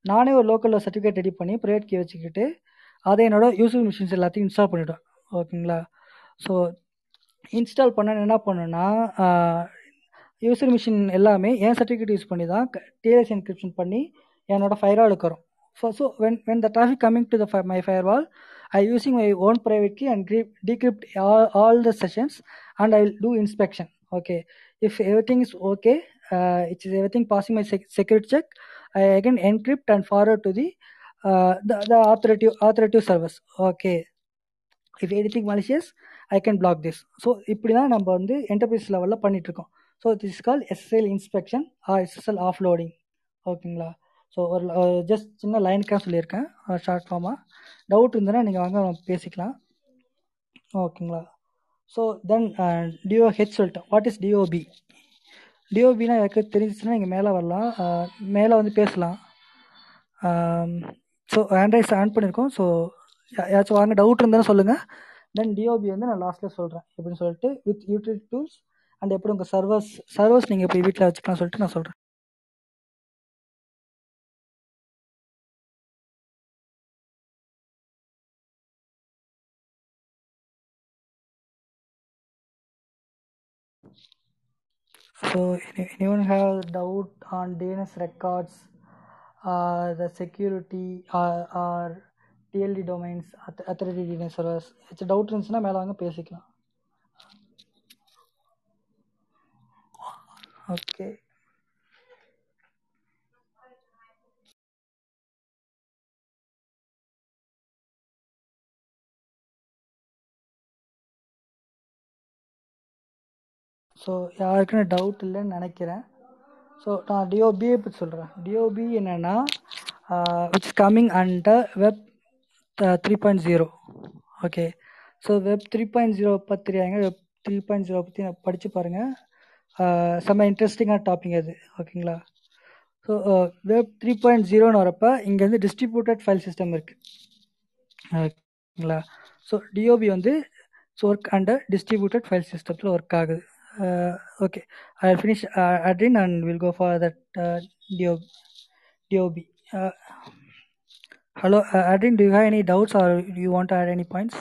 நானே ஒரு லோக்கலில் சர்டிஃபிகேட் ரெடி பண்ணி ப்ரைவேட் கீ வச்சுக்கிட்டு அதை என்னோட யூசர் மிஷின்ஸ் எல்லாத்தையும் இன்ஸ்டால் பண்ணிவிடுவேன் ஓகேங்களா ஸோ இன்ஸ்டால் பண்ண என்ன பண்ணுன்னா யூசர் மிஷின் எல்லாமே என் சர்டிஃபிகேட் யூஸ் பண்ணி தான் டிஎஸ் என்கிரிப்ஷன் பண்ணி என்னோட ஃபயர்வாலுக்கு வரும் so so when when the traffic coming to the my firewall I using my own private key and crypt decrypt all all the sessions and I will do inspection okay if everything is okay it's is everything passing my check security check I again encrypt and forward to the the authoritative authoritative service okay if if thing malicious, I can block this so இப்படி தான் நம்ம வந்து enterprise லெவலில் பண்ணிகிட்ருக்கோம் இருக்கோம் so this call SSL inspection or SSL offloading ஓகேங்களா? So ஒரு just சின்ன லைனுக்காக சொல்லியிருக்கேன். ஷார்ட் ஃபார்மாக டவுட் இருந்ததுன்னா நீங்கள் வாங்க பேசிக்கலாம். ஓகேங்களா? ஸோ தென் டிஓஹெச் சொல்லிட்டேன் வாட் இஸ் டிஓபி டிஓபினா எனக்கு தெரிஞ்சிச்சுன்னா நீங்கள் மேலே வரலாம். மேலே வந்து பேசலாம். ஸோ ஆண்ட்ராய்ட்ஸ் ஆன் பண்ணியிருக்கோம். ஸோ யாச்சும் வாங்க டவுட் இருந்தாலும் சொல்லுங்கள் தென் டிஓபி வந்து நான் லாஸ்ட்டில் சொல்கிறேன் எப்படின்னு சொல்லிட்டு வித் யூடிலிட்டி டூல்ஸ் அண்ட் எப்படி உங்கள் சர்வர்ஸ் சர்வர்ஸ் நீங்கள் எப்படி வீட்டில் வச்சுக்கலாம் சொல்லிட்டு நான் சொல்கிறேன் So, any- anyone have doubt on DNS records, uh, the security, uh, or TLD domains auth- authority servers ஏதாச்சும் டவுட் இருந்துச்சுன்னா மேலே வாங்க பேசிக்கலாம். ஓகே ஸோ யாருக்குன்னு டவுட் இல்லைன்னு நினைக்கிறேன். ஸோ நான் டிஓபியை பற்றி சொல்கிறேன் டிஓபி என்னென்னா which uh, coming under web three point zero okay so web three point zero பற்றி தெரியாங்க வெப் த்ரீ பாயிண்ட் ஜீரோ பற்றி நான் படித்து பாருங்கள் செம்ம இன்ட்ரெஸ்டிங்கான டாபிக் அது. ஓகேங்களா ஸோ வெப் த்ரீ பாயிண்ட் ஜீரோன்னு வரப்போ இங்கே வந்து டிஸ்ட்ரிபியூட்டட் ஃபைல் சிஸ்டம் இருக்குது ஓகேங்களா ஸோ டிஓபி வந்து ஒர்க் அண்டர் டிஸ்ட்ரிபியூட்டட் ஃபைல் சிஸ்டத்தில் ஒர்க் ஆகுது. Okay I finish Adrian and will go for that DO DoB hello Adrian do you have any doubts or you want add any points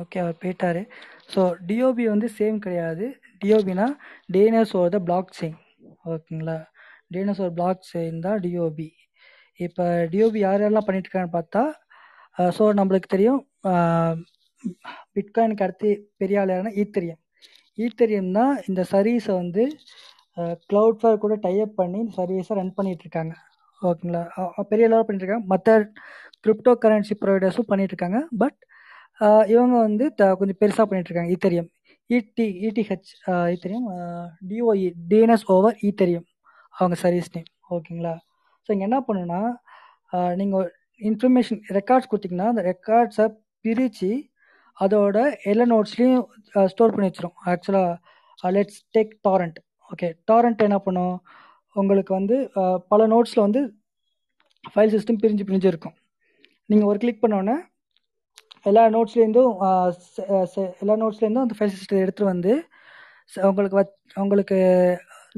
okay அவர் போயிட்டாரு so DOP வந்து same கிடையாது டிஓபினா DNS or the blockchain ஓகேங்களா? DNS ஒரு blockchain தான் DoB இப்போ DoB யார் யாரெல்லாம் பண்ணிட்டு பார்த்தா ஸோ நம்மளுக்கு தெரியும் பிட்காயினுக்கு அடுத்து பெரிய ஆள் யாருன்னா ஈத்தரியம் ஈத்தரியம் தான் இந்த சர்வீஸை வந்து க்ளவுட் ஃபேர் கூட டைப் பண்ணி இந்த சர்வீஸை ரன் பண்ணிகிட்ருக்காங்க ஓகேங்களா? பெரிய லெவலில் பண்ணிட்டுருக்காங்க. மற்ற கிரிப்டோ கரன்சி ப்ரொவைடர்ஸும் பண்ணிகிட்ருக்காங்க பட் இவங்க வந்து த கொஞ்சம் பெருசாக பண்ணிகிட்ருக்காங்க இருக்காங்க ஈத்தரியம் இடி ETH Ethereum DoE DNS over Ethereum அவங்க சர்வீஸ் நேம் ஓகேங்களா ஸோ இங்கே என்ன பண்ணுன்னா நீங்கள் இன்ஃபர்மேஷன் ரெக்கார்ட்ஸ் கொடுத்தீங்கன்னா அந்த ரெக்கார்ட்ஸை பிரித்து அதோட எல்லா நோட்ஸ்லையும் ஸ்டோர் பண்ணி வச்சிரும். ஆக்சுவலாக let's take torrent okay torrent என்ன பண்ணும்? உங்களுக்கு வந்து பல நோட்ஸில் வந்து ஃபைல் சிஸ்டம் பிரிஞ்சு பிரிஞ்சு இருக்கும். நீங்கள் ஒரு கிளிக் பண்ணோன்னே எல்லா நோட்ஸ்லேருந்தும் எல்லா நோட்ஸ்லேருந்தும் அந்த ஃபைல் சிஸ்டத்தை எடுத்துகிட்டு வந்து உங்களுக்கு வச் உங்களுக்கு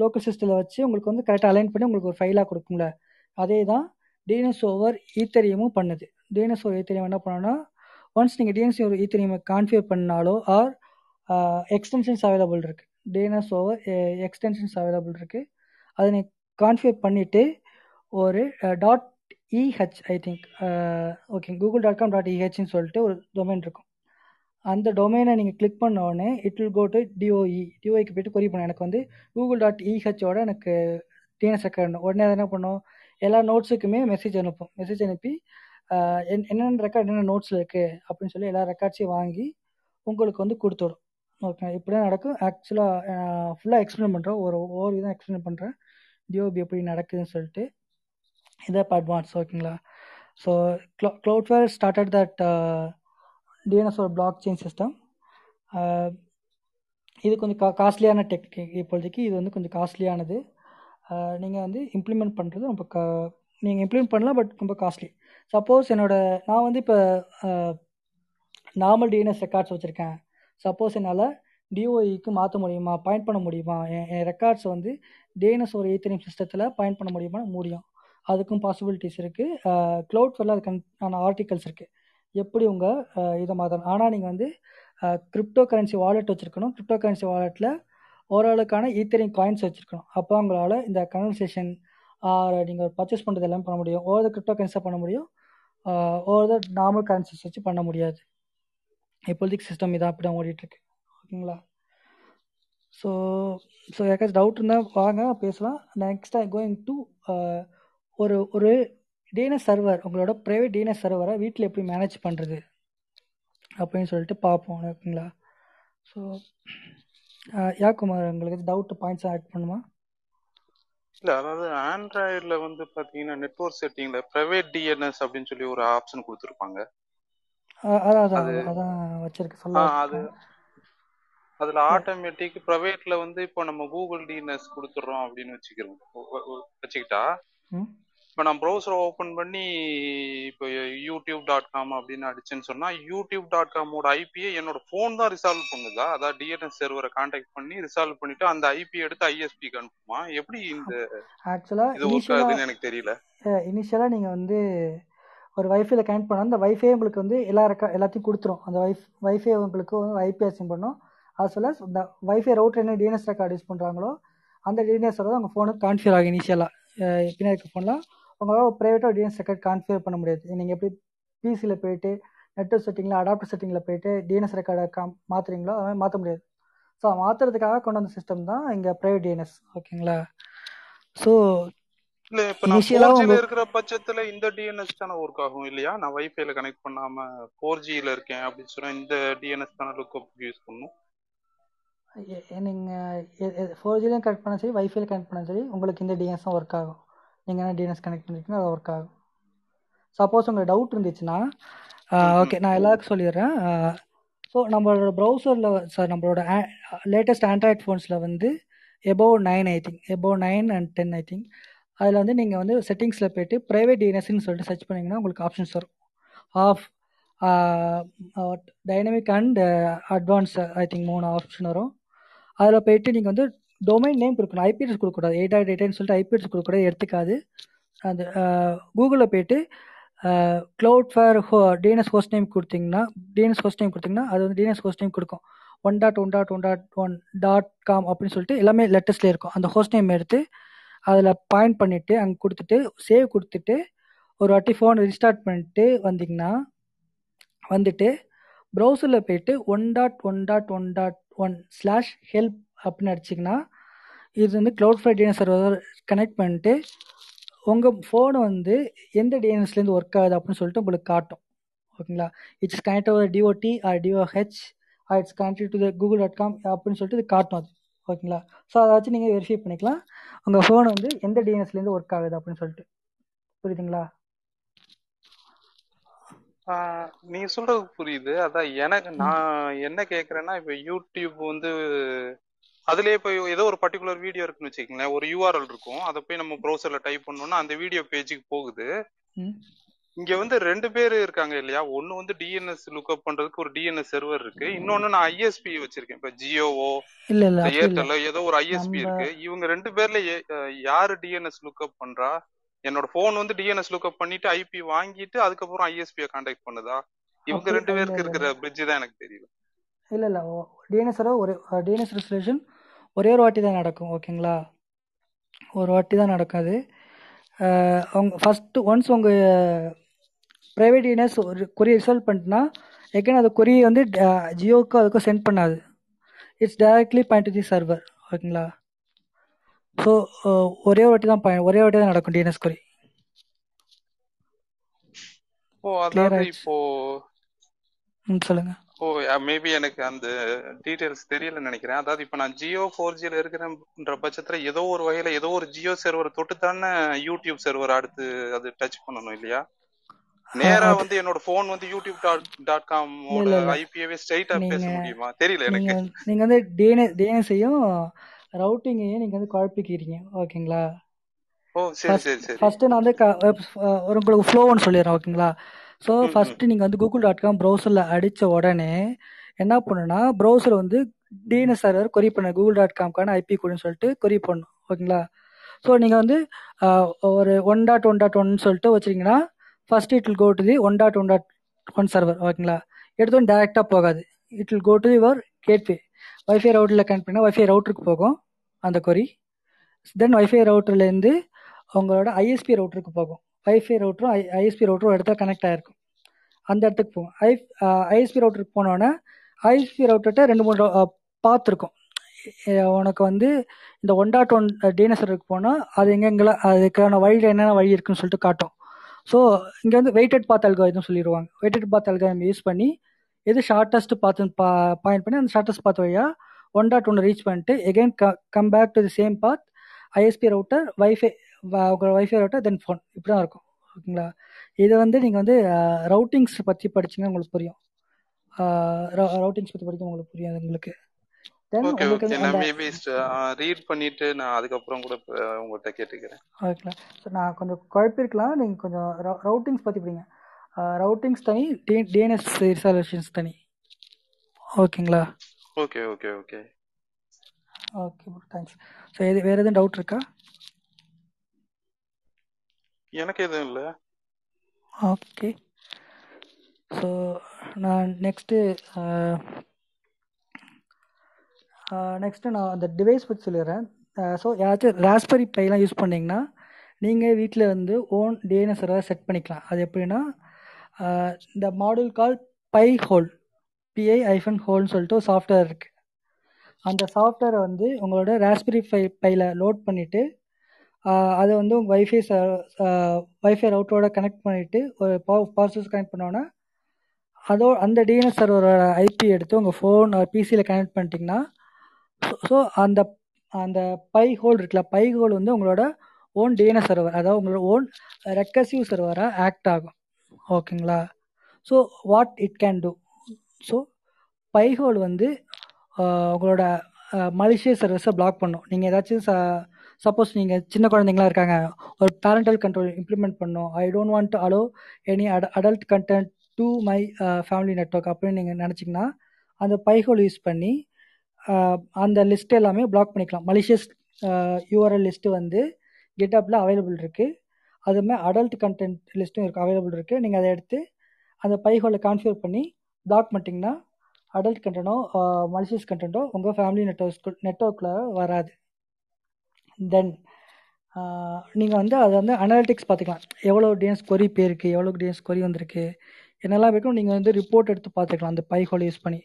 லோக்கல் சிஸ்டத்தில் வச்சு உங்களுக்கு வந்து கரெக்டாக அலைன் பண்ணி உங்களுக்கு ஒரு ஃபைலாக கொடுக்கும்ல. அதே தான் டிஎன்எஸ் ஓவர் ஈத்தரியமும் பண்ணுது. டிஎன்எஸ் ஓவர் ஈத்தரியம் என்ன பண்ணோன்னா ஒன்ஸ் நீங்கள் டிஎன்எஸ் ஓவர் ஈத்தரியமை கான்ஃபிகர் பண்ணாலோ ஆர் எக்ஸ்டென்ஷன்ஸ் அவைலபிள் இருக்குது டிஎன்எஸ் ஓவர் எக்ஸ்டென்ஷன்ஸ் அவைலபிள் இருக்குது அதை நீங்கள் கான்ஃபிகர் பண்ணிவிட்டு ஒரு dot eth I think okay Google dot com dot இஹெச்னு சொல்லிட்டு ஒரு டொமைன் இருக்கும். அந்த டொமைனை நீங்கள் கிளிக் பண்ண உடனே it will go to DoE டிஓஇக்கு போய்ட்டு கொரி பண்ண. எனக்கு வந்து கூகுள் டாட் இஹெச்சோட எனக்கு டிஎன்எஸ் ரெக்கார்ட் உடனே அதை என்ன பண்ணும்? எல்லா நோட்ஸுக்குமே மெசேஜ் அனுப்பும். மெசேஜ் அனுப்பி uh, என்- என்னென்ன ரெக்கார்ட் என்னென்ன நோட்ஸில் இருக்குது அப்படின்னு சொல்லி எல்லா ரெக்கார்ட்ஸையும் வாங்கி உங்களுக்கு வந்து கொடுத்துடும். ஓகே இப்படி தான் நடக்கும் ஆக்சுவலாக ஃபுல்லாக எக்ஸ்பிளைன் பண்ணுறோம் ஒரு ஒவ்வொரு இதான் எக்ஸ்பிளைன் பண்ணுறேன் டிஓபி எப்படி நடக்குதுன்னு சொல்லிட்டு. இதை இப்போ அட்வான்ஸ் ஓகேங்களா? ஸோ க்ளோ க்ளவுட்வேர் ஸ்டார்டட் தட் டிஎன்எஸ் ஒரு பிளாக் செயின் சிஸ்டம் இது கொஞ்சம் கா காஸ்ட்லியான டெக்னிக் இப்போதைக்கு இது வந்து கொஞ்சம் காஸ்ட்லியானது uh, நீங்கள் வந்து இம்ப்ளிமெண்ட் பண்ணுறது ரொம்ப க நீங்கள் இம்ப்ளிமெண்ட் பண்ணலாம் பட் ரொம்ப காஸ்ட்லி சப்போஸ் என்னோட நான் வந்து இப்போ நார்மல் uh, டிஎன்எஸ் ரெக்கார்ட்ஸ் வச்சுருக்கேன். சப்போஸ் என்னால் டிஓஇக்கு மாற்ற முடியுமா? பாயிண்ட் பண்ண முடியுமா? என் என் ரெக்கார்ட்ஸ் வந்து டிஎன்எஸ் ஒரு ஈத்தரியம் சிஸ்டத்தில் பாயிண்ட் பண்ண முடியுமா முடியும். அதுக்கும் பாசிபிலிட்டிஸ் இருக்குது க்ளவுட் ஃபெல்ல அதுக்கான ஆர்டிகல்ஸ் இருக்குது எப்படி உங்கள் இதை மாற்றணும் ஆனால் நீங்கள் வந்து கிரிப்டோ கரன்சி வாலெட் வச்சுருக்கணும். கிரிப்டோ கரன்சி வாலெட்டில் ஓரளவுக்கான ஈத்தரிங் காயின்ஸ் வச்சுருக்கணும். அப்போ உங்களால் இந்த கன்வர்சேஷன் நீங்கள் பர்ச்சேஸ் பண்ணுறது எல்லாம் பண்ண முடியும். ஓவர் கிரிப்டோ கரன்சியாக பண்ண முடியும். ஓவர் நார்மல் கரன்சிஸ் வச்சு பண்ண முடியாது. இப்போதைக்கு சிஸ்டம் இதான் அப்படி தான் ஓடிட்டுருக்கு. ஓகேங்களா? ஸோ ஸோ யாருக்காச்சும் டவுட் இருந்தால் வாங்க பேசலாம். நெக்ஸ்ட் ஐ கோயிங் டு ஒரு ஒரு டிஎன்எஸ் சர்வர் உங்களோட ப்ரைவேட் டிஎன்எஸ் சர்வரை வீட்டில் எப்படி மேனேஜ் பண்ணுறது அப்படின்னு சொல்லிட்டு பார்ப்போம் ஓகேங்களா? ஸோ யாக்குமார் உங்களுக்கு டவுட் பாயிண்ட்ஸ் ஆட் பண்ணுமா? இல்ல அதாவது ஆண்ட்ராய்டுல வந்து பாத்தீங்கன்னா நெட்ஒர்க் செட்டிங்ல பிரைவேட் டிஎன்எஸ் அப்படின்னு சொல்லி ஒரு ஆப்ஷன் கொடுத்துருப்பாங்க. அது அதுல ஆட்டோமேட்டிக் பிரைவேட்ல வந்து இப்போ நம்ம கூகுள் டிஎன்எஸ் கொடுத்துறோம் அப்படின்னு வச்சுக்கிறோம். வச்சுக்கிட்டா இப்போ நான் ப்ரௌசரை ஓப்பன் பண்ணி இப்போ யூடியூப் டாட் காம் அப்படின்னு அடிச்சேன்னு சொன்னா யூடியூப் டாட் காமோட ஐபியை என்னோட ஃபோன் தான் ரிசால்வ் பண்ணுதா? அதாவது டிஎன்எஸ் சர்வரை கான்டாக்ட் பண்ணி ரிசால்வ் பண்ணிட்டு அந்த ஐபி எடுத்து ஐஎஸ்பிக்கு அனுப்புமா? எப்படி இந்த ஆக்சுவலா இது ஒர்க் ஆகுதுன்னு எனக்கு தெரியல. இனிஷியலா நீங்க வந்து ஒரு வைஃபைல கனெக்ட் பண்ணால் அந்த வைஃபை உங்களுக்கு வந்து எல்லா ரெக்கா எல்லாத்தையும் கொடுத்துரும். அந்த வைஃப் வைஃபை உங்களுக்கு ஐபி அசைன் பண்ணும். அது சொல்ல இந்த வைஃபை ரவுட்டர் என்ன டிஎன்எஸ் ரெக்கார்டு யூஸ் பண்ணுறாங்களோ அந்த டிஎன்எஸ் வந்து உங்கள் ஃபோனுக்கு கான்ஃபியர் ஆகும் இனிஷியலாக பின்னாடி இருக்க ஃபோனில் உங்களால் ப்ரைவேட்டாக டிஎன்எஸ் ரெக்கார்ட் கான்ஃபியர் பண்ண முடியாது. நீங்கள் எப்படி பிசியில் போயிட்டு நெட்ஒர்க் செட்டிங்கில் அடாப்டர் செட்டிங்கில் போயிட்டு டிஎன்எஸ் ரெக்கார்டை காம் மாற்றுறீங்களோ அது மாதிரி மாற்ற முடியாது. ஸோ மாற்றுறதுக்காக கொண்டு வந்த சிஸ்டம் தான் இங்கே ப்ரைவேட் டிஎன்எஸ் ஓகேங்களா ஸோ இல்ல இப்ப நான் ஃபோர் இருக்கிற பட்சத்துல இந்த டிஎன்எஸ் தானே ஒர்க் ஆகும் இல்லையா? நான் வைஃபைல கனெக்ட் பண்ணாம ஃபோர் ஜில இருக்கேன் அப்படின்னு சொன்னா இந்த டிஎன்எஸ் தானே யூஸ் பண்ணும்? நீங்கள் ஃபோர் ஜிலையும் கனெக்ட் பண்ண சரி வைஃபைல கனெக்ட் பண்ண சரி உங்களுக்கு இந்த டிஎன்எஸ் தான் ஒர்க் ஆகும். நீங்கள் என்ன டிஎன்எஸ் கனெக்ட் பண்ணிருக்கீங்களோ? அது ஒர்க் ஆகும். சப்போஸ் உங்களுக்கு டவுட் இருந்துச்சுன்னா ஓகே நான் எல்லாருக்கும் சொல்லிடுறேன். ஸோ நம்மளோட ப்ரௌசரில் சார் நம்மளோட லேட்டஸ்ட் ஆண்ட்ராய்ட் ஃபோன்ஸில் வந்து above nine I think above nine and ten I think அதில் வந்து நீங்கள் வந்து செட்டிங்ஸில் போய்ட்டு ப்ரைவேட் டிஎன்எஸ்ன்னு சொல்லிட்டு சர்ச் பண்ணிங்கன்னா உங்களுக்கு ஆப்ஷன்ஸ் வரும். Off dynamic and advance I think மூணு ஆப்ஷன் வரும். அதில் போயிட்டு நீங்கள் வந்து டொமைன் நேம் கொடுக்கணும். ஐபிஎஸ் கொடுக்கக்கூடாது. எயிட் ஆட் எயிட்னு சொல்லிட்டு ஐபிஎஸ் கொடுக்கக்கூடாது. எடுத்துக்காது. அந்த கூகுளில் போயிட்டு க்ளவுட் ஃபேர் ஹோ டிஎன்எஸ் ஹோஸ்ட் நேம் கொடுத்தீங்கன்னா டிஎன்எஸ் ஹோஸ்ட் நேம் கொடுத்தீங்கன்னா அது வந்து டிஎன்எஸ் ஹோஸ்ட் நேம் கொடுக்கும். One dot one dot one dot one dot com அப்படின்னு சொல்லிட்டு எல்லாமே லெட்டர்ஸ்லேயே இருக்கும். அந்த ஹோஸ்ட் நேம் எடுத்து அதில் பாயிண்ட் பண்ணிவிட்டு அங்கே கொடுத்துட்டு சேவ் கொடுத்துட்டு ஒரு வாட்டி ஃபோன் ரிஸ்டார்ட் பண்ணிட்டு வந்தீங்கன்னா வந்துட்டு ப்ரௌசரில் போயிட்டு one dot one dot one dot one slash help அப்படின்னு அடிச்சிங்கன்னா இது வந்து Cloudflare DNS server connect பண்ணிட்டு உங்கள் ஃபோனை வந்து எந்த டிஎன்எஸ்லேருந்து ஒர்க் ஆகுது அப்படின்னு சொல்லிட்டு உங்களுக்கு காட்டும். ஓகேங்களா? It's connect over DoT or DoH or it's connected to the Google dot com அப்படின்னு சொல்லிட்டு இது காட்டும் அது. ஓகேங்களா? ஸோ அதை வச்சு நீங்கள் வெரிஃபை பண்ணிக்கலாம். உங்கள் ஃபோன் வந்து எந்த டிஎன்எஸ்லேருந்து ஒர்க் ஆகுது அப்படின்னு சொல்லிட்டு. புரியுதுங்களா? நீ சொல்றது புரியுது. அதான் எனக்கு நான் என்ன கேக்குறேன்னா இப்ப யூடியூப் வந்து அதுலயே போய் ஏதோ ஒரு பர்டிகுலர் வீடியோ இருக்குன்னு வச்சுக்கோங்களேன். ஒரு யூஆர்எல் இருக்கும். அதை போய் நம்ம ப்ரௌசர்ல டைப் பண்ணோம்னா அந்த வீடியோ பேஜுக்கு போகுது. இங்க வந்து ரெண்டு பேர் இருக்காங்க இல்லையா? ஒன்னு வந்து டிஎன்எஸ் லுக்அப் பண்றதுக்கு ஒரு டிஎன்எஸ் சர்வர் இருக்கு. இன்னொன்னு நான் ஐஎஸ்பி வச்சிருக்கேன். இப்ப ஜியோவோ இல்ல இல்ல ஏர்டெல் ஏதோ ஒரு ஐஎஸ்பி இருக்கு. இவங்க ரெண்டு பேர்ல யாரு டிஎன்எஸ் லுக்அப் பண்றா? என்னோட போன் வந்து டிஎன்எஸ் லுக்அப் பண்ணிட்டு ஐபி வாங்கிட்டு அதுக்கப்புறம் ஐஎஸ்பியை கான்டாக்ட் பண்ணுதா? இவங்க ரெண்டு பேருக்கு இருக்கிற பிரிட்ஜ் தான் எனக்கு தெரியல இல்ல இல்ல. டிஎன்எஸ் ஒரு டிஎன்எஸ் ரெசல்யூஷன் ஒரே ஒரு வாட்டி தான் நடக்கும் ஓகேங்களா? ஒரு வாட்டி தான் நடக்கும் அது அவங்க ஃபஸ்ட்டு ஒன்ஸ் உங்கள் ப்ரைவேட் டிஎன்எஸ் ஒரு கொரியை ரிசால்வ் பண்ணிட்டுனா எகைன் அது கொரியை வந்து ஜியோக்கு அதுக்கும் சென்ட் பண்ணாது. It's directly point to the server ஓகேங்களா? ஸோ ஒரே வாட்டி தான் பயன் ஒரே வாட்டி தான் நடக்கும் டிஎன்எஸ் கொரி ஓ அதாவது இப்போ ம் சொல்லுங்க. ஓ மேபி எனக்கு அந்த டீடைல்ஸ் தெரியலன்னு நினைக்கிறேன். அதாவது இப்ப நான் ஜியோ ஃபோர் ஜில இருக்கிறேன்ற பட்சத்துல ஏதோ ஒரு வகையில ஏதோ ஒரு ஜியோ சர்வர் தொட்டு தானே யூடியூப் சர்வர் அடுத்து அது டச் பண்ணணும் இல்லையா? நேரா வந்து என்னோட போன் வந்து யூடியூப் டாட் டாட் காமோட ஐபிஏவே ஸ்ட்ரைட்டா பேச முடியுமா? தெரியல எனக்கு. நீங்க வந்து டிஎன்எஸையும் ரவுட்டிங்கையும் நீங்க வந்து குழப்பிக்கிறீங்க. ஓகேங்களா? ஓ சரி சரி சரி. ஃபர்ஸ்ட் நான் வந்து ஒரு உங்களுக்கு ஃப்ளோன்னு சொல்லிடுறேன் ஓகேங்களா? ஸோ ஃபர்ஸ்ட் நீங்க வந்து கூகுள் டாட் காம் ப்ரௌசர்ல அடிச்ச உடனே என்ன பண்ணுன்னா ப்ரௌசர் வந்து டிஎன்எஸ் சர்வர் கொரி பண்ண கூகுள் டாட் காம்க்கான ஐபி கோடுன்னு சொல்லிட்டு கொரி பண்ணும் ஓகேங்களா? ஸோ நீங்கள் வந்து ஒரு one dot one dot one சொல்லிட்டு வச்சிங்கன்னா first it will go to the one dot one dot one server ஓகேங்களா? எடுத்தோம் டேரெக்டாக போகாது. It will go to your gateway WiFi ரவுட்டரில் connect பண்ணால் வைஃபை ரவுட்டருக்கு போகும் அந்த கொரி தென் வைஃபை ரவுட்டர்லேருந்து உங்களோட ஐஎஸ்பி ரவுட்டருக்கு போகும். வைஃபை ரவுட்டரும் ஐ ஐஎஸ்பி ரவுட்டரும் இடத்துல கனெக்ட் ஆகிருக்கும் அந்த இடத்துக்கு போகும் ஐ ஐஎஸ்பி uh, ரவுட்டருக்கு போனோடனே ஐஎஸ்பி ரவுட்டர்கிட்ட ரெண்டு மூணு uh, பார்த்துருக்கும். உனக்கு வந்து இந்த ஒன் டாட் ஒன் டிஎன்எஸ்ஆருக்கு போனால் அது எங்கெங்கெல்லாம் அதுக்கான வழியில் என்னென்ன வழி இருக்குன்னு சொல்லிட்டு காட்டும். ஸோ இங்கே வந்து வெயிட்டட் பாத் அல்காரிதம் சொல்லிடுவாங்க. வெயிட்டட் பாத் அல்காரிதம் யூஸ் பண்ணி எது ஷார்ட்டஸ்ட் பார்த்து பா பாயிண்ட் பண்ணி அந்த ஷார்ட்டஸ்ட் பாத் வழியாக ஒன் டாட் ஒன்று ரீச் பண்ணிட்டு again come back to the same path ISP router WiFi உங்களோட வைஃபை ரவுட்டர் தென் ஃபோன் இப்படி தான் இருக்கும். ஓகேங்களா? இதை வந்து நீங்கள் வந்து ரவுட்டிங்ஸ் பற்றி படிச்சிங்கன்னா உங்களுக்கு புரியும். ரவுட்டிங்ஸ் பற்றி படிக்க உங்களுக்கு புரியும் உங்களுக்கு. ஓகே ஓகே நான் மேபி ரீட் பண்ணிட்டு நான் அதுக்கப்புறம் கூட உங்கள்கிட்ட கேட்டுக்கிறேன். ஓகேங்களா? ஸோ நான் கொஞ்சம் குழப்பிருக்கலாம். நீங்கள் கொஞ்சம் ரவுட்டிங்ஸ் பற்றி படிங்க. ரவுட்டிங்ஸ் தனி டிஎன்எஸ் ரிசர்வேஷன்ஸ் தனி. ஓகேங்களா? Okay okay okay okay thanks so எது வேறு எதுவும் டவுட் இருக்கா? எனக்கு எதுவும் இல்லை. ஓகே ஸோ நான் நெக்ஸ்ட்டு நெக்ஸ்ட்டு நான் அந்த டிவைஸ் பற்றி சொல்லிடுறேன். ஸோ யாராச்சும் ராஸ்பெரி பைலாம் யூஸ் பண்ணிங்கன்னா நீங்கள் வீட்டில் வந்து ஓன் டிஎன்எஸ் சர்வர் செட் பண்ணிக்கலாம். அது எப்படின்னா இந்த model call Pi hole PI hyphen ஹோல்னு சொல்லிட்டு ஒரு சாஃப்ட்வேர் இருக்குது அந்த சாஃப்ட்வேரை வந்து உங்களோட ராஸ்பெரி ஃபை பையில் லோட் பண்ணிவிட்டு அதை வந்து உங்கள் வைஃபை வைஃபை ரவுட்டரோட கனெக்ட் பண்ணிவிட்டு ஒரு பவர் பவர் சோர்ஸ் கனெக்ட் பண்ணோன்னா அதோ அந்த டிஎன்எஸ் சர்வரோட ஐபி எடுத்து உங்கள் ஃபோன் பிசியில் கனெக்ட் பண்ணிட்டீங்கன்னா ஸோ அந்த அந்த பை ஹோல் இருக்குல்ல பை ஹோல் வந்து உங்களோட ஓன் டிஎன்எஸ் சர்வர் அதாவது உங்களோட ஓன் ரெக்கசிவ் சர்வராக ஆக்ட் ஆகும். ஓகேங்களா? So what it can do so Pi hole வந்து உங்களோட மலேசிய சர்வீஸை பிளாக் பண்ணும். நீங்கள் ஏதாச்சும் ச சப்போஸ் நீங்கள் சின்ன குழந்தைங்களா இருக்காங்க ஒரு பேரண்டல் கண்ட்ரோல் இம்ப்ளிமெண்ட் பண்ணும் I don't want to allow any ad adult content to my family network அப்படின்னு நீங்கள் நினச்சிங்கன்னா அந்த பைஹோல் யூஸ் பண்ணி uh, அந்த லிஸ்ட் எல்லாமே பிளாக் பண்ணிக்கலாம். மலிஷியஸ் யூஆர்எல் லிஸ்ட்டு வந்து கெட்டப்பில் அவைலபிள் இருக்குது அதுமாதிரி அடல்ட் கண்டென்ட் லிஸ்ட்டும் இருக்குது அவைலபிள் இருக்குது நீங்கள் அதை எடுத்து அந்த பைஹோலை கான்ஃபியூர் பண்ணி பிளாக் பண்ணிட்டீங்கன்னா அடல்ட் கண்டென்ட்டோ மலிஷியஸ் கண்டென்ட்டோ உங்கள் ஃபேமிலி நெட்ஒர்க் நெட்ஒர்க்கில் வராது. தென் நீங்கள் வந்து அதை வந்து அனாலிட்டிக்ஸ் பார்த்துக்கலாம். எவ்வளோ டிஎன்ஸ் கொரி போயிருக்கு எவ்வளோ டிஎன்ஸ் கொரி வந்திருக்கு என்னெல்லாம் இருக்கும் நீங்கள் வந்து ரிப்போர்ட் எடுத்து பார்த்துக்கலாம். அந்த பைஹோல் யூஸ் பண்ணி.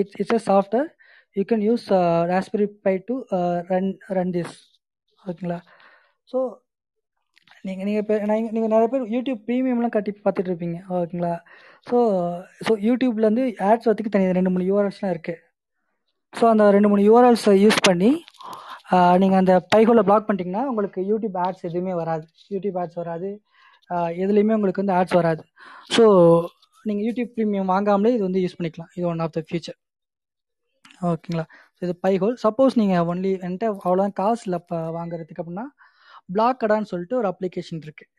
It's it's a software you can use Raspberry Pi to run run this ஓகேங்களா? ஸோ நீங்கள் நீங்கள் இப்போ நீங்கள் நீங்கள் நிறைய பேர் யூடியூப் ப்ரீமியம்லாம் கட்டி பார்த்துட்டு இருப்பீங்க. ஓகேங்களா? ஸோ ஸோ யூடியூப்லேருந்து ஆட்ஸ் வரத்துக்கு தனி ரெண்டு மூணு யூஆர்எல்ஸ்லாம் இருக்குது ஸோ அந்த ரெண்டு மூணு யூஆர்எல்ஸை யூஸ் பண்ணி நீங்கள் அந்த பைகோல பிளாக் பண்ணிட்டீங்கன்னா உங்களுக்கு யூடியூப் ஆட்ஸ் எதுவுமே வராது. யூடியூப் ஆட்ஸ் வராது. எதுலேயுமே உங்களுக்கு வந்து ஆட்ஸ் வராது. ஸோ நீங்கள் யூடியூப் ப்ரீமியம் வாங்காமலே இது வந்து யூஸ் பண்ணிக்கலாம். இது ஒன் ஆஃப் த ஃபியூச்சர் ஓகேங்களா? ஸோ இது பைஹோல் சப்போஸ் நீங்கள் ஒன்லி என்கிட்ட அவ்வளோதான் காசு இல்லை இப்போ வாங்குறதுக்கு அப்படின்னா பிளாக் கடான்னு சொல்லிட்டு ஒரு அப்ளிகேஷன் இருக்குது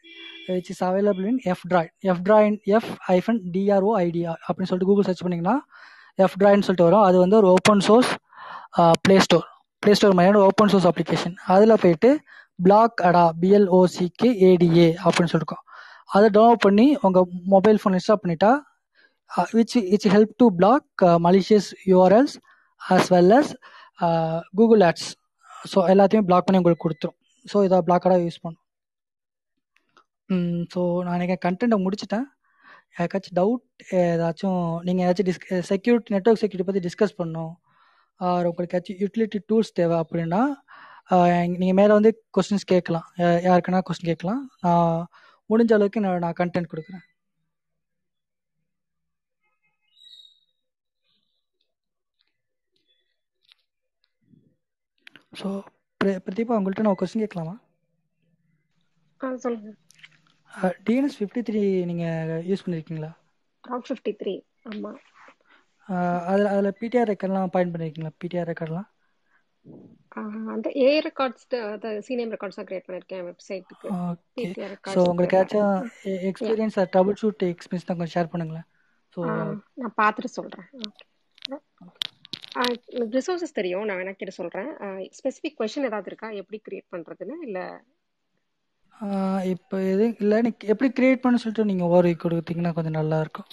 which is available in F Droid F ட்ராயின் F hyphen DRO idea அப்படின்னு சொல்லிட்டு கூகுள் சர்ச் பண்ணிங்கன்னா எஃப் ட்ராயின்னு சொல்லிட்டு வரும். அது வந்து ஒரு open source play store play store மாதிரியான ஓப்பன் சோர்ஸ் அப்ளிகேஷன் அதில் போயிட்டு பிளாக் அடா பிஎல்ஓசிக்கு ஏடிஏ அப்படின்னு சொல்லிருக்கோம். அதை டவுன்லோட் பண்ணி உங்கள் மொபைல் ஃபோன் இன்ஸ்டால் பண்ணிட்டா which it's help to block malicious URLs as well as Google ads so எல்லாத்தையும் பிளாக் பண்ணி உங்களுக்கு கொடுத்துரும். ஸோ இதை பிளாக்கடாக யூஸ் பண்ணும். ஸோ நான் எனக்கு கண்டென்ட்டை முடிச்சிட்டேன். யாருக்காச்சும் டவுட் ஏதாச்சும் நீங்கள் ஏதாச்சும் டிஸ்க செக்யூரிட்டி நெட்ஒர்க் செக்யூரிட்டி பற்றி டிஸ்கஸ் பண்ணணும். ஆர் உங்களுக்கு ஏதாச்சும் யூட்டிலிட்டி டூல்ஸ் தேவை அப்படின்னா நீங்கள் மேலே வந்து கொஸ்டின்ஸ் கேட்கலாம். யாருக்குன்னா கொஸ்டின் கேட்கலாம். நான் முடிஞ்ச அளவுக்கு நான் நான் கண்டென்ட் கொடுக்குறேன். ஸோ பிரதீபா உங்கள்கிட்ட நான் கொஸ்டின் கேட்கலாமா? சொல்லுங்க. டிஎன்எஸ் ஃபிஃப்டி த்ரீ நீங்கள் யூஸ் பண்ணியிருக்கீங்களா ராக் ஃபிஃப்டி த்ரீ ஆமாம் அதில் அதில் பிடிஆர் ரெக்கார்ட்லாம் பாயிண்ட் பண்ணியிருக்கீங்களா பிடிஆர் ரெக்கார்ட்லாம் அந்த ஏ ரெக்கார்ட்ஸ் அந்த சீனியம் ரெக்கார்ட்ஸ் கிரியேட் பண்ணியிருக்கேன் வெப்சைட்டுக்கு ஓகே ரெக்கார்ட்ஸ் உங்களுக்கு ஏதாச்சும் எக்ஸ்பீரியன்ஸ் ட்ரபிள் ஷூட் எக்ஸ்பீரியன்ஸ் தான் கொஞ்சம் ஷேர் பண்ணுங்களேன். ஸோ நான் பார்த்துட்டு சொல்கிறேன் ஓகே ரிசோர்ஸஸ் தெரியும் நான் வேணா கேட்டு சொல்கிறேன் ஸ்பெசிஃபிக் கொஷின் ஏதாவது இருக்கா? எப்படி கிரியேட் பண்ணுறதுன்னு இல்லை? இப்போ எது இல்லை எப்படி கிரியேட் பண்ண சொல்லிட்டு நீங்கள் ஓவர் கொடுத்தீங்கன்னா கொஞ்சம் நல்லா இருக்கும்.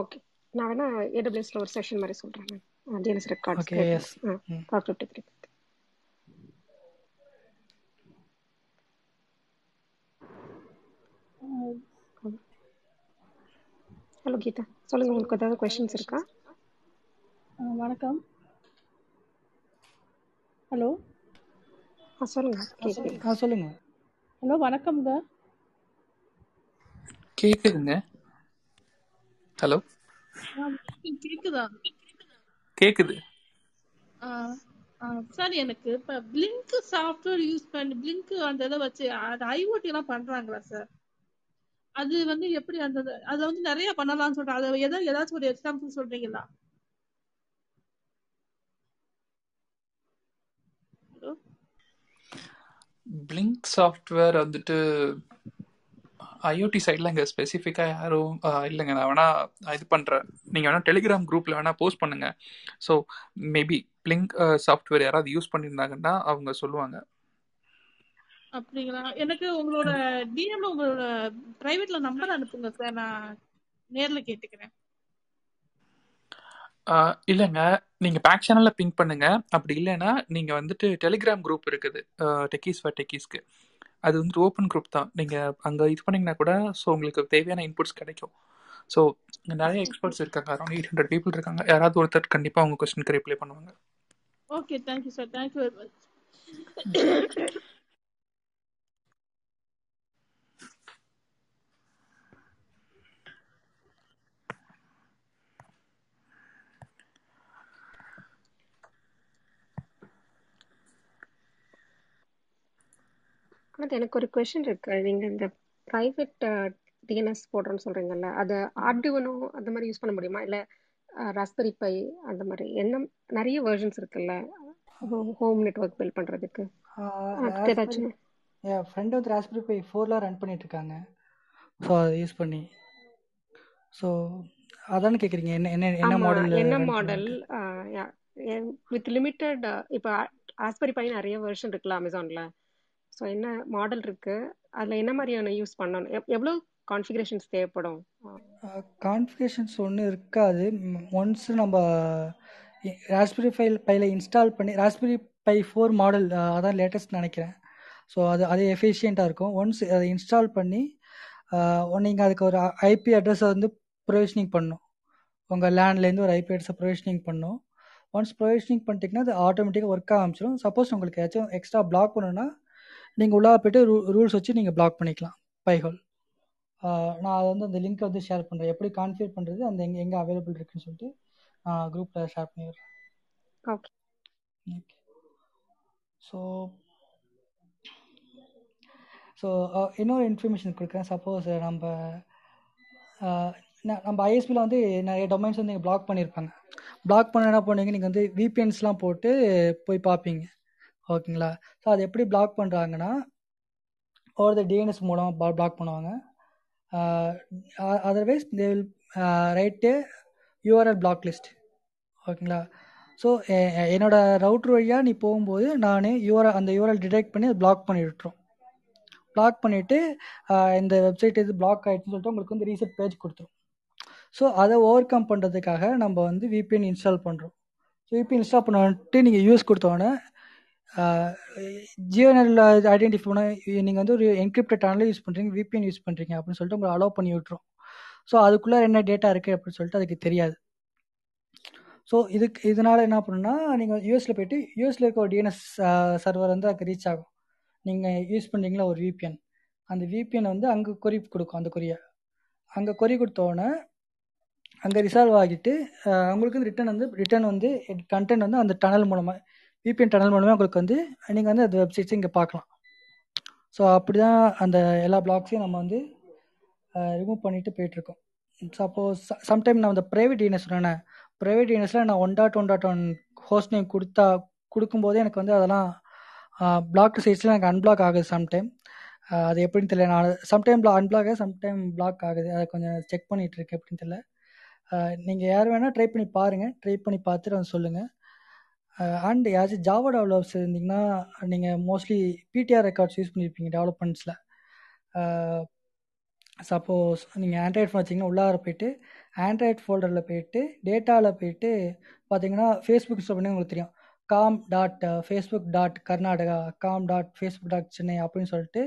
ஓகே நான் வேணா ஏடபிள்யூஎஸ்ல ஒரு செஷன் மாதிரி சொல்கிறேன் DNS records okay yes fifty three hello Geetha. சொல்லுங்க உங்களுக்கு ஏதாவது கொஷின்ஸ் இருக்கா? வணக்கம். ஹலோ ஆ சொல்லுங்க ஆ சொல்லுங்கள் ஹலோ வணக்கம்ங்க. கேக்குதுங்க. ஹலோ கேக்குதா? கேக்குது. சார் எனக்கு இப்ப பிளிங்க் சாஃப்ட்வேர் யூஸ் பண்ணி பிளிங்க் அந்த இதை வச்சு அது ஐஓடி எல்லாம் பண்றாங்களா சார்? அது வந்து எப்படி அந்த அதை வந்து நிறைய பண்ணலாம்னு சொல்றேன். அதை ஏதோ ஏதாச்சும் ஒரு எக்ஸாம்பிள் சொல்றீங்களா? பிளிங்க் சாஃப்ட்வேர் வந்துட்டு ஐஓடி சைடில் இங்கே ஸ்பெசிஃபிக்காக யாரும் இல்லைங்க. நான் வேணா இது பண்ணுறேன் நீங்கள் வேணால் டெலிகிராம் குரூப்பில் வேணால் போஸ்ட் பண்ணுங்கள் ஸோ மேபி பிளிங்க் சாஃப்ட்வேர் யாராவது யூஸ் பண்ணியிருந்தாங்கன்னா அவங்க சொல்லுவாங்க. அப்படிங்களா? எனக்கு உங்களோட டிஎம்ல உங்களோட பிரைவேட்ல நம்பர் அனுப்புங்க சார் நான் நேர்ல கேட்டுக்கிறேன். இல்லைங்க. நீங்கள் பேக் சேனலில் பிங்க் பண்ணுங்க. அப்படி இல்லைன்னா நீங்கள் வந்துட்டு டெலிகிராம் குரூப் இருக்குது. டெக்கீஸ் ஃபார் டெக்கீஸ்க்கு அது வந்துட்டு ஓப்பன் குரூப் தான். நீங்கள் அங்கே இது பண்ணிங்கன்னா கூட ஸோ உங்களுக்கு தேவையான இன்புட்ஸ் கிடைக்கும். ஸோ நிறைய எக்ஸ்பர்ட்ஸ் இருக்காங்க. அரௌண்ட் எயிட் ஹண்ட்ரட் பீப்புள் இருக்காங்க. யாராவது ஒருத்தர் கண்டிப்பாக உங்கள் கொஸ்டினுக்கு ரிப்ளை பண்ணுவாங்க. Okay thank you sir thank you very much அது எனக்கு ஒரு கொஷின் இருக்கு. நீங்க இந்த பிரைவேட் டிஎன்எஸ் போடுறோன்னு சொல்றீங்கல்ல அது ஆர்டிவனோ அந்த மாதிரி யூஸ் பண்ண முடியுமா? இல்ல ராஸ்பெரி பை அந்த மாதிரி என்ன நிறைய வெர்ஷன்ஸ் இருக்குல்ல ஹோம் நெட்ஒர்க் பில்ட் பண்றதுக்கு. ஏதாச்சும்? என் ஃப்ரெண்ட் வந்து ராஸ்பெரி பை ஃபோர்லாம் ரன் பண்ணிட்டு இருக்காங்க ஸோ அதை யூஸ் பண்ணி. ஸோ அதானே கேட்குறீங்க என்ன என்ன என்ன மாடல் என்ன மாடல் வித் லிமிட்டட் இப்போ ஆஸ்பெரி பை நிறைய வெர்ஷன் இருக்குல்ல அமேசான்ல ஸோ என்ன மாடல் இருக்கு? அதில் என்ன மாதிரியான யூஸ் பண்ணணும்? எவ்வளோ கான்ஃபிகரேஷன்ஸ் தேவைப்படும்? கான்ஃபிகரேஷன்ஸ் ஒன்றும் இருக்காது. ஒன்ஸ் நம்ம ராஸ்பெரி ஃபைல் பையில் இன்ஸ்டால் பண்ணி ராஸ்பெரி பை ஃபோர் மாடல் அதான் லேட்டஸ்ட் நினைக்கிறேன். ஸோ அது அது எஃபிஷியண்ட்டாக இருக்கும். ஒன்ஸ் அதை இன்ஸ்டால் பண்ணி நீங்கள் அதுக்கு ஒரு ஐபி அட்ரஸை வந்து ப்ரொவிஷனிங் பண்ணும். உங்கள் லேண்ட்லேருந்து ஒரு ஐபி அட்ரஸை ப்ரொவிஷனிங் பண்ணும். ஒன்ஸ் ப்ரொவிஷனிங் பண்ணிட்டீங்கன்னா அது ஆட்டோமேட்டிக்காக ஒர்க் ஆரம்பிச்சிடும் சப்போஸ் உங்களுக்கு ஏதாச்சும் எக்ஸ்ட்ரா பிளாக் பண்ணணும்னா நீங்கள் உள்ளே போய்ட்டு ரூ ரூல்ஸ் வச்சு நீங்கள் பிளாக் பண்ணிக்கலாம் பைஹோல் நான் அதை வந்து அந்த லிங்க்கை வந்து ஷேர் பண்ணுறேன் எப்படி கான்ஃபிகர் பண்ணுறது அந்த எங்கே எங்கே அவைலபிள் இருக்குன்னு சொல்லிட்டு நான் குரூப்பில் ஷேர் பண்ணிடுறேன். ஓகே ஓகே ஸோ ஸோ இன்னொரு இன்ஃபர்மேஷன் கொடுக்குறேன். சப்போஸ் நம்ம நம்ம ஐஎஸ்பியில் வந்து நிறைய டொமைன்ஸ் வந்து நீங்கள் பிளாக் பண்ணியிருப்பாங்க பிளாக் பண்ண என்ன பண்ணுவீங்க? நீங்கள் வந்து விபிஎன்ஸ்லாம் போட்டு போய் பார்ப்பீங்க. ஓகேங்களா? ஸோ அது எப்படி பிளாக் பண்ணுறாங்கன்னா ஒரு டிஎன்எஸ் மூலம் பிளாக் பண்ணுவாங்க. Otherwise they will write URL block list ஓகேங்களா? ஸோ என்னோட ரவுட்ரு வழியாக நீ போகும்போது நான் யூஆர்எல் அந்த யூஆர்எல் டிடெக்ட் பண்ணி அதை பிளாக் பண்ணி விட்டுரும். பிளாக் பண்ணிவிட்டு இந்த வெப்சைட் இது பிளாக் ஆகிடுச்சுன்னு சொல்லிட்டு உங்களுக்கு வந்து ரீசெட் பேஜ் கொடுத்துரும். ஸோ அதை ஓவர் கம் பண்ணுறதுக்காக நம்ம வந்து விபிஎன் இன்ஸ்டால் பண்ணுறோம் ஸோ விபிஎன் இன்ஸ்டால் பண்ணிட்டு நீங்கள் யூஸ் கொடுத்தோன்னே ஜியோனரில் ஐடென்டிஃபை பண்ணால் நீங்கள் வந்து ஒரு என்கிரிப்டட் சேனல் யூஸ் பண்ணுறீங்க விபிஎன் யூஸ் பண்ணுறீங்க அப்படின்னு சொல்லிட்டு உங்களை அலோவ் பண்ணி விட்டுரும். ஸோ அதுக்குள்ளே என்ன டேட்டா இருக்குது அப்படின்னு சொல்லிட்டு அதுக்கு தெரியாது. ஸோ இதுக்கு இதனால் என்ன பண்ணுன்னா நீங்கள் யூஎஸில் போயிட்டு யூஎஸில் இருக்க ஒரு டிஎன்எஸ் சர்வர் வந்து அதுக்கு ரீச் ஆகும். நீங்கள் யூஸ் பண்ணுறீங்களா ஒரு விபிஎன் அந்த விபிஎன் வந்து அங்கே கொரி கொடுக்கும் அந்த கொரியை அங்கே கொரி கொடுத்தோடனே அங்கே ரிசால்வ் ஆகிட்டு அவங்களுக்கு வந்து ரிட்டன் வந்து ரிட்டர்ன் வந்து கண்டென்ட் வந்து அந்த டனல் மூலமாக விபிஎன் டனல் மூலமே உங்களுக்கு வந்து நீங்கள் வந்து அந்த வெப்சைட்ஸ் இங்கே பார்க்கலாம். ஸோ அப்படி தான் அந்த எல்லா பிளாக்ஸையும் நம்ம வந்து ரிமூவ் பண்ணிட்டு போயிட்டுருக்கோம். சப்போஸ் சம்டைம் நான் அந்த ப்ரைவேட் டிஎன்எஸ் சொன்னேன் ப்ரைவேட் டிஎன்எஸில் நான் one dot one dot one host name கொடுத்தா கொடுக்கும்போதே எனக்கு வந்து அதெல்லாம் பிளாக் சைட்ஸில் எனக்கு அன்பிளாக் ஆகுது சம்டைம் அது எப்படின்னு தெரியல. நான் சம்டைம் அன்பிளாக் ஆகுது சம்டைம் பிளாக் ஆகுது. அதை கொஞ்சம் செக் பண்ணிகிட்டு இருக்கேன் எப்படின்னு தெரியல. நீங்கள் யார் வேணால் ட்ரை பண்ணி பாருங்கள் ட்ரை பண்ணி பார்த்துட்டு வந்து சொல்லுங்கள் அண்ட் யாராச்சும் ஜாவா டெவலப்ஸ் இருந்தீங்கன்னா நீங்கள் மோஸ்ட்லி பிடிஆர் ரெக்கார்ட்ஸ் யூஸ் பண்ணியிருப்பீங்க டெவலப்மெண்ட்ஸில் சப்போஸ் நீங்கள் ஆண்ட்ராய்ட் ஃபோன் வச்சிங்கன்னா உள்ளார போயிட்டு ஆண்ட்ராய்ட் ஃபோல்டரில் போயிட்டு டேட்டாவில் போயிட்டு பார்த்தீங்கன்னா ஃபேஸ்புக் இன்ஸ்டால் பண்ணி உங்களுக்கு தெரியும். Com dot Facebook dot Karnataka com dot Facebook dot Chennai அப்படின்னு சொல்லிட்டு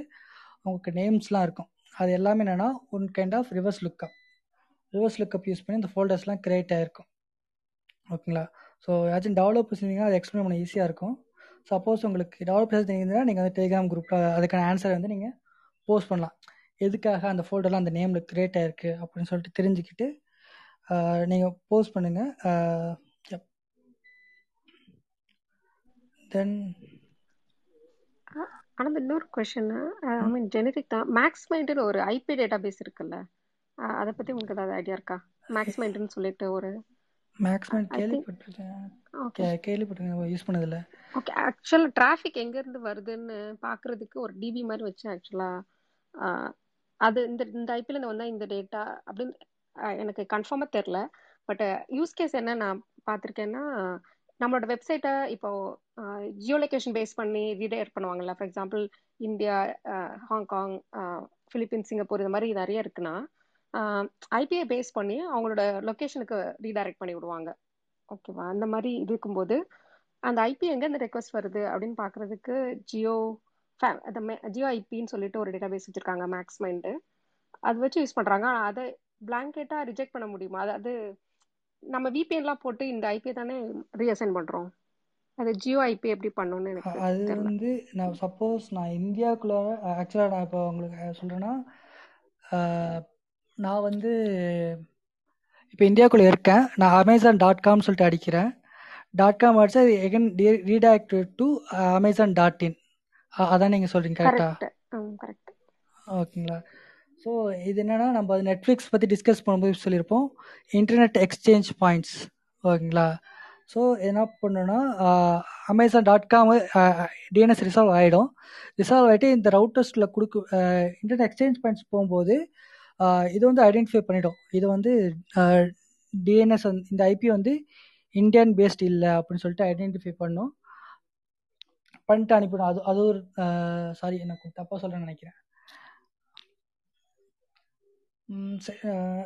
உங்களுக்கு நேம்ஸ்லாம் இருக்கும். அது எல்லாமே என்னென்னா one kind of reverse lookup reverse lookup use பண்ணி இந்த ஃபோல்டர்ஸ்லாம் க்ரியேட் ஆகிருக்கும் ஓகேங்களா? ஸோ ஏதாச்சும் டெவலப்பர்ஸ் இருந்தீங்கன்னா அதை எக்ஸ்பிளைன் பண்ண ஈஸியாக இருக்கும். சப்போஸ் உங்களுக்கு டெவலப்பர்ஸ் தெரியுதுன்னா நீங்கள் வந்து டெலிகிராம் குரூப்பில் அதுக்கான ஆன்சரை வந்து நீங்கள் போஸ்ட் பண்ணலாம். எதுக்காக அந்த ஃபோல்டர்லாம் அந்த நேமில் க்ரியேட் ஆகிருக்கு அப்படின்னு சொல்லிட்டு தெரிஞ்சுக்கிட்டு நீங்கள் போஸ்ட் பண்ணுங்கள் தென் ஆனால் இன்னொரு கொஷின் ஐ மீன் ஜெனரிக் தான். மேக்ஸ் மைண்டுன்னு ஒரு ஐபி டேட்டா பேஸ் இருக்குல்ல அதை பற்றி உங்களுக்கு ஏதாவது ஐடியா இருக்கா? மேக்ஸ் மைண்டுன்னு சொல்லிட்டு ஒரு மேக்ஸிமம் கேள்விப்பட்டிருக்கேன். கேள்விப்பட்டிருக்கேன். யூஸ் பண்ணதில்ல. ஓகே ஆக்சுவலாக டிராஃபிக் எங்கேருந்து வருதுன்னு பார்க்குறதுக்கு ஒரு டிபி மாதிரி வச்சு ஆக்சுவலாக அது இந்த இந்த ஐபியில் வந்தால் இந்த டேட்டா அப்படின்னு எனக்கு கன்ஃபார்மாக தெரில பட் யூஸ் கேஸ் என்ன நான் பார்த்துருக்கேன்னா நம்மளோட வெப்சைட்டை இப்போ ஜியோ லொக்கேஷன் பேஸ் பண்ணி ரீடையர் பண்ணுவாங்கல்ல. For example India Hong Kong Philippines Singapore இது மாதிரி நிறைய இருக்குன்னா ஐபிஐ பேஸ் பண்ணி அவங்களோட லொக்கேஷனுக்கு ரீடைரக்ட் பண்ணி விடுவாங்க. ஓகேவா அந்த மாதிரி இருக்கும்போது அந்த ஐபி எங்கேருந்து ரெக்வஸ்ட் வருது அப்படின்னு பார்க்குறதுக்கு ஜியோ அந்த ஜியோ ஐபின்னு சொல்லிட்டு ஒரு டேட்டா பேஸ் வச்சுருக்காங்க மேக்ஸ் மைண்டு அது வச்சு யூஸ் பண்ணுறாங்க அதை பிளாங்கெட்டாக ரிஜெக்ட் பண்ண முடியுமா? அதாவது நம்ம விபிஎன்லாம் போட்டு இந்த ஐபி தானே ரீஅசைன் பண்ணுறோம் அது ஜியோ ஐபி எப்படி பண்ணணும்னு எனக்கு அது வந்து நான் சப்போஸ் நான் இந்தியாவுக்குள்ள ஆக்சுவலாக நான் இப்போ உங்களுக்கு சொல்கிறேன்னா நான் வந்து இப்போ இந்தியாவுக்குள்ளே இருக்கேன். நான் அமேசான் டாட் காம் சொல்லிட்டு அடிக்கிறேன். டாட் காம் அடிச்சா எகன் redact to Amazon dot in அதான் நீங்கள் சொல்கிறீங்க கரெக்டாக ஓகேங்களா? ஸோ இது என்னென்னா நம்ம அது நெட்ஃப்ளிக்ஸ் பற்றி டிஸ்கஸ் பண்ணும்போது சொல்லியிருப்போம். இன்டர்நெட் எக்ஸ்சேஞ்ச் பாயிண்ட்ஸ் ஓகேங்களா? ஸோ என்ன பண்ணோன்னா Amazon dot com DNS resolve ஆகிடும் ரிசால்வ் ஆகிட்டு இந்த ரவுட்டர்ஸில் கொடுக்க இன்டர்நெட் எக்ஸ்சேஞ்ச் பாயிண்ட்ஸ் போகும்போது இது வந்து ஐடென்டிஃபை பண்ணிடும் இது வந்து டிஎன்எஸ் இந்த ஐபி வந்து இந்தியன் பேஸ்ட் இல்லை அப்படின்னு சொல்லிட்டு ஐடென்டிஃபை பண்ணும். பண்ணிட்டு அனுப்பிடும் அது அது ஒரு சாரி எனக்கு தப்பாக சொல்கிறேன்னு நினைக்கிறேன்.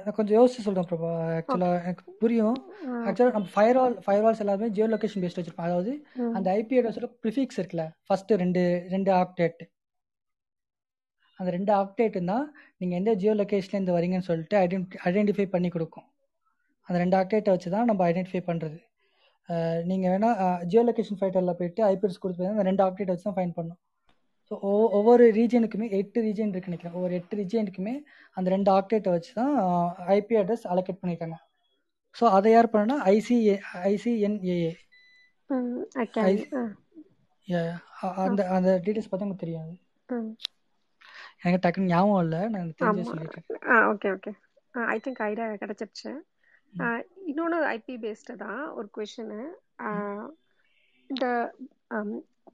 நான் கொஞ்சம் யோசிச்சு சொல்கிறேன் பிரபா. ஆக்சுவலாக எனக்கு புரியும். ஆக்சுவலாக நம்ம ஃபயர் வால் ஃபயர் வால்ஸ் எல்லாமே ஜியோ லொக்கேஷன் பேஸ்ட் வச்சிருப்போம். அதாவது அந்த ஐபி அட்ரஸோட ப்ரிஃபிக்ஸ் இருக்குல்ல. ஃபஸ்ட்டு ரெண்டு ரெண்டு ஆக்டேட் அந்த ரெண்டு அப்டேட்டு தான் நீங்கள் எந்த ஜியோ லொக்கேஷன்லேருந்து வரீங்கன்னு சொல்லிட்டு ஐடென்டி ஐடென்டிஃபை பண்ணி கொடுக்கும். அந்த ரெண்டு அப்டேட்டை வச்சு தான் நம்ம ஐடென்டிஃபை பண்ணுறது நீங்கள் வேணால் ஜியோ லொக்கேஷன் ஃபைட்டரில் போயிட்டு ஐபிஎஸ் கொடுத்து அந்த ரெண்டு அப்டேட் வச்சு தான் ஃபைன் பண்ணும். ஸோ ஒவ்வொரு ரீஜனுக்குமே எட்டு ரீஜன் இருக்கு நினைக்கிறேன். ஒவ்வொரு எட்டு ரீஜனுக்குமே அந்த ரெண்டு ஆக்டேட்டை வச்சு தான் ஐபி அட்ரஸ் அலோகேட் பண்ணியிருக்காங்க ஸோ அதை யார் பண்ணனா ஐசி ஐசிஎன்ஏஏ அந்த அந்த டீட்டெயில்ஸ் பார்த்தா உங்களுக்கு தெரியாது. எனக்கு டக்குன்னு ஞாபகம் இல்லை. நான் தெரிஞ்சு சொல்லிட்டேன். Okay okay I think idea கிடைச்சிருச்சு. இன்னொன்று ஐபி பேஸ்டு தான் ஒரு கொஷனு இந்த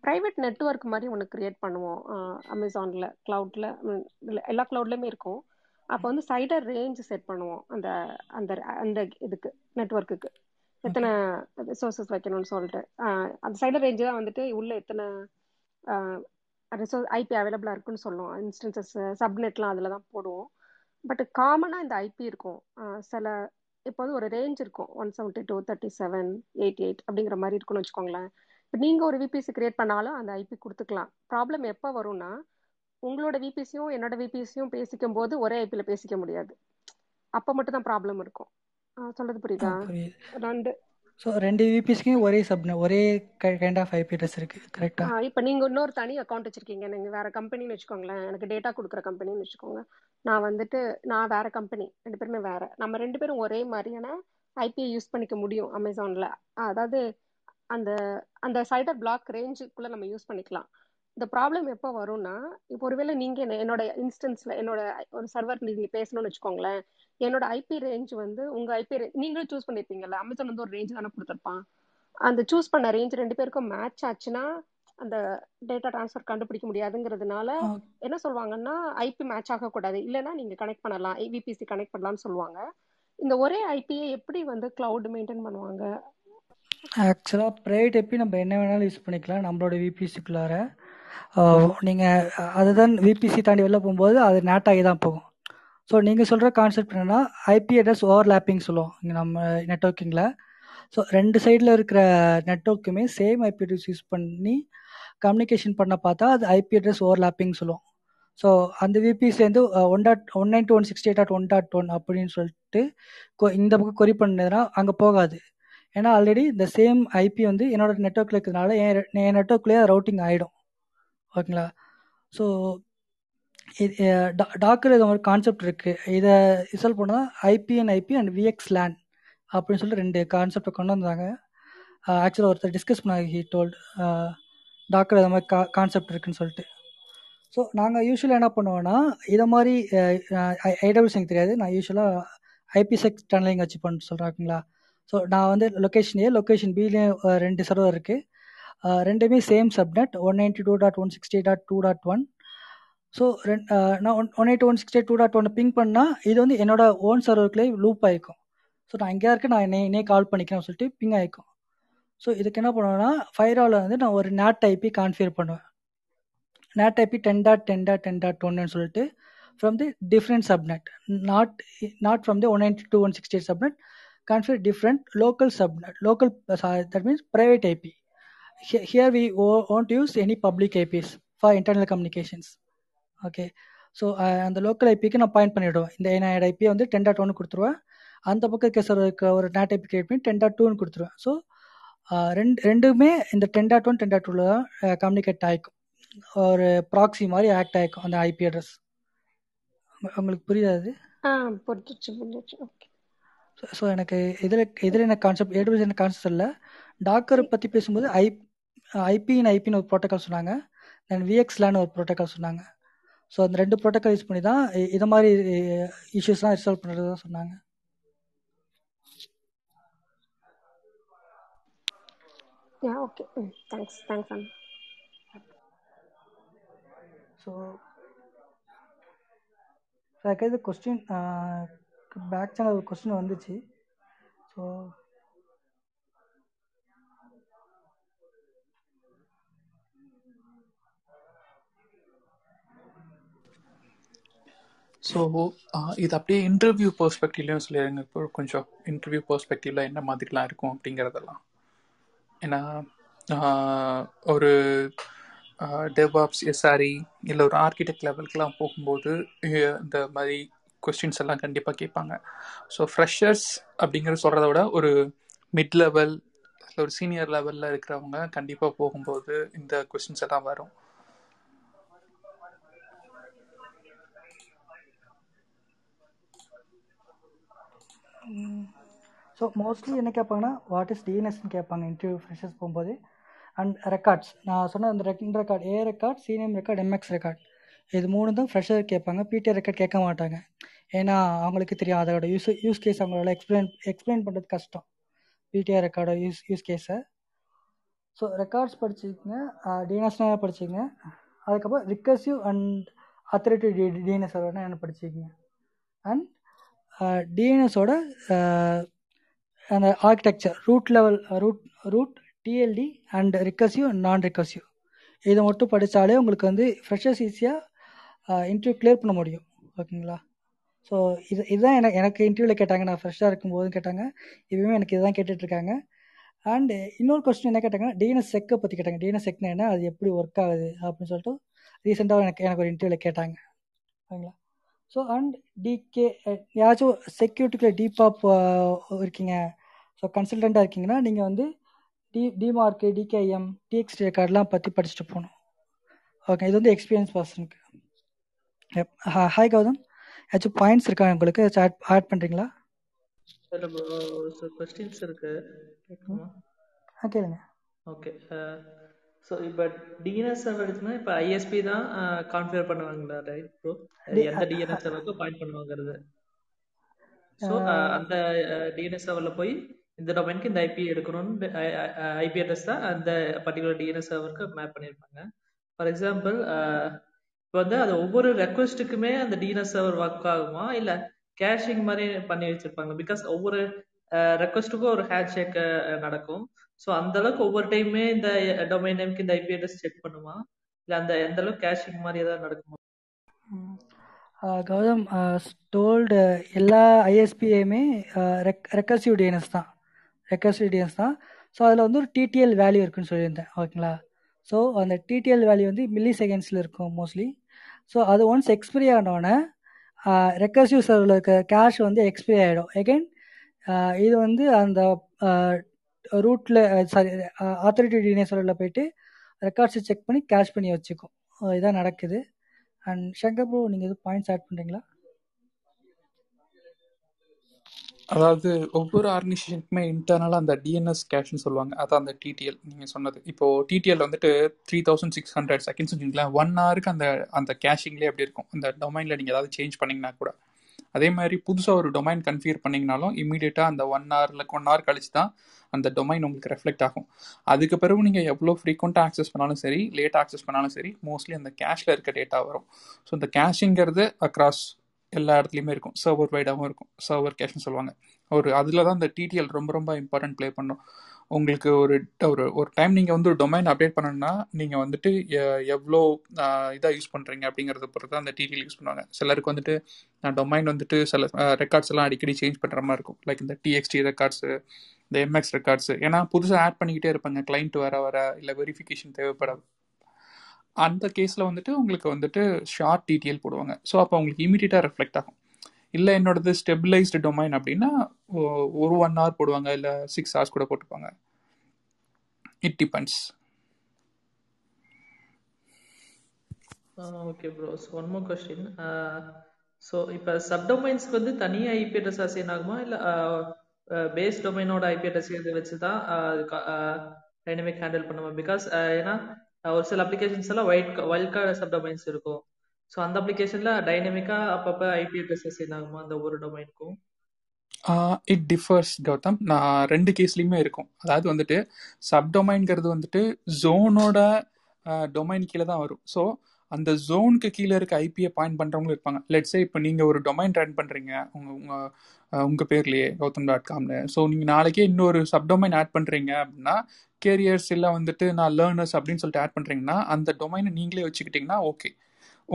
ப்ரைவேட் நெட்ஒர்க் மாதிரி ஒன்று க்ரியேட் பண்ணுவோம். அமேசானில் க்ளவுடில் எல்லா க்ளவுட்லேயுமே இருக்கும். அப்போ வந்து சைடர் ரேஞ்ச் செட் பண்ணுவோம் அந்த அந்த அந்த இதுக்கு நெட்ஒர்க்குக்கு எத்தனை ரிசோர்ஸஸ் வைக்கணும்னு சொல்லிட்டு. அந்த சைடர் ரேஞ்சு தான் வந்துட்டு உள்ள எத்தனை ரிசோர்ஸ் ஐபி அவைலபிளாக இருக்குன்னு சொல்லுவோம். இன்ஸ்டன்சஸ் சப்நெட்லாம் அதில் தான் போடுவோம். பட் காமனாக இந்த ஐபி இருக்கும். சில இப்போ வந்து ஒரு ரேஞ்ச் இருக்கும். One seventy two thirty seven eighty eight அப்படிங்கிற மாதிரி இருக்குன்னு வச்சுக்கோங்களேன். இப்போ நீங்கள் ஒரு விபிசி கிரியேட் பண்ணாலும் அந்த ஐபி கொடுத்துக்கலாம். ப்ராப்ளம் எப்போ வரும்னா உங்களோட விபிசியும் என்னோட விபிசியும் பேசிக்கும் போது ஒரே ஐபியில் பேசிக்க முடியாது. அப்போ மட்டும் தான் ப்ராப்ளம் இருக்கும் சொல்றது புரியுதா. ரெண்டு ஸோ ரெண்டு யூபிஎஸ்க்கும் ஒரே சப் ஒரே கைண்ட் ஆஃப் ஐபி அட்ரஸ் இருக்கு கரெக்டா இப்போ நீங்கள் இன்னொரு தனி அக்கௌண்ட் வச்சிருக்கீங்க. நீங்கள் வேற கம்பெனின்னு வச்சுக்கோங்களேன். எனக்கு டேட்டா கொடுக்குற கம்பெனின்னு வச்சுக்கோங்க. நான் வந்துட்டு நான் வேற கம்பெனி ரெண்டு பேருமே வேற. நம்ம ரெண்டு பேரும் ஒரே மாதிரியான ஐபிஐ யூஸ் பண்ணிக்க முடியும் அமேசானில் அதாவது அந்த அந்த சைடர் பிளாக் ரேஞ்சுக்குள்ள நம்ம யூஸ் பண்ணிக்கலாம். இந்த ப்ராப்ளம் எப்போ வரும்னா இப்போ ஒருவேளை நீங்க என்ன- என்னோட இன்ஸ்டன்ஸ்ல என்னோட ஒரு சர்வர் நீங்க பேசணும்னு வச்சுக்கோங்களேன் என்னோட ஐபி ரேஞ்ச் வந்து உங்க ஐபி நீங்களும் சூஸ் பண்ணிருப்பீங்கல்ல அமேசான் வந்து ஒரு ரேஞ்ச் தானே கொடுத்துருப்பான். அந்த சூஸ் பண்ண ரேஞ்ச் ரெண்டு பேருக்கும் மேட்ச் ஆச்சுன்னா அந்த டேட்டா ட்ரான்ஸ்ஃபர் கண்டுபிடிக்க முடியாதுங்கிறதுனால என்ன சொல்லுவாங்கன்னா ஐபி மேட்ச் ஆகக்கூடாது. இல்லைன்னா நீங்க கனெக்ட் பண்ணலாம் விபிசி கனெக்ட் பண்ணலாம்னு சொல்லுவாங்க. இந்த ஒரே ஐபியை எப்படி வந்து கிளவுட் மெயின்டைன் பண்ணுவாங்க? ஆக்சுவலாக ப்ரைவேட் ஐபி நம்ம என்ன வேணாலும் யூஸ் பண்ணிக்கலாம் நம்மளோட விபிசிக்குள்ளார நீங்கள் அதுதான் விபிசி தாண்டி வெளில போகும்போது அது நேட்டாகி தான் போகும். ஸோ நீங்கள் சொல்கிற கான்செப்ட் என்னென்னா ஐபி அட்ரஸ் ஓவர்லேப்பிங் சொல்லுவோம். இங்கே நம்ம நெட்ஒர்க்கிங்கில் ஸோ ரெண்டு சைடில் இருக்கிற நெட்ஒர்க்குமே சேம் ஐபி அட்ரஸ் யூஸ் பண்ணி கம்யூனிகேஷன் பண்ண பார்த்தா அது ஐபி அட்ரஸ் ஓவர்லேப்பிங் சொல்லுவோம். ஸோ அந்த விபிசிலேருந்து one dot one nine one sixty eight dot one dot one அப்படின்னு சொல்லிட்டு கொ- இந்த பக்கம் கொரி பண்ணதுன்னா அங்கே போகாது. ஏன்னா ஆல்ரெடி இந்த சேம் ஐபி வந்து என்னோட நெட்ஒர்க்கில் இருக்கிறதுனால என் என் நெட்ஒர்க்லேயே ரவுட்டிங் ஆகிடும் ஓகேங்களா ஸோ இது டாக்கர் இது ஒரு கான்செப்ட் இருக்குது இதை ரிசல்ட் பண்ணால் IP and IP and VX LAN அப்படின்னு சொல்லிட்டு ரெண்டு கான்செப்டை கொண்டு வந்தாங்க. ஆக்சுவலாக ஒருத்தர் டிஸ்கஸ் பண்ணாங்க ஹீ டோல்ட் டாக்டர் இது மாதிரி கா கான்செப்ட் இருக்குன்னு சொல்லிட்டு. ஸோ நாங்கள் யூஸ்வலாக என்ன பண்ணுவோன்னா இதை மாதிரி ஐடபிள்ஸ் எனக்கு தெரியாது. நான் யூஸ்வலாக ஐபி செக்ஸ் டனலிங் வச்சு பண்ண சொல்கிறாங்களா ஸோ நான் வந்து லொக்கேஷன் ஏ லொக்கேஷன் பிலேயும் ரெண்டு சர்வர் இருக்குது ரெண்டுமே same subnet one ninety two dot one sixty dot two dot one so ரெண்டு நான் one one eight one sixty two dot one ping பண்ணால் இது வந்து என்னோட ஓன் சர்வருக்குள்ளே லூப் ஆகிக்கும் ஸோ நான் எங்கேயா இருக்கு நான் என்னை என்னையே கால் பண்ணிக்கிறேன் சொல்லிட்டு பிங் ஆகிக்கும் ஸோ இதுக்கு என்ன பண்ணுவேன்னா ஃபைராவில் வந்து நான் ஒரு நேட் ஐபி கான்ஃபியர் பண்ணுவேன். NAT டைபி ten dot ten dot ten dot ஒன்னு சொல்லிட்டு from NAT NAT from the one from the 192.168 subnet. Configure subnet configure different local subnet local that means private IP here we wo- won't use any public IPs for internal communications. Okay so அந்த local ஐபிக்கு நான் point பண்ணிவிடுவேன் இந்த என்ஐட் IP வந்து ten dot ஒன்று கொடுத்துருவேன். அந்த பக்கம் இருக்க சர்வருக்கு ஒரு நேட் ஐபி கிரியேட் பண்ணி டென் டாட் டூன்னு கொடுத்துருவேன். ஸோ ரெண்டு ரெண்டுமே இந்த ten dot one ten dot டூவில் தான் கம்யூனிகேட் ஆகிக்கும் ஒரு ப்ராக்ஸி மாதிரி ஆக்ட் ஆகிக்கும் அந்த ஐபி அட்ரஸ் உங்களுக்கு புரியாது ஸோ எனக்கு இதில் இதில் எனக்கு கான்செப்ட் ஏடபிள்யூஎஸ் எனக்கு கான்செப்ட் இல்லை. டாக்கரை பற்றி பேசும்போது ஐ ஐபின்னு ஐபின்னு ஒரு ப்ரோட்டோக்கால் சொன்னாங்க. தென் விஎக்ஸ்லான்னு ஒரு ப்ரோட்டோக்கால் சொன்னாங்க. ஸோ அந்த ரெண்டு ப்ரோட்டோக்கால் யூஸ் பண்ணி தான் இதை மாதிரி இஷ்யூஸ்லாம் ரிசால்வ் பண்ணுறதா சொன்னாங்க. Yeah okay thanks thanks so எனக்கு இது கொஸ்டின் பேக் சேனல் ஒரு கொஸ்டின் வந்துச்சு. ஸோ ஸோ இது அப்படியே இன்டர்வியூ பெர்ஸ்பெக்டிவ்லையும் சொல்லிடுங்க. இப்போ கொஞ்சம் இன்டர்வியூ பெர்ஸ்பெக்டிவ்ல என்ன மாதிரிலாம் இருக்கும் அப்படிங்கிறதெல்லாம். ஏன்னா ஒரு டெவாப்ஸ் எஸ்ஆர்இ இல்லை ஒரு ஆர்கிடெக்ட் லெவலுக்குலாம் போகும்போது இந்த மாதிரி கொஸ்டின்ஸ் எல்லாம் கண்டிப்பாக கேட்பாங்க. ஸோ ஃப்ரெஷர்ஸ் அப்படிங்கிறத சொல்கிறத விட ஒரு மிட் லெவல் ஒரு சீனியர் லெவலில் இருக்கிறவங்க கண்டிப்பாக போகும்போது இந்த கொஸ்டின்ஸ் எல்லாம் வரும். ஸோ மோஸ்ட்லி என்ன கேட்பாங்கன்னா வாட் இஸ் டிஎன்எஸ்ன்னு கேட்பாங்க இன்டர்வியூ ஃப்ரெஷர்ஸ் போகும்போது. அண்ட் ரெக்கார்ட்ஸ் நான் சொன்ன அந்த wrecking record A record CNAME record MX record இது மூணு தான் ஃப்ரெஷர் கேட்பாங்க பிடிஆர் ரெக்கார்ட் கேட்க மாட்டாங்க. ஏன்னா அவங்களுக்கு தெரியும் அதோட யூஸ் யூஸ் கேஸ் அவங்களால எக்ஸ்பிளைன் எக்ஸ்பிளைன் பண்ணுறது கஷ்டம். பிடிஆர் ரெக்கார்டோட யூஸ் யூஸ் கேஸை ஸோ ரெக்கார்ட்ஸ் படிச்சுக்கங்க டிஎன்எஸ்னால் படிச்சுக்கங்க. அதுக்கப்புறம் recursive and authority D DNS என்ன படிச்சுக்கங்க. அண்ட் டிஎன்எஸோட அந்த architecture root level root root TLD and recursive நான் ரிக்கர்சிவ் இதை மட்டும் படித்தாலே உங்களுக்கு வந்து ஃப்ரெஷர்ஸ் ஈஸியாக இன்டர்வியூ கிளியர் பண்ண முடியும். ஓகேங்களா? ஸோ இது இதுதான் எனக்கு எனக்கு இன்டர்வியூவில் கேட்டாங்க. நான் ஃப்ரெஷ்ஷாக இருக்கும்போது கேட்டாங்க. இப்பயுமே எனக்கு இதுதான் கேட்டுட்ருக்காங்க அண்டு இன்னொரு கொஸ்டின் என்ன கேட்டாங்கன்னா டிஎன்எஸ் செக்கை பற்றி கேட்டாங்க. டிஎன்எஸ் செக்னா என்ன? அது எப்படி ஒர்க் ஆகுது? அப்படின்னு சொல்லிட்டு ரீசெண்டாக எனக்கு எனக்கு ஒரு இன்டர்வியூவில் கேட்டாங்க. ஓகேங்களா? ஸோ அண்ட் டிகே யாராச்சும் செக்யூரிட்டிக்குள்ள டீப்பாப் இருக்கீங்க. ஸோ கன்சல்டண்ட்டாக இருக்கீங்கன்னா நீங்கள் வந்து டி டிமார்க்கு டிகேஎம் டிஎக்ஸ்டி ரெக்கார்ட்லாம் பற்றி படிச்சுட்டு போகணும். ஓகே இது வந்து எக்ஸ்பீரியன்ஸ் பர்சனுக்கு ஹாய் கௌதம். ஏதாச்சும் பாயிண்ட்ஸ் இருக்கா உங்களுக்கு? ஆட் ஆட் பண்ணுறீங்களா கொஸ்டின்ஸ் இருக்கு. ஆ கேளுங்க. ஓகே ஸோ இப்போ டிஎன்எஸ் சர்வர் எடுத்துனா இப்போ ஐஎஸ்பி தான் கான்ஃபிகர் பண்ணுவாங்களா ரைட் ப்ரோ எந்த டிஎன்எஸ் சர்வருக்கும் பாயிண்ட் பண்ணுவாங்கிறது. ஸோ அந்த டிஎன்எஸ் சர்வரில் போய் இந்த டொமைனுக்கு இந்த ஐபி எடுக்கணும்னு ஐபி அட்ரஸ் தான் அந்த பர்டிகுலர் டிஎன்எஸ் சர்வருக்கு மேப் பண்ணியிருப்பாங்க. ஃபார் எக்ஸாம்பிள் இப்போ வந்து அது ஒவ்வொரு ரெக்வஸ்ட்டுக்குமே அந்த டிஎன்எஸ் சர்வர் ஒர்க் ஆகுமா? இல்லை கேஷிங் மாதிரி பண்ணி வச்சிருப்பாங்க? பிகாஸ் ஒவ்வொரு ரெக்வஸ்ட்டுக்கும் ஒரு ஹேண்ட் ஷேக் நடக்கும். ஸோ அந்த அளவுக்கு ஒவ்வொரு டைமே இந்த டொமைன் நேம்க்கு இந்த ஐபி அட்ரஸ் செக் பண்ணுமா? இல்லை அந்த எந்த அளவுக்கு கேஷிங் மாதிரி ஏதாவது நடக்குமா? கௌதம் டோல்டு எல்லா ஐஎஸ்பியுமே ரெக் ரெக்கர்சிவ் டிஎன்எஸ் தான். ரெக்கர்சிவ் டிஎன்எஸ் தான். ஸோ அதில் வந்து ஒரு டிடிஎல் வேல்யூ இருக்குன்னு சொல்லியிருந்தேன். ஓகேங்களா? ஸோ அந்த டிடிஎல் வேல்யூ வந்து மில்லி செகண்ட்ஸில் இருக்கும் மோஸ்ட்லி ஸோ அது ஒன்ஸ் எக்ஸ்பிரி ஆனோடனே ரெக்கர்சிவ் சர்வில் இருக்க கேஷ் வந்து எக்ஸ்பிரி ஆகிடும் எகைன் இது வந்து அந்த ரூட்டில் சாரி ஆத்தரிட்டி டிஎன்எஸ்வரில் போயிட்டு ரெக்கார்ட்ஸை செக் பண்ணி கேஷ் பண்ணி வச்சுக்கும் இதான் நடக்குது. அண்ட் சங்கர் ப்ரோ நீங்கள் எதுவும் பாயிண்ட்ஸ் ஆட் பண்ணுறீங்களா அதாவது ஒவ்வொரு ஆர்கனைசேஷனுக்குமே இன்டர்னலாக அந்த டிஎன்எஸ் கேஷ்னு சொல்லுவாங்க. அதான் அந்த டிடிஎல் நீங்கள் சொன்னது. இப்போ டிடிஎல் வந்துட்டு three thousand six hundred seconds வச்சுக்கலாம் ஒன் ஹவருக்கு அந்த அந்த கேஷிங்லேயே அப்படி இருக்கும்? அந்த டொமைனில் நீங்கள் ஏதாவது சேஞ்ச் பண்ணிங்கன்னா கூட. அதே மாதிரி புதுசாக ஒரு டொமைன் கன்ஃபிகர் பண்ணிங்கனாலும் இமீடியட்டாக அந்த ஒன் ஹவரில் ஒன் ஹவர் கழிச்சு தான் அந்த டொமைன் உங்களுக்கு ரெஃப்ளெக்ட் ஆகும். அதுக்கு பிறகு நீங்கள் எவ்வளோ ஃப்ரீக்வெண்ட்டாக ஆக்சஸ் பண்ணாலும் சரி லேட் ஆக்சஸ் பண்ணாலும் சரி மோஸ்ட்லி அந்த கேஷில் இருக்க டேட்டா வரும். ஸோ இந்த கேஷிங்கிறது அக்ராஸ் எல்லா இடத்துலையுமே இருக்கும். சர்வர் வைடாகவும் இருக்கும். சர்வர் கேஷ்னு சொல்லுவாங்க. ஒரு அதில் தான் இந்த டிடிஎல் ரொம்ப ரொம்ப இம்பார்ட்டன்ட் ப்ளே பண்ணும். உங்களுக்கு ஒரு ஒரு ஒரு டைம் நீங்கள் வந்து ஒரு டொமைன் அப்டேட் பண்ணணும்னா நீங்கள் வந்துட்டு எவ்வளோ இதாக யூஸ் பண்ணுறீங்க அப்படிங்கிறத பொறுத்து தான் அந்த டிடிஎல் யூஸ் பண்ணுவாங்க. சிலருக்கு வந்துட்டு நான் டொமைன் வந்துட்டு சில ரெக்கார்ட்ஸ் எல்லாம் அடிக்கடி சேஞ்ச் பண்ணுற மாதிரி இருக்கும். லைக் இந்த டிஎக்ஸ்டி ரெக்கார்ட்ஸு இந்த எம்எக்ஸ் ரெக்கார்ட்ஸு ஏன்னா புதுசாக ஆட் பண்ணிக்கிட்டே இருப்பாங்க. கிளைண்ட் வர வர இல்லை வெரிஃபிகேஷன் தேவைப்படாது. அந்த கேஸில் வந்துட்டு உங்களுக்கு வந்துட்டு ஷார்ட் டிடிஎல் போடுவாங்க. ஸோ அப்போ உங்களுக்கு இமீடியட்டாக ரெஃப்ளெக்ட் ஆகும். இல்லை என்னோடது ஸ்டெபிளைஸ்டு டொமைன் அப்படின்னா ஒரு ஒன் ஹவர் போடுவாங்க இல்லை சிக்ஸ் ஹவர்ஸ் கூட போட்டுப்பாங்க. It depends okay bro so one more question so இப்போ சப்டொமைன்ஸ்க்கு வந்து தனியாக ஐபி அட்ரஸ் அசைன் ஆகுமா? இல்லை பேஸ் டொமைனோட ஐபி அட்ரஸ் இதை வச்சு தான் டைனமிக் ஹேண்டில் பண்ணுவோம் பிகாஸ் ஏன்னா ஒரு சில அப்ளிகேஷன்ஸ் எல்லாம் ஒயிட் ஒயில்ட் கார்டு சப்டொமைன்ஸ் இருக்கும். ஸோ அந்த அப்ளிகேஷன்ல டைனமிக்கா அப்பப்போ ஐபி அட்ரஸ் அசைன் ஆகுமா அந்த ஒரு டொமைனுக்கும் இட் டிஃபர்ஸ் கௌதம். நான் ரெண்டு கேஸ்லையுமே இருக்கும். அதாவது வந்துட்டு சப்டொமைன்கிறது வந்துட்டு ஜோனோட டொமைன் கீழே தான் வரும். ஸோ அந்த ஜோனுக்கு கீழே இருக்க ஐபியை பாயிண்ட் பண்ணுறவங்களும் இருப்பாங்க. லெட்ஸே இப்போ நீங்கள் ஒரு டொமைன் ரன் பண்ணுறீங்க உங்கள் உங்கள் உங்கள் பேர்லேயே கௌதம் டாட் காம்னு ஸோ நீங்கள் நாளைக்கே இன்னொரு சப்டொமைன் ஆட் பண்ணுறீங்க அப்படின்னா கேரியர்ஸ் இல்லை வந்துட்டு நான் லேர்னர்ஸ் அப்படின்னு சொல்லிட்டு ஆட் பண்ணுறீங்கன்னா அந்த டொமைனை நீங்களே வச்சுக்கிட்டிங்கன்னா ஓகே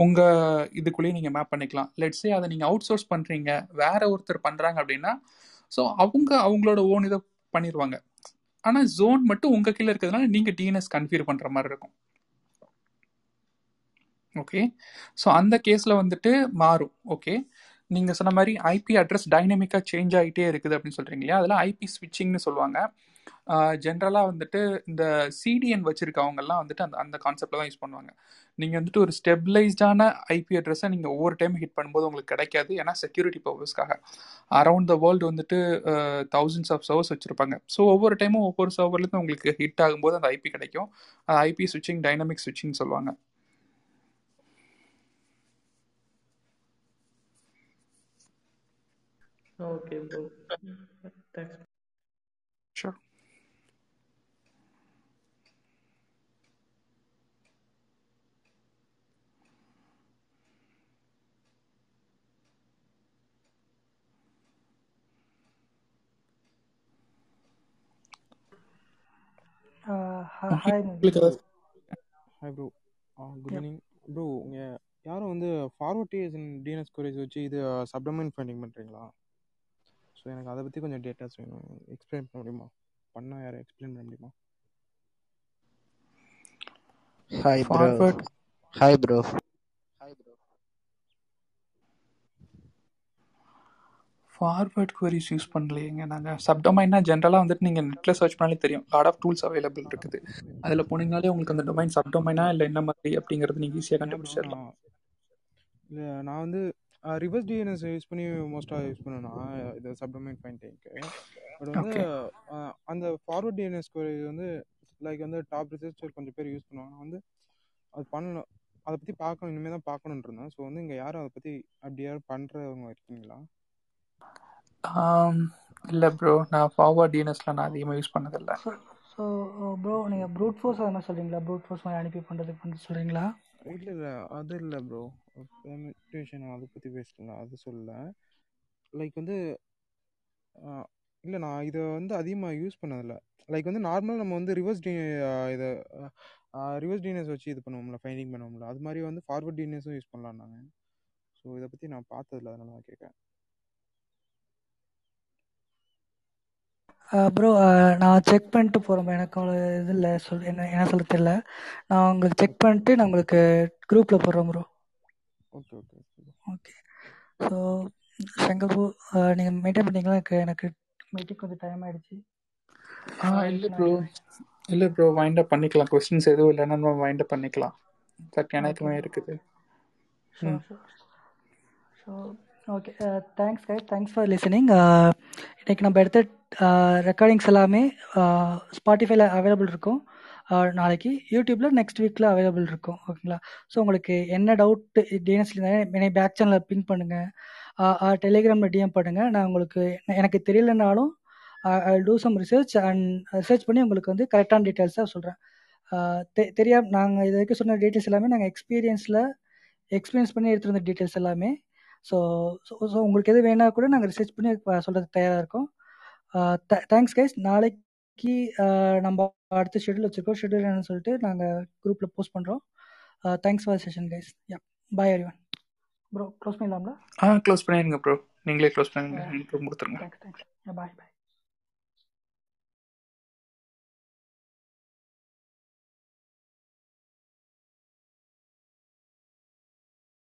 உங்கள் இதுக்குள்ளேயே நீங்கள் மேப் பண்ணிக்கலாம். லெட்ஸே அதை நீங்கள் அவுட் சோர்ஸ் பண்ணுறீங்க வேற ஒருத்தர் பண்ணுறாங்க அப்படின்னா ஸோ அவங்க அவங்களோட ஓன் இதை பண்ணிடுவாங்க ஆனால் ஜோன் மட்டும் உங்கள் கீழே இருக்கிறதுனால நீங்கள் டிஎன்எஸ் கன்ஃபியூர் பண்ணுற மாதிரி இருக்கும். ஓகே ஸோ அந்த கேஸில் வந்துட்டு மாறும். ஓகே நீங்கள் சொன்ன மாதிரி ஐபி அட்ரஸ் டைனமிக்காக சேஞ்ச் ஆகிட்டே இருக்குது அப்படின்னு சொல்கிறீங்க இல்லையா? அதில் ஐபி ஸ்விட்சிங்னு சொல்லுவாங்க. ஜென்ரலாக வந்துட்டு இந்த சிடிஎன் வச்சுருக்கவங்கெல்லாம் வந்துட்டு அந்த அந்த கான்செப்டில் தான் யூஸ் பண்ணுவாங்க. நீங்கள் வந்துட்டு ஒரு ஸ்டெபிளைஸ்டான ஐபி அட்ரஸை நீங்கள் ஒவ்வொரு டைம் ஹிட் பண்ணும்போது உங்களுக்கு கிடைக்காது. ஏன்னா செக்யூரிட்டி பர்பஸ்க்காக அரவுண்ட் த வேர்ல்டு வந்துட்டு தௌசண்ட்ஸ் ஆஃப் சர்வர்ஸ் வச்சுருப்பாங்க. ஸோ ஒவ்வொரு டைமும் ஒவ்வொரு சர்வர்லேருந்து உங்களுக்கு ஹிட் ஆகும்போது அந்த ஐபி கிடைக்கும். அது ஐபி ஸ்விட்சிங் டைனமிக் ஸ்விட்சிங் சொல்லுவாங்க. Okay bro thanks sure hi hi bro good evening bro உங்கள் யாரும் வந்து ஃபார்வர்ட் டிஎஸ் டிஎன்எஸ் ஸ்டோரேஜ் வச்சு இது சப்டொமைன் ஃபைண்டிங் பண்ணுறீங்களா ஸோ எனக்கு அதை பற்றி கொஞ்சம் டேட்டாஸ் வேணும். எக்ஸ்பிளைன் பண்ண முடியுமா? பண்ணால் யாரும் எக்ஸ்பிளைன் பண்ண முடியுமா? Hi bro forward hi bro forward queries use பண்ணலையேங்க நாங்கள் சப்டொமைன்னா ஜென்ரலாக வந்துட்டு நீங்கள் நெட்டில் சர்ச் பண்ணாலே தெரியும். லாட் ஆஃப் டூல்ஸ் அவைலபிள் இருக்குது. அதில் போனீங்கனாலே உங்களுக்கு அந்த டொமைன் சப்டொமைனா இல்லை என்ன மாதிரி அப்படிங்கிறது நீங்கள் ஈஸியாக கண்டுபிடிச்சிடலாம். இல்லை நான் வந்து ரிவர்ஸ் டிஎன்எஸ் யூஸ் பண்ணி மோஸ்ட்டாக யூஸ் பண்ணுவேன் இது சப்டொமைன் ஃபைண்டிங்க்கு பட் வந்து அந்த ஃபார்வர்ட் டிஎன்எஸ் ஸ்டோரேஜ் வந்து லைக் வந்து டாப் ரிசர்ச்சர் கொஞ்சம் பேர் யூஸ் பண்ணுவாங்க. நான் வந்து அது பண்ணணும் அதை பற்றி பார்க்கணும் இனிமேல் தான் பார்க்கணுன்னு இருந்தேன். ஸோ வந்து இங்கே யாரும் அதை பற்றி அப்படி யாரும் பண்ணுறவங்க இருக்கீங்களா? இல்லை ப்ரோ நான் ஃபார்வர்ட் டிஎன்எஸ்ல நான் அதிகமாக யூஸ் பண்ணதில்லை. ஸோ ப்ரோ நீங்கள் ப்ரூட் ஃபோர்ஸ் அது மாதிரி சொல்கிறீங்களா ப்ரூட் ஃபோர்ஸ் மாதிரி அனுப்பி பண்ணுறதுக்கு பண்ணி சொல்கிறீங்களா இல்லை இல்லை அது இல்லை ப்ரோ பேமெண்டேஷன் அதை பற்றி பேசல அது சொல்லல. லைக் வந்து இல்லை நான் இதை வந்து அதிகமாக யூஸ் பண்ணதில்ல. லைக் வந்து நார்மலாக நம்ம வந்து ரிவர்ஸ் டி இதை ரிவர்ஸ் டிஎன்எஸ் வச்சு இது பண்ணுவோம்ல ஃபைண்டிங் பண்ணுவோம்ல அது மாதிரி வந்து ஃபார்வர்ட் டிஎன்எஸும் யூஸ் பண்ணலாம் நாங்கள் ஸோ இதை பற்றி நான் பார்த்ததில்ல அதனால தான் கேட்குறேன். ப்ரோ நான் செக் பண்ணிட்டு போகிறேன் எனக்கு அவ்வளோ இது இல்லை. சொல் என்ன என்ன சொல்ல தெரியல. நான் உங்களுக்கு செக் பண்ணிட்டு நான் உங்களுக்கு குரூப்பில் போடுறேன் bro okay okay okay so Shankar bro நீங்கள் மெயின்டைன் பண்ணீங்களா எனக்கு எனக்கு மீட்டிங் கொஞ்சம் டைம் ஆகிடுச்சு ஆ இல்லை ப்ரோ இல்லை ப்ரோ வைண்ட் அப் பண்ணிக்கலாம். கொஸ்டின்ஸ் எதுவும் இல்லைன்னா நம்ம வைண்ட் அப் பண்ணிக்கலாம். பட் எனக்குமே இருக்குது. So okay thanks guys thanks for listening இன்றைக்கி நம்ம எடுத்த ரெக்கார்டிங்ஸ் எல்லாமே ஸ்பாட்டிஃபைல அவைலபிள் இருக்கும். நாளைக்கு யூடியூப்பில் நெக்ஸ்ட் வீக்கில் அவைலபிள் இருக்கும். ஓகேங்களா ஸோ உங்களுக்கு என்ன டவுட் டிஎன்எஸ்ல என்னை பேக் சேனலில் பின் பண்ணுங்கள் டெலிகிராமில் டிஎம் பண்ணுங்கள் நான் உங்களுக்கு எனக்கு தெரியலனாலும் I do some research and research பண்ணி உங்களுக்கு வந்து கரெக்டான டீட்டெயில்ஸாக சொல்கிறேன் தெ தெரியாம நாங்கள் இது வரைக்கும் சொன்ன டீட்டெயில்ஸ் எல்லாமே நாங்கள் எக்ஸ்பீரியன்ஸில் எக்ஸ்பீரியன்ஸ் பண்ணி எடுத்துருந்த டீட்டெயில்ஸ் எல்லாமே. ஸோ ஸோ உங்களுக்கு எது வேணால் கூட நாங்கள் ரிசர்ச் பண்ணி சொல்கிறதுக்கு தயாராக இருக்கோம். தேங்க்ஸ் கைஸ் நாளைக்கு நம்ம அடுத்த ஷெடியூல் வச்சுருக்கோம். ஷெடியூல் என்னன்னு சொல்லிட்டு நாங்கள் குரூப்பில் போஸ்ட் பண்ணுறோம் thanks for session guys yeah bye one bro close பண்ணிடலாம்ல? ஆ க்ளோஸ் பண்ணிடுங்க ப்ரோ நீங்களே க்ளோஸ் பண்ணிடுங்க. கொடுத்துருங்க. தேங்க்ஸ் தேங்க்ஸ் பாய் பாய்